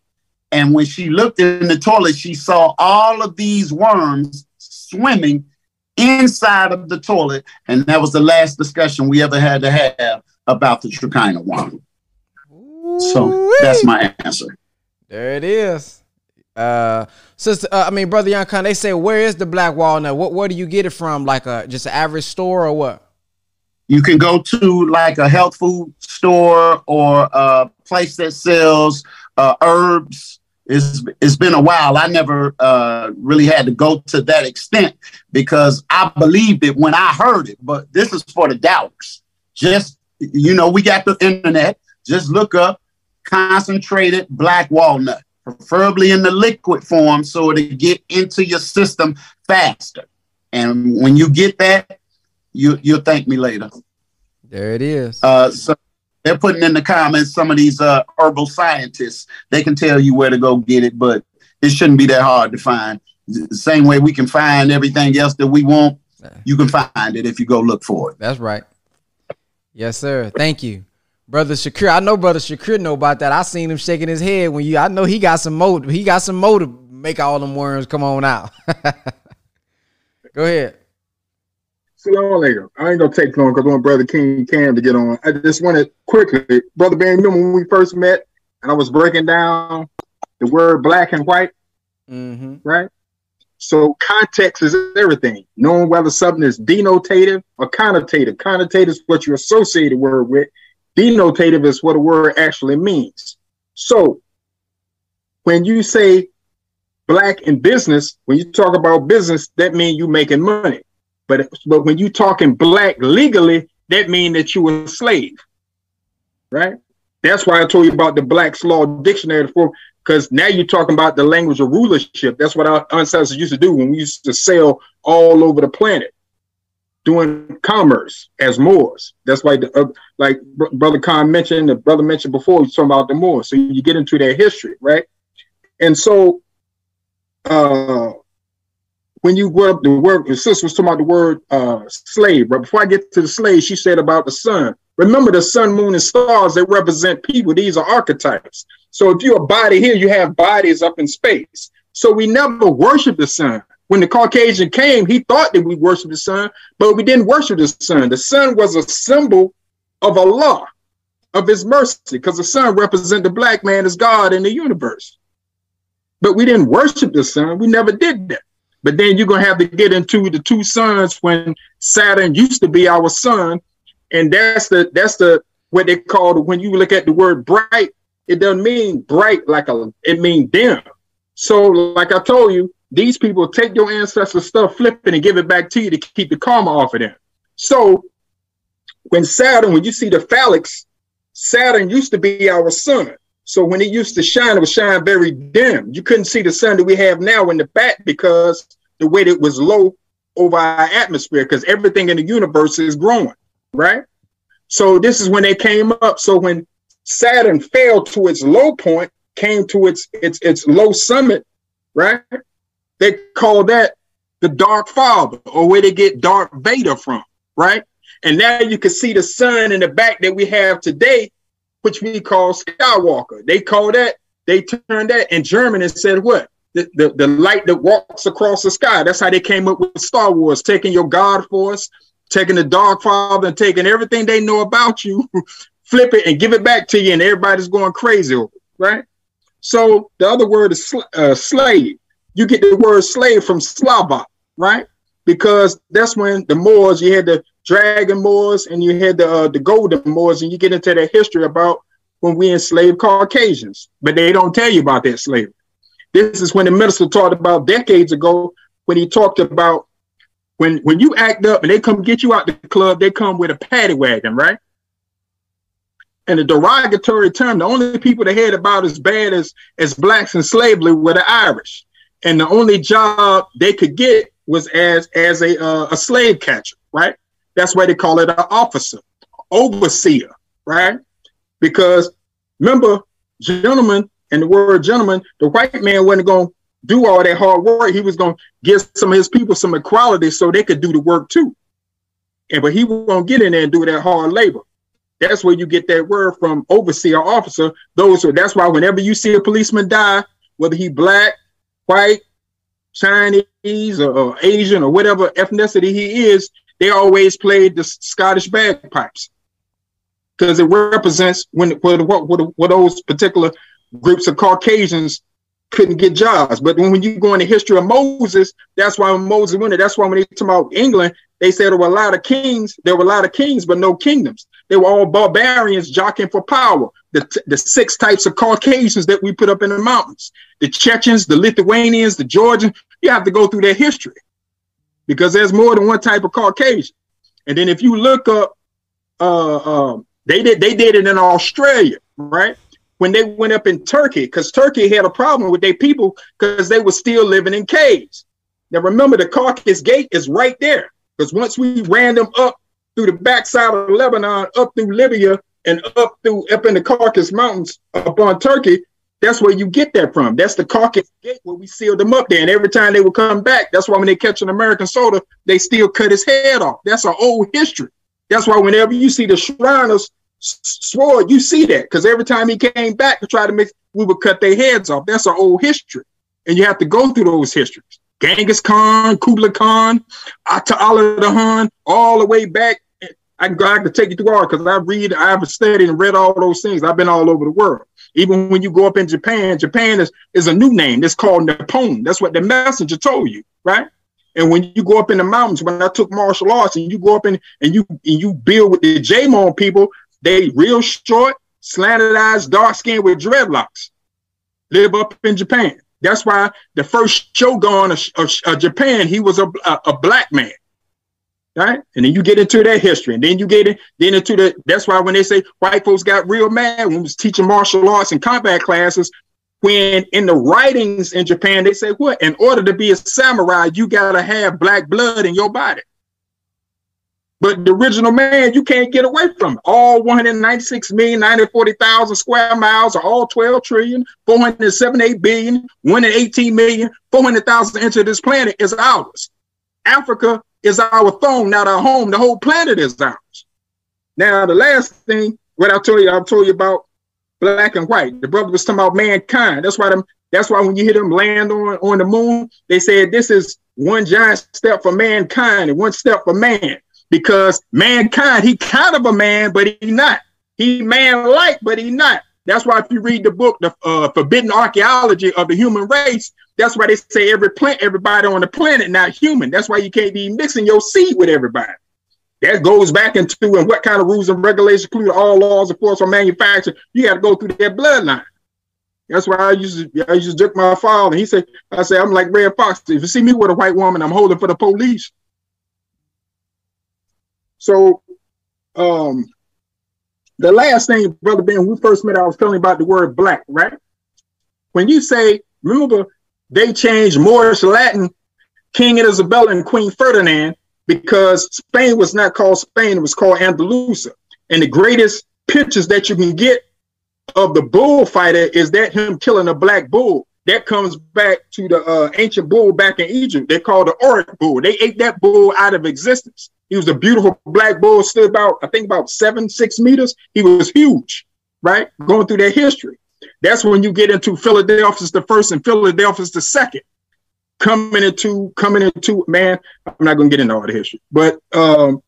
And when she looked in the toilet, she saw all of these worms swimming inside of the toilet. And that was the last discussion we ever had to have about the trichina worm. So that's my answer. There it is. Uh, sister, uh, I mean, brother Young they say, where is the black walnut? What, where do you get it from? Like a just an average store or what? You can go to like a health food store or a place that sells uh, herbs. It's, it's been a while. I never uh, really had to go to that extent because I believed it when I heard it. But this is for the doubters. Just, you know, we got the internet. Just look up concentrated black walnut, preferably in the liquid form so it'll get into your system faster. And when you get that, you you'll thank me later. There it is. Uh, so they're putting in the comments some of these uh, herbal scientists. They can tell you where to go get it, but it shouldn't be that hard to find. The same way we can find everything else that we want, you can find it if you go look for it. That's right. Yes, sir. Thank you. Brother Shakir, I know Brother Shakir know about that. I seen him shaking his head when you. I know he got some motive. He got some motive. Make all them worms come on out. [laughs] Go ahead. Salam alaikum. I ain't gonna take long because I want Brother King Cam to get on. I just wanted quickly, Brother Ben, know when we first met and I was breaking down the word black and white, mm-hmm. right? So context is everything. Knowing whether something is denotative or connotative. Connotative is what you associate a word with. denotative is what a word actually means. So when you say black in business, when you talk about business, that means you making money. But but when you talking black legally, that means that you were a slave. Right? That's why I told you about the Black's Law Dictionary before, because now you're talking about the language of rulership. That's what our ancestors used to do when we used to sail all over the planet doing commerce as Moors. That's why, the, uh, like Brother Khan mentioned, the brother mentioned before, he's talking about the Moors. So you get into their history, right? And so uh, when you were up the word, the sister was talking about the word uh, slave. But before I get to the slave, she said about the sun. Remember the sun, moon, and stars, they represent people. These are archetypes. So if you're a body here, you have bodies up in space. So we never worship the sun when the Caucasian came, he thought that we worshiped the sun, but we didn't worship the sun. The sun was a symbol of Allah, of his mercy, because the sun represents the black man as God in the universe. But we didn't worship the sun. We never did that. But then you're gonna have to get into the two suns when Saturn used to be our sun, and that's the that's the what they call it when you look at the word bright, it doesn't mean bright like a it means dim. So, like I told you, these people take your ancestors' stuff, flip it, and give it back to you to keep the karma off of them. So when Saturn, when you see the phallics, Saturn used to be our sun. So when it used to shine, it would shine very dim. You couldn't see the sun that we have now in the back because the weight it was low over our atmosphere because everything in the universe is growing, right? So this is when they came up. So when Saturn fell to its low point, came to its its its low summit, right? They call that the dark father or where they get Darth Vader from, right? And now you can see the sun in the back that we have today, which we call Skywalker. They call that, they turned that in German and said what? The, the, the light that walks across the sky. That's how they came up with Star Wars, taking your God force, taking the dark father and taking everything they know about you, [laughs] flip it and give it back to you, and everybody's going crazy right? So the other word is sl- uh, slave you get the word slave from Slava, right? Because that's when the Moors, you had the dragon Moors and you had the uh, the golden Moors, and you get into that history about when we enslaved Caucasians, but they don't tell you about that slavery. This is when the minister talked about decades ago when he talked about when when you act up and they come get you out the club, they come with a paddy wagon, right? And the derogatory term, the only people that had about as bad as as blacks in slavery were the Irish and the only job they could get was as as a uh, a slave catcher, right? That's why they call it an officer, overseer, right? Because remember, gentlemen, and the word gentleman, the white man wasn't going to do all that hard work. He was going to give some of his people some equality so they could do the work too. And but he won't get in there and do that hard labor. That's where you get that word from overseer officer. Those are that's why whenever you see a policeman die, whether he black, white, Chinese, or, or Asian, or whatever ethnicity he is, they always played the Scottish bagpipes because it represents when what, what, what those particular groups of Caucasians couldn't get jobs. But when you go in the history of Moses, that's why Moses went there, that's why when they talk about England, they said there were a lot of kings, there were a lot of kings, but no kingdoms. They were all barbarians jockeying for power. The, the six types of Caucasians that we put up in the mountains the Chechens, the Lithuanians, the Georgians, you have to go through their history because there's more than one type of Caucasian. And then if you look up, uh, uh, they did they did it in Australia, right? When they went up in Turkey, because Turkey had a problem with their people because they were still living in caves. Now remember, the Caucasus Gate is right there because once we ran them up through the backside of Lebanon, up through Libya, and up through up in the Caucasus Mountains up on Turkey, that's where you get that from. That's the Caucasus Gate where we sealed them up there. And every time they would come back, that's why when they catch an American soldier, they still cut his head off. That's an old history. That's why whenever you see the Shriners sword, you see that because every time he came back to try to make, we would cut their heads off. That's an old history, and you have to go through those histories. Genghis Khan, Kublai Khan, Attila the Hun, all the way back. I can, I can take you through all because I read, I've studied and read all those things. I've been all over the world. Even when you go up in Japan, Japan is, is a new name. It's called Nippon. That's what the messenger told you, right? And when you go up in the mountains, when I took martial arts and you go up in and you and you build with the Jomon people, they real short, slanted eyes, dark skin with dreadlocks. Live up in Japan. That's why the first shogun of, of, of Japan, he was a, a, a black man right? And then you get into that history, and then you get it, then into the. That's why when they say white folks got real mad when was teaching martial arts and combat classes, when in the writings in Japan they say what? In order to be a samurai, you gotta have black blood in your body. But the original man, you can't get away from it. All 196 million, 940,000 square miles or all 12 trillion, 478 billion, 1 in 18 million, 400,000 inches of this planet is ours. Africa is our throne, not our home. The whole planet is ours. Now, the last thing, what I told you, I told you about black and white. The brother was talking about mankind. That's why them, that's why when you hear them land on, on the moon, they said this is one giant step for mankind and one step for man because mankind, he kind of a man, but he not. He man-like, but he not. That's why if you read the book, the uh, Forbidden Archaeology of the Human Race, that's why they say every plant, everybody on the planet not human. That's why you can't be mixing your seed with everybody. That goes back into and what kind of rules and regulations include all laws of force on manufacture. You got to go through that bloodline. That's why I used to I used to jerk my father. He said, I say I'm like Redd Foxx. If you see me with a white woman, I'm holding for the police. So, um, the last thing, Brother Ben, we first met, I was telling about the word black, right? When you say, remember, they changed Moorish Latin, King Isabella and Queen Ferdinand, because Spain was not called Spain, it was called Andalusia. And the greatest pictures that you can get of the bullfighter is that him killing a black bull. That comes back to the uh, ancient bull back in Egypt. They called the Auric bull. They ate that bull out of existence. He was a beautiful black bull, stood about, I think, about seven, six meters. He was huge, right? Going through that history. That's when you get into Philadelphia's the first and Philadelphia's the second. Coming into, coming into, man, I'm not gonna get into all the history, but um,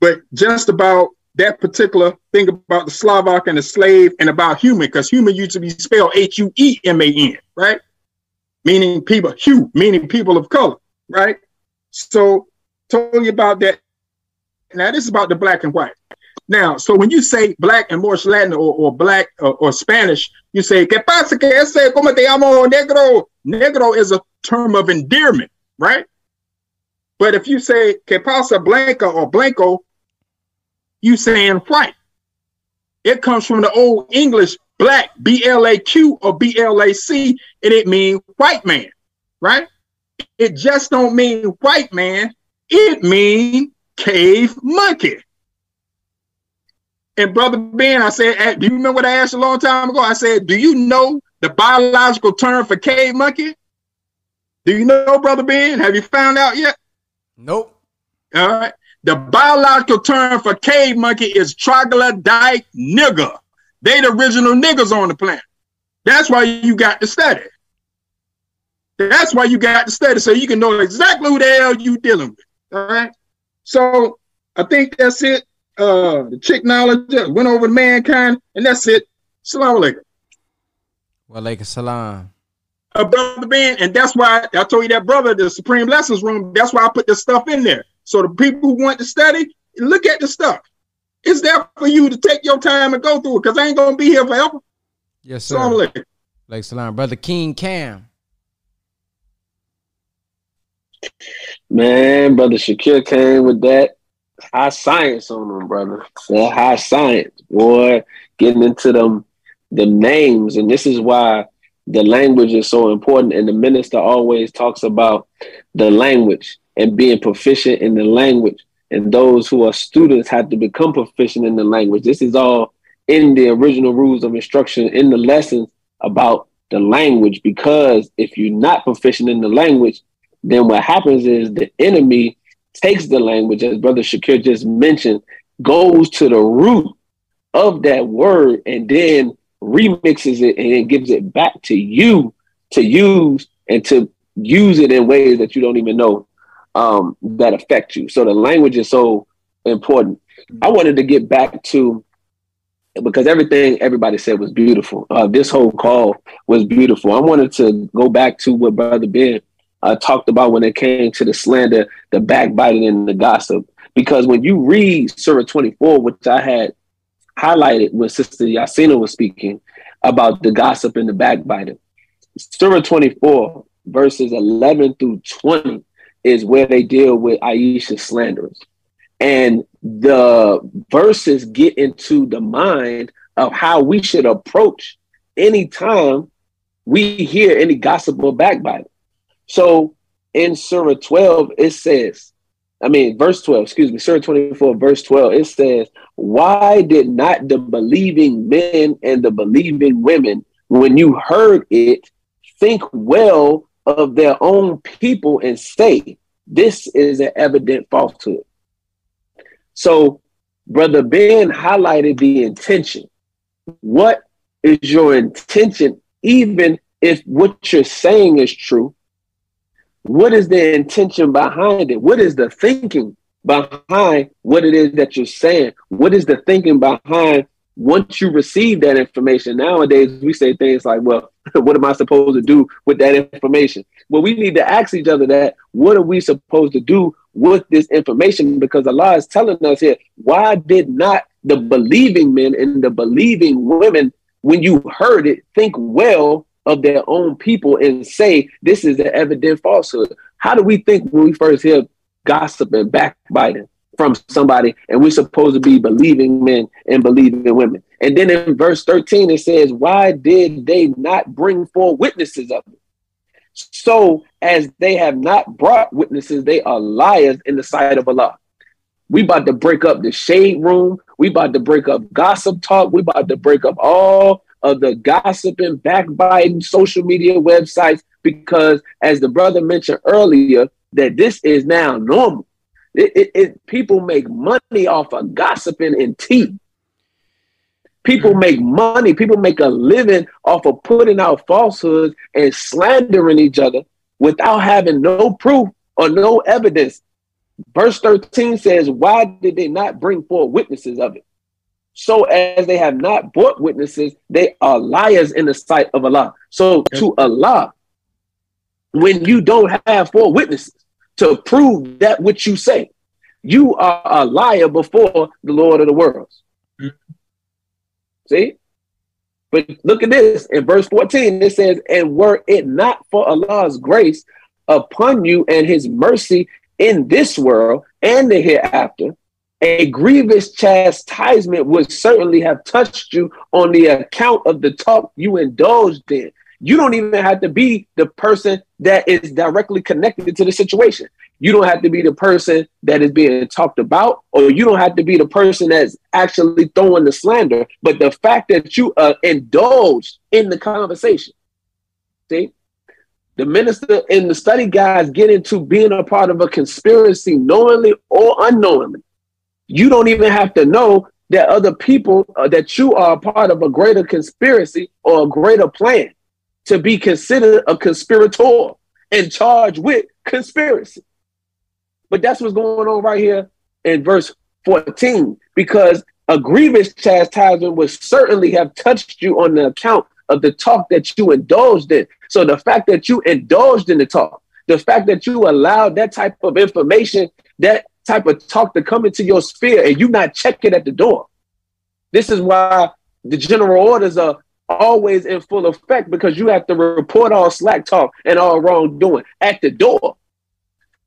but just about that particular thing about the Slovak and the slave and about human, because human used to be spelled H-U-E-M-A-N, right? Meaning people, hue, meaning people of color, right? So told you about that now this is about the black and white. Now, so when you say black and Moorish Latin or, or black or, or, Spanish, you say, ¿Qué pasa que ese, como te llamo, negro? Negro is a term of endearment, right? But if you say, ¿Qué pasa blanca or blanco? You saying white. It comes from the old English black, B-L-A-Q or B-L-A-C, and it means white man, right? It just don't mean white man. It mean cave monkey. And brother Ben, I said, do you remember what I asked a long time ago? I said, do you know the biological term for cave monkey? Do you know, brother Ben? Have you found out yet? Nope. All right. The biological term for cave monkey is troglodyte nigger. They the original niggers on the planet. That's why you got to study. That's why you got to study so you can know exactly who the hell you dealing with. All right. So I think that's it. Uh, the chick knowledge went over to mankind, and that's it. Salam alaikum. Wa alaikum salam. Uh, brother Ben, and that's why I told you that brother, the Supreme Lessons Room. That's why I put this stuff in there. So the people who want to study, look at the stuff. It's there for you to take your time and go through it, because I ain't gonna be here forever. Yes, sir. Salam alaikum. Like salam, brother King Cam. Man, brother Shakir came with that high science on them, brother. That high science, boy, getting into them the names, and this is why the language is so important. And the minister always talks about the language and being proficient in the language. And those who are students have to become proficient in the language. This is all in the original rules of instruction in the lessons about the language. Because if you're not proficient in the language, then what happens is the enemy takes the language, as Brother Shakir just mentioned, goes to the root of that word and then remixes it and gives it back to you to use and to use it in ways that you don't even know um, that affect you. So the language is so important. I wanted to get back to because everything everybody said was beautiful. Uh, this whole call was beautiful. I wanted to go back to what Brother Ben uh, talked about when it came to the slander, the backbiting, and the gossip. Because when you read Surah 24, which I had highlighted when Sister Yasina was speaking about the gossip and the backbiting. Surah 24, verses 11 through 20, is where they deal with Aisha slanderers. And the verses get into the mind of how we should approach any time we hear any gossip or backbiting. So in Surah 12, it says, I mean, verse 12, excuse me, Surah 24, verse 12, it says, Why did not the believing men and the believing women, when you heard it, think well of their own people and say, This is an evident falsehood? So, Brother Ben highlighted the intention. What is your intention, even if what you're saying is true? What is the intention behind it? What is the thinking behind what it is that you're saying? What is the thinking behind once you receive that information? Nowadays, we say things like, well, [laughs] what am I supposed to do with that information? Well, we need to ask each other that. What are we supposed to do with this information? Because Allah is telling us here, why did not the believing men and the believing women, when you heard it, think well of their own people and say this is an evident falsehood? How do we think when we first hear gossip and backbiting from somebody and we're supposed to be believing men and believing women? And then in verse 13, it says, Why did they not bring forth witnesses of it? So, as they have not brought witnesses, they are liars in the sight of Allah. We about to break up the shade room. We about to break up gossip talk. We about to break up all of the gossiping, backbiting, social media websites because, as the brother mentioned earlier, that this is now normal. It, it, it people make money off of gossiping and tea. People hmm. make money. People make a living off of putting out falsehoods and slandering each other without having no proof or no evidence. Verse 13 says, Why did they not bring forth witnesses of it? So as they have not brought witnesses, they are liars in the sight of Allah. So to Allah, when you don't have four witnesses to prove that which you say, you are a liar before the Lord of the worlds. Mm-hmm. See? But look at this in verse 14, it says, And were it not for Allah's grace upon you and his mercy in this world and the hereafter, a grievous chastisement would certainly have touched you on the account of the talk you indulged in. You don't even have to be the person that is directly connected to the situation. You don't have to be the person that is being talked about, or you don't have to be the person that's actually throwing the slander. But the fact that you uh, indulged in the conversation, see, the minister and the study guys get into being a part of a conspiracy knowingly or unknowingly you don't even have to know that other people uh, that you are a part of a greater conspiracy or a greater plan to be considered a conspirator and charged with conspiracy. But that's what's going on right here in verse 14, because a grievous chastisement would certainly have touched you on the account of the talk that you indulged in. So the fact that you indulged in the talk, the fact that you allowed that type of information, that type of talk to come into your sphere and you not check it at the door. This is why the general orders are always in full effect because you have to report all slack talk and all wrongdoing at the door.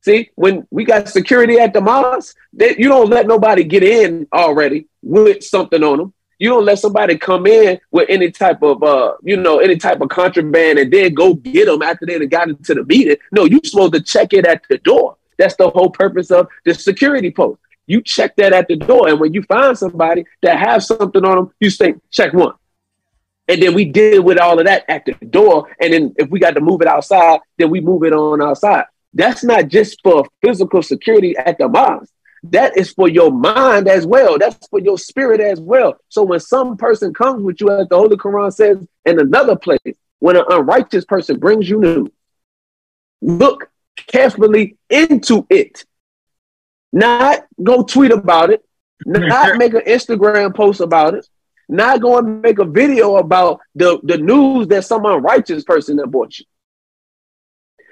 See, when we got security at the mosque, they, you don't let nobody get in already with something on them. You don't let somebody come in with any type of, uh, you know, any type of contraband and then go get them after they got into the meeting. No, you're supposed to check it at the door. That's the whole purpose of the security post. You check that at the door, and when you find somebody that has something on them, you say, check one. And then we deal with all of that at the door. And then if we got to move it outside, then we move it on outside. That's not just for physical security at the mosque. That is for your mind as well. That's for your spirit as well. So when some person comes with you, as the Holy Quran says in another place, when an unrighteous person brings you news, look carefully into it. Not go tweet about it, not make an Instagram post about it, not go and make a video about the, the news that some unrighteous person that bought you.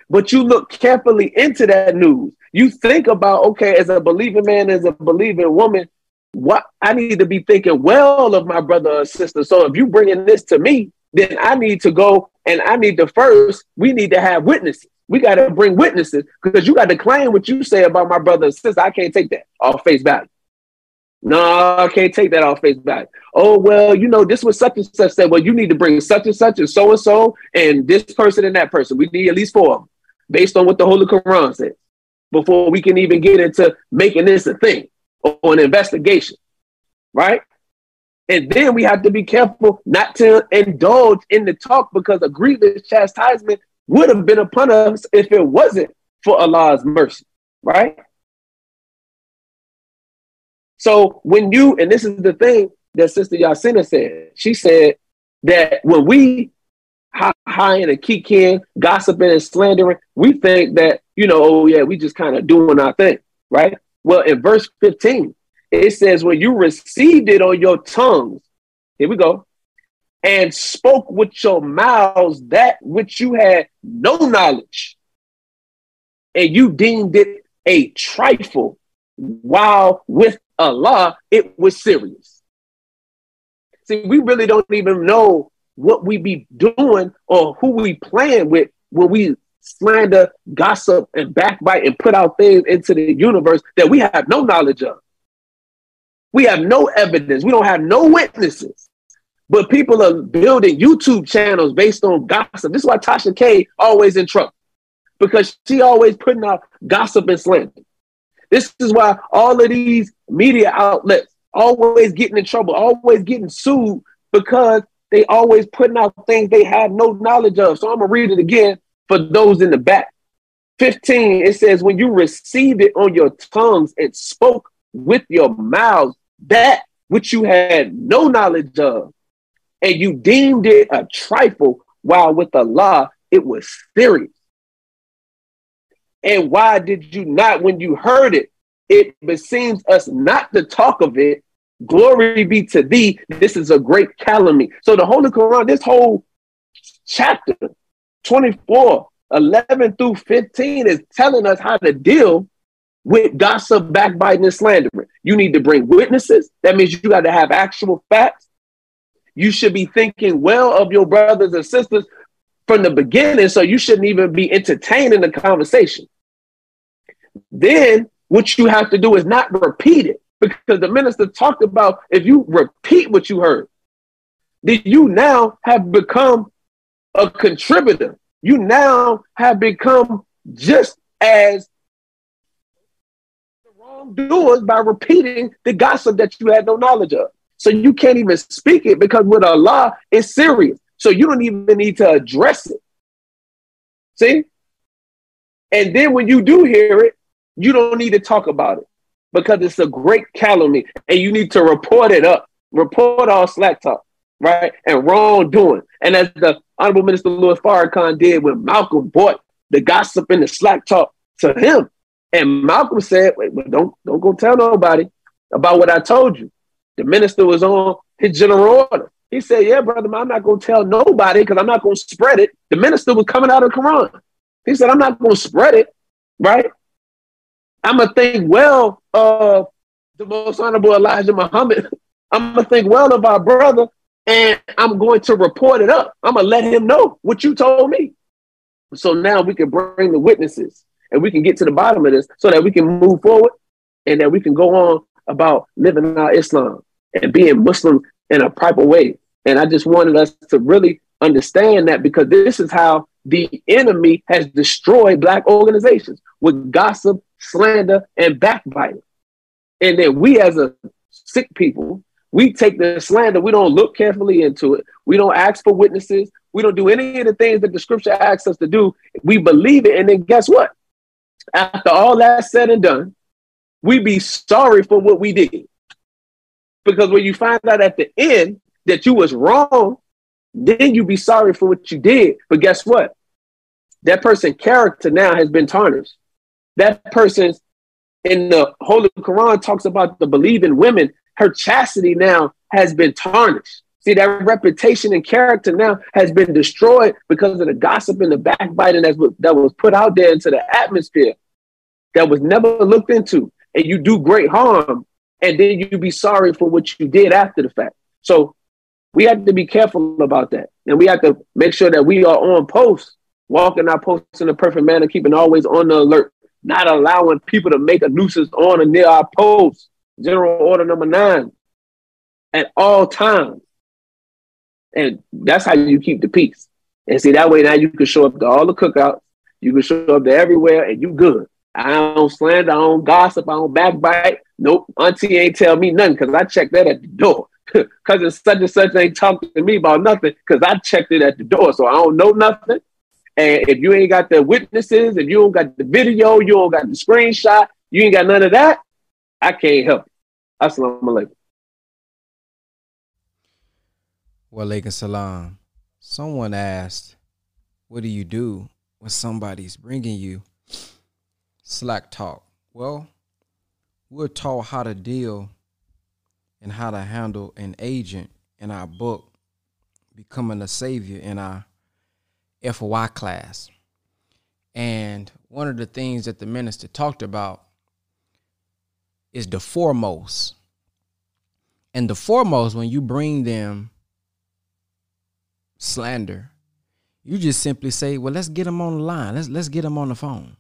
But you look carefully into that news. You think about, okay, as a believing man, as a believing woman, what I need to be thinking well of my brother or sister. So if you bringing this to me, then I need to go and I need to first, we need to have witnesses. We got to bring witnesses because you got to claim what you say about my brother and sister. I can't take that off face value. No, I can't take that off face value. Oh, well, you know, this was such and such said, well, you need to bring such and such and so and so and this person and that person. We need at least four of them based on what the Holy Quran says before we can even get into making this a thing or an investigation, right? And then we have to be careful not to indulge in the talk because a grievous chastisement would have been upon us if it wasn't for Allah's mercy, right? So when you, and this is the thing that Sister Yasina said, she said that when we high in and kikiing, gossiping and slandering, we think that, you know, oh yeah, we just kind of doing our thing, right? Well, in verse 15, it says, when you received it on your tongues, here we go, and spoke with your mouths that which you had no knowledge, and you deemed it a trifle, while with Allah, it was serious. See, we really don't even know what we be doing or who we playing with when we slander, gossip, and backbite and put out things into the universe that we have no knowledge of. We have no evidence. We don't have no witnesses. But people are building YouTube channels based on gossip. This is why Tasha K always in trouble because she always putting out gossip and slander. This is why all of these media outlets always getting in trouble, always getting sued because they always putting out things they have no knowledge of. So I'm gonna read it again for those in the back. 15, it says, When you received it on your tongues and spoke with your mouths that which you had no knowledge of, and you deemed it a trifle, while with Allah it was serious. And why did you not, when you heard it, it beseems us not to talk of it. Glory be to thee. This is a great calumny. So the Holy Quran, this whole chapter 24, 11 through 15 is telling us how to deal with gossip, backbiting, and slandering. You need to bring witnesses. That means you got to have actual facts. You should be thinking well of your brothers and sisters from the beginning, so you shouldn't even be entertaining the conversation. Then what you have to do is not repeat it because the minister talked about if you repeat what you heard, then you now have become a contributor. You now have become just as wrongdoers by repeating the gossip that you had no knowledge of. So you can't even speak it because with Allah, it's serious. So you don't even need to address it. See? And then when you do hear it, you don't need to talk about it because it's a great calumny and you need to report it up. Report all slack talk, right? And wrongdoing. And as the Honorable Minister Louis Farrakhan did when Malcolm brought the gossip and the slack talk to him. And Malcolm said, wait, don't, don't go tell nobody about what I told you. The minister was on his general order. He said, Yeah, brother, I'm not to tell nobody because I'm not to spread it. The minister was coming out of the Quran. He said, I'm not to spread it, right? I'm gonna think well of the most honorable Elijah Muhammad. [laughs] I'm gonna think well of our brother, and I'm going to report it up. I'm gonna let him know what you told me. So now we can bring the witnesses and we can get to the bottom of this so that we can move forward and that we can go on about living our Islam and being Muslim in a proper way. And I just wanted us to really understand that because this is how the enemy has destroyed black organizations with gossip slander, and backbiting. And then we, as a sick people, we take the slander, we don't look carefully into it. We don't ask for witnesses. We don't do any of the things that the scripture asks us to do. We believe it. And then guess what? After all that's said and done, we be sorry for what we did. Because when you find out at the end that you was wrong, then you be sorry for what you did. But guess what? That person's character now has been tarnished that person's in the Holy Quran talks about the believing women, her chastity now has been tarnished. See, that reputation and character now has been destroyed because of the gossip and the backbiting that was, that was put out there into the atmosphere that was never looked into. And you do great harm and then you be sorry for what you did after the fact. So we have to be careful about that. And we have to make sure that we are on post, walking our posts in a perfect manner, keeping always on the alert, not allowing people to make a nuisance on or near our posts. General order number nine at all times. And that's how you keep the peace. And see, that way now you can show up to all the cookouts, you can show up to everywhere, and you good. I don't slander, I don't gossip, I don't backbite. Nope, auntie ain't tell me nothing because I checked that at the door. [laughs] Cousin such and such ain't talking to me about nothing because I checked it at the door, so I don't know nothing. And if you ain't got the witnesses, if you don't got the video, you don't got the screenshot, you ain't got none of that, I can't help. Assalamu alaikum. Walaikum salam. Someone asked, What do you do when somebody's bringing you slack talk? Well, we're taught how to deal and how to handle an agent in our book, Becoming a Savior, in our FOI class. And one of the things that the minister talked about is the foremost. And the foremost, when you bring them slander, you just simply say, "Well, let's get them on the line. Let's let's get them on the phone."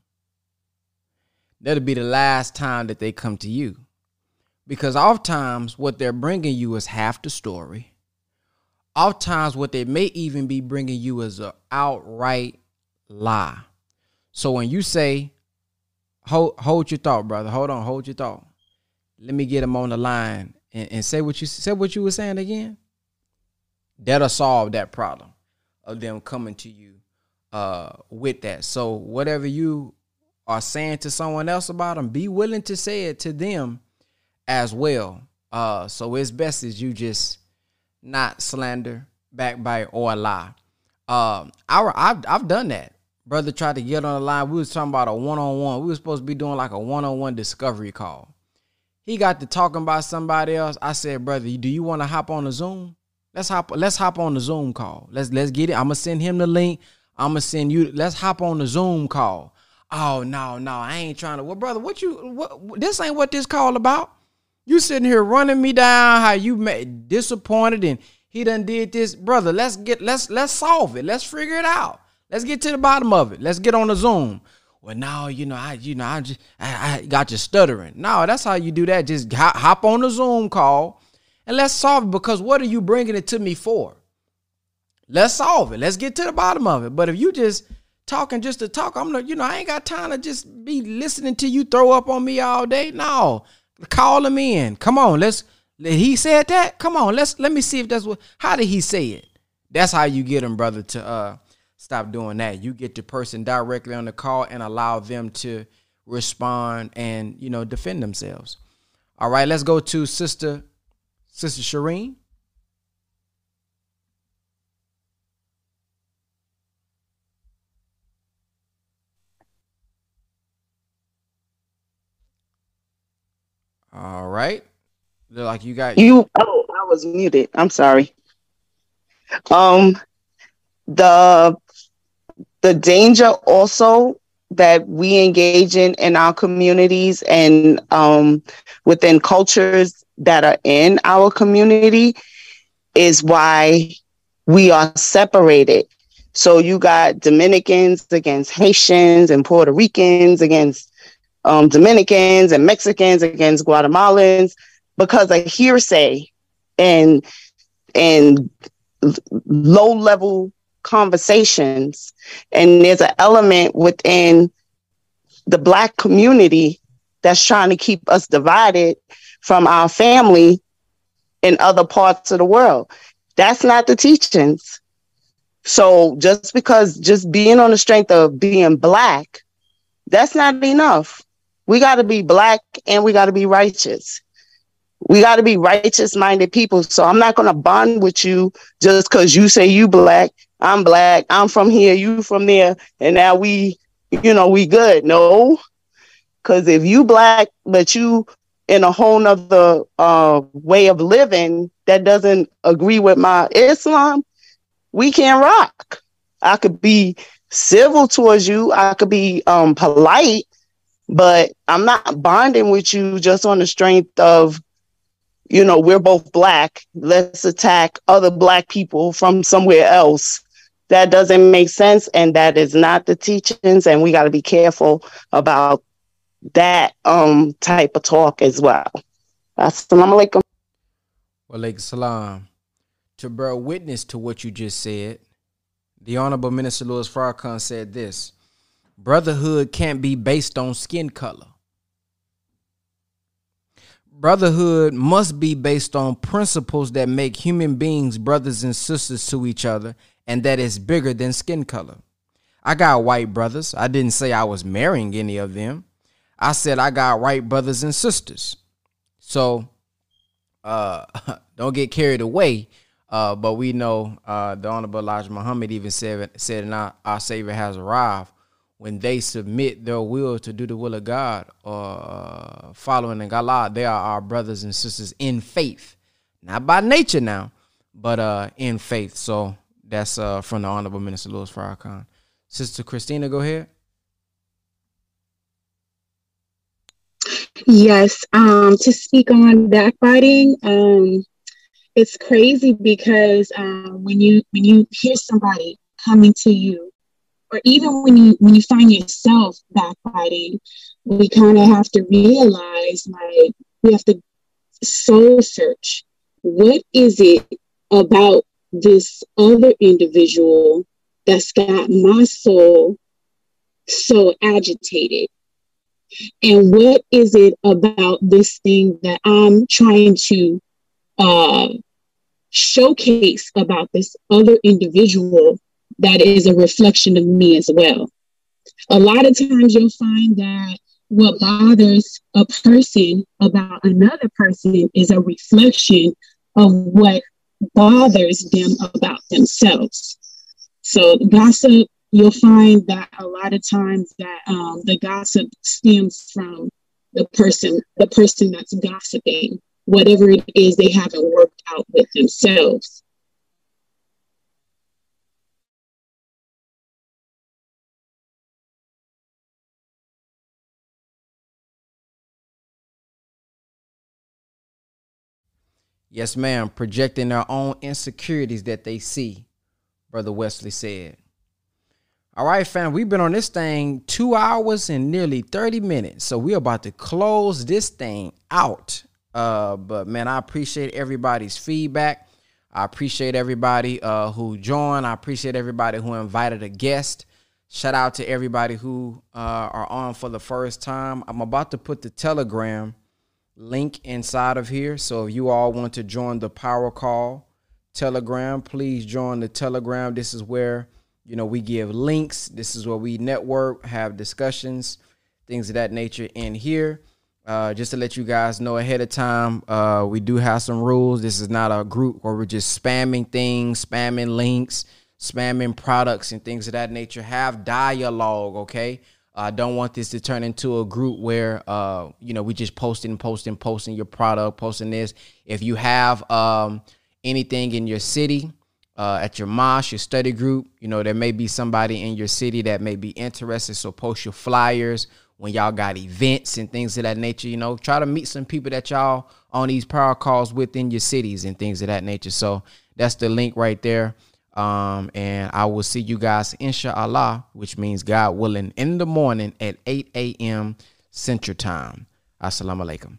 That'll be the last time that they come to you, because oftentimes what they're bringing you is half the story. Oftentimes, what they may even be bringing you is an outright lie. So when you say, "Hold hold your thought, brother. Hold on, hold your thought. Let me get them on the line and, and say what you said. What you were saying again." That'll solve that problem of them coming to you uh, with that. So whatever you are saying to someone else about them, be willing to say it to them as well. Uh, so it's best as you just not slander, backbite, or lie. Um, I, I've I've done that. Brother tried to get on the line. We was talking about a one on one. We were supposed to be doing like a one on one discovery call. He got to talking about somebody else. I said, brother, do you want to hop on a Zoom? Let's hop. Let's hop on the Zoom call. Let's let's get it. I'm gonna send him the link. I'm gonna send you. Let's hop on the Zoom call. Oh no, no, I ain't trying to. Well, brother, what you? What? This ain't what this call about. You sitting here running me down. How you made disappointed and he done did this, brother. Let's get. Let's let's solve it. Let's figure it out. Let's get to the bottom of it. Let's get on the Zoom. Well, now you know I you know I just I, I got you stuttering. No, that's how you do that. Just hop, hop on the Zoom call and let's solve it because what are you bringing it to me for? Let's solve it. Let's get to the bottom of it. But if you just talking just to talk, I'm not, you know, I ain't got time to just be listening to you throw up on me all day. No, call him in. Come on, let's. He said that. Come on, let's let me see if that's what. How did he say it? That's how you get him, brother, to uh stop doing that. You get the person directly on the call and allow them to respond and you know defend themselves. All right, let's go to Sister Sister Shireen. All right. They're like you got you. Oh, I was muted. I'm sorry. Um, the the danger also that we engage in in our communities and um, within cultures that are in our community is why we are separated. So you got Dominicans against Haitians and Puerto Ricans against um, Dominicans and Mexicans against Guatemalans because of hearsay and and low level conversations. And there's an element within the black community that's trying to keep us divided from our family in other parts of the world. That's not the teachings. So just because just being on the strength of being black, that's not enough. We got to be black and we got to be righteous. We got to be righteous minded people. So I'm not going to bond with you just because you say you black, I'm black, I'm from here, you from there, and now we, you know, we good. No, because if you black but you in a whole nother uh, way of living that doesn't agree with my Islam, we can't rock. I could be civil towards you, I could be um, polite, but I'm not bonding with you just on the strength of you know, we're both black. Let's attack other black people from somewhere else. That doesn't make sense. And that is not the teachings. And we got to be careful about that um type of talk as well. Assalamu alaikum. Wa alaikum salam. To bear witness to what you just said, the Honorable Minister Louis Farrakhan said this Brotherhood can't be based on skin color. Brotherhood must be based on principles that make human beings brothers and sisters to each other and that is bigger than skin color. I got white brothers. I didn't say I was marrying any of them. I said I got right brothers and sisters. So uh [laughs] don't get carried away. Uh, but we know uh, the Honorable Elijah Muhammad even said said in our, our Savior has arrived when they submit their will to do the will of God or uh, following in Allah, they are our brothers and sisters in faith, not by nature now, but uh, in faith. So that's uh, from the Honorable Minister Louis Farrakhan. Sister Christina, go ahead. Yes, um, to speak on backbiting, um, it's crazy because uh, when you when you hear somebody coming to you or even when you when you find yourself backbiting, we kind of have to realize like we have to soul search. What is it about this other individual that's got my soul so agitated? And what is it about this thing that I'm trying to uh, showcase about this other individual that is a reflection of me as well. A lot of times you'll find that what bothers a person about another person is a reflection of what bothers them about themselves. So gossip, you'll find that a lot of times that um, the gossip stems from the person, the person that's gossiping, whatever it is they haven't worked out with themselves. Yes, ma'am. Projecting their own insecurities that they see, Brother Wesley said. All right, fam, we've been on this thing two hours and nearly 30 minutes. So we're about to close this thing out. Uh, but man, I appreciate everybody's feedback. I appreciate everybody uh, who joined. I appreciate everybody who invited a guest. Shout out to everybody who uh, are on for the first time. I'm about to put the telegram link inside of here. So if you all want to join the Power Call Telegram, please join the Telegram. This is where you know we give links. This is where we network, have discussions, things of that nature in here. Uh, just to let you guys know ahead of time, uh, we do have some rules. This is not a group where we're just spamming things, spamming links, spamming products, and things of that nature. Have dialogue, okay? I don't want this to turn into a group where uh, you know we just posting, posting, posting your product, posting this. If you have um, anything in your city, uh, at your mosque, your study group, you know there may be somebody in your city that may be interested. So post your flyers when y'all got events and things of that nature. You know, try to meet some people that y'all on these power calls within your cities and things of that nature. So that's the link right there. Um, and I will see you guys, inshallah, which means God willing, in the morning at 8 a.m. Central Time. Assalamu alaikum.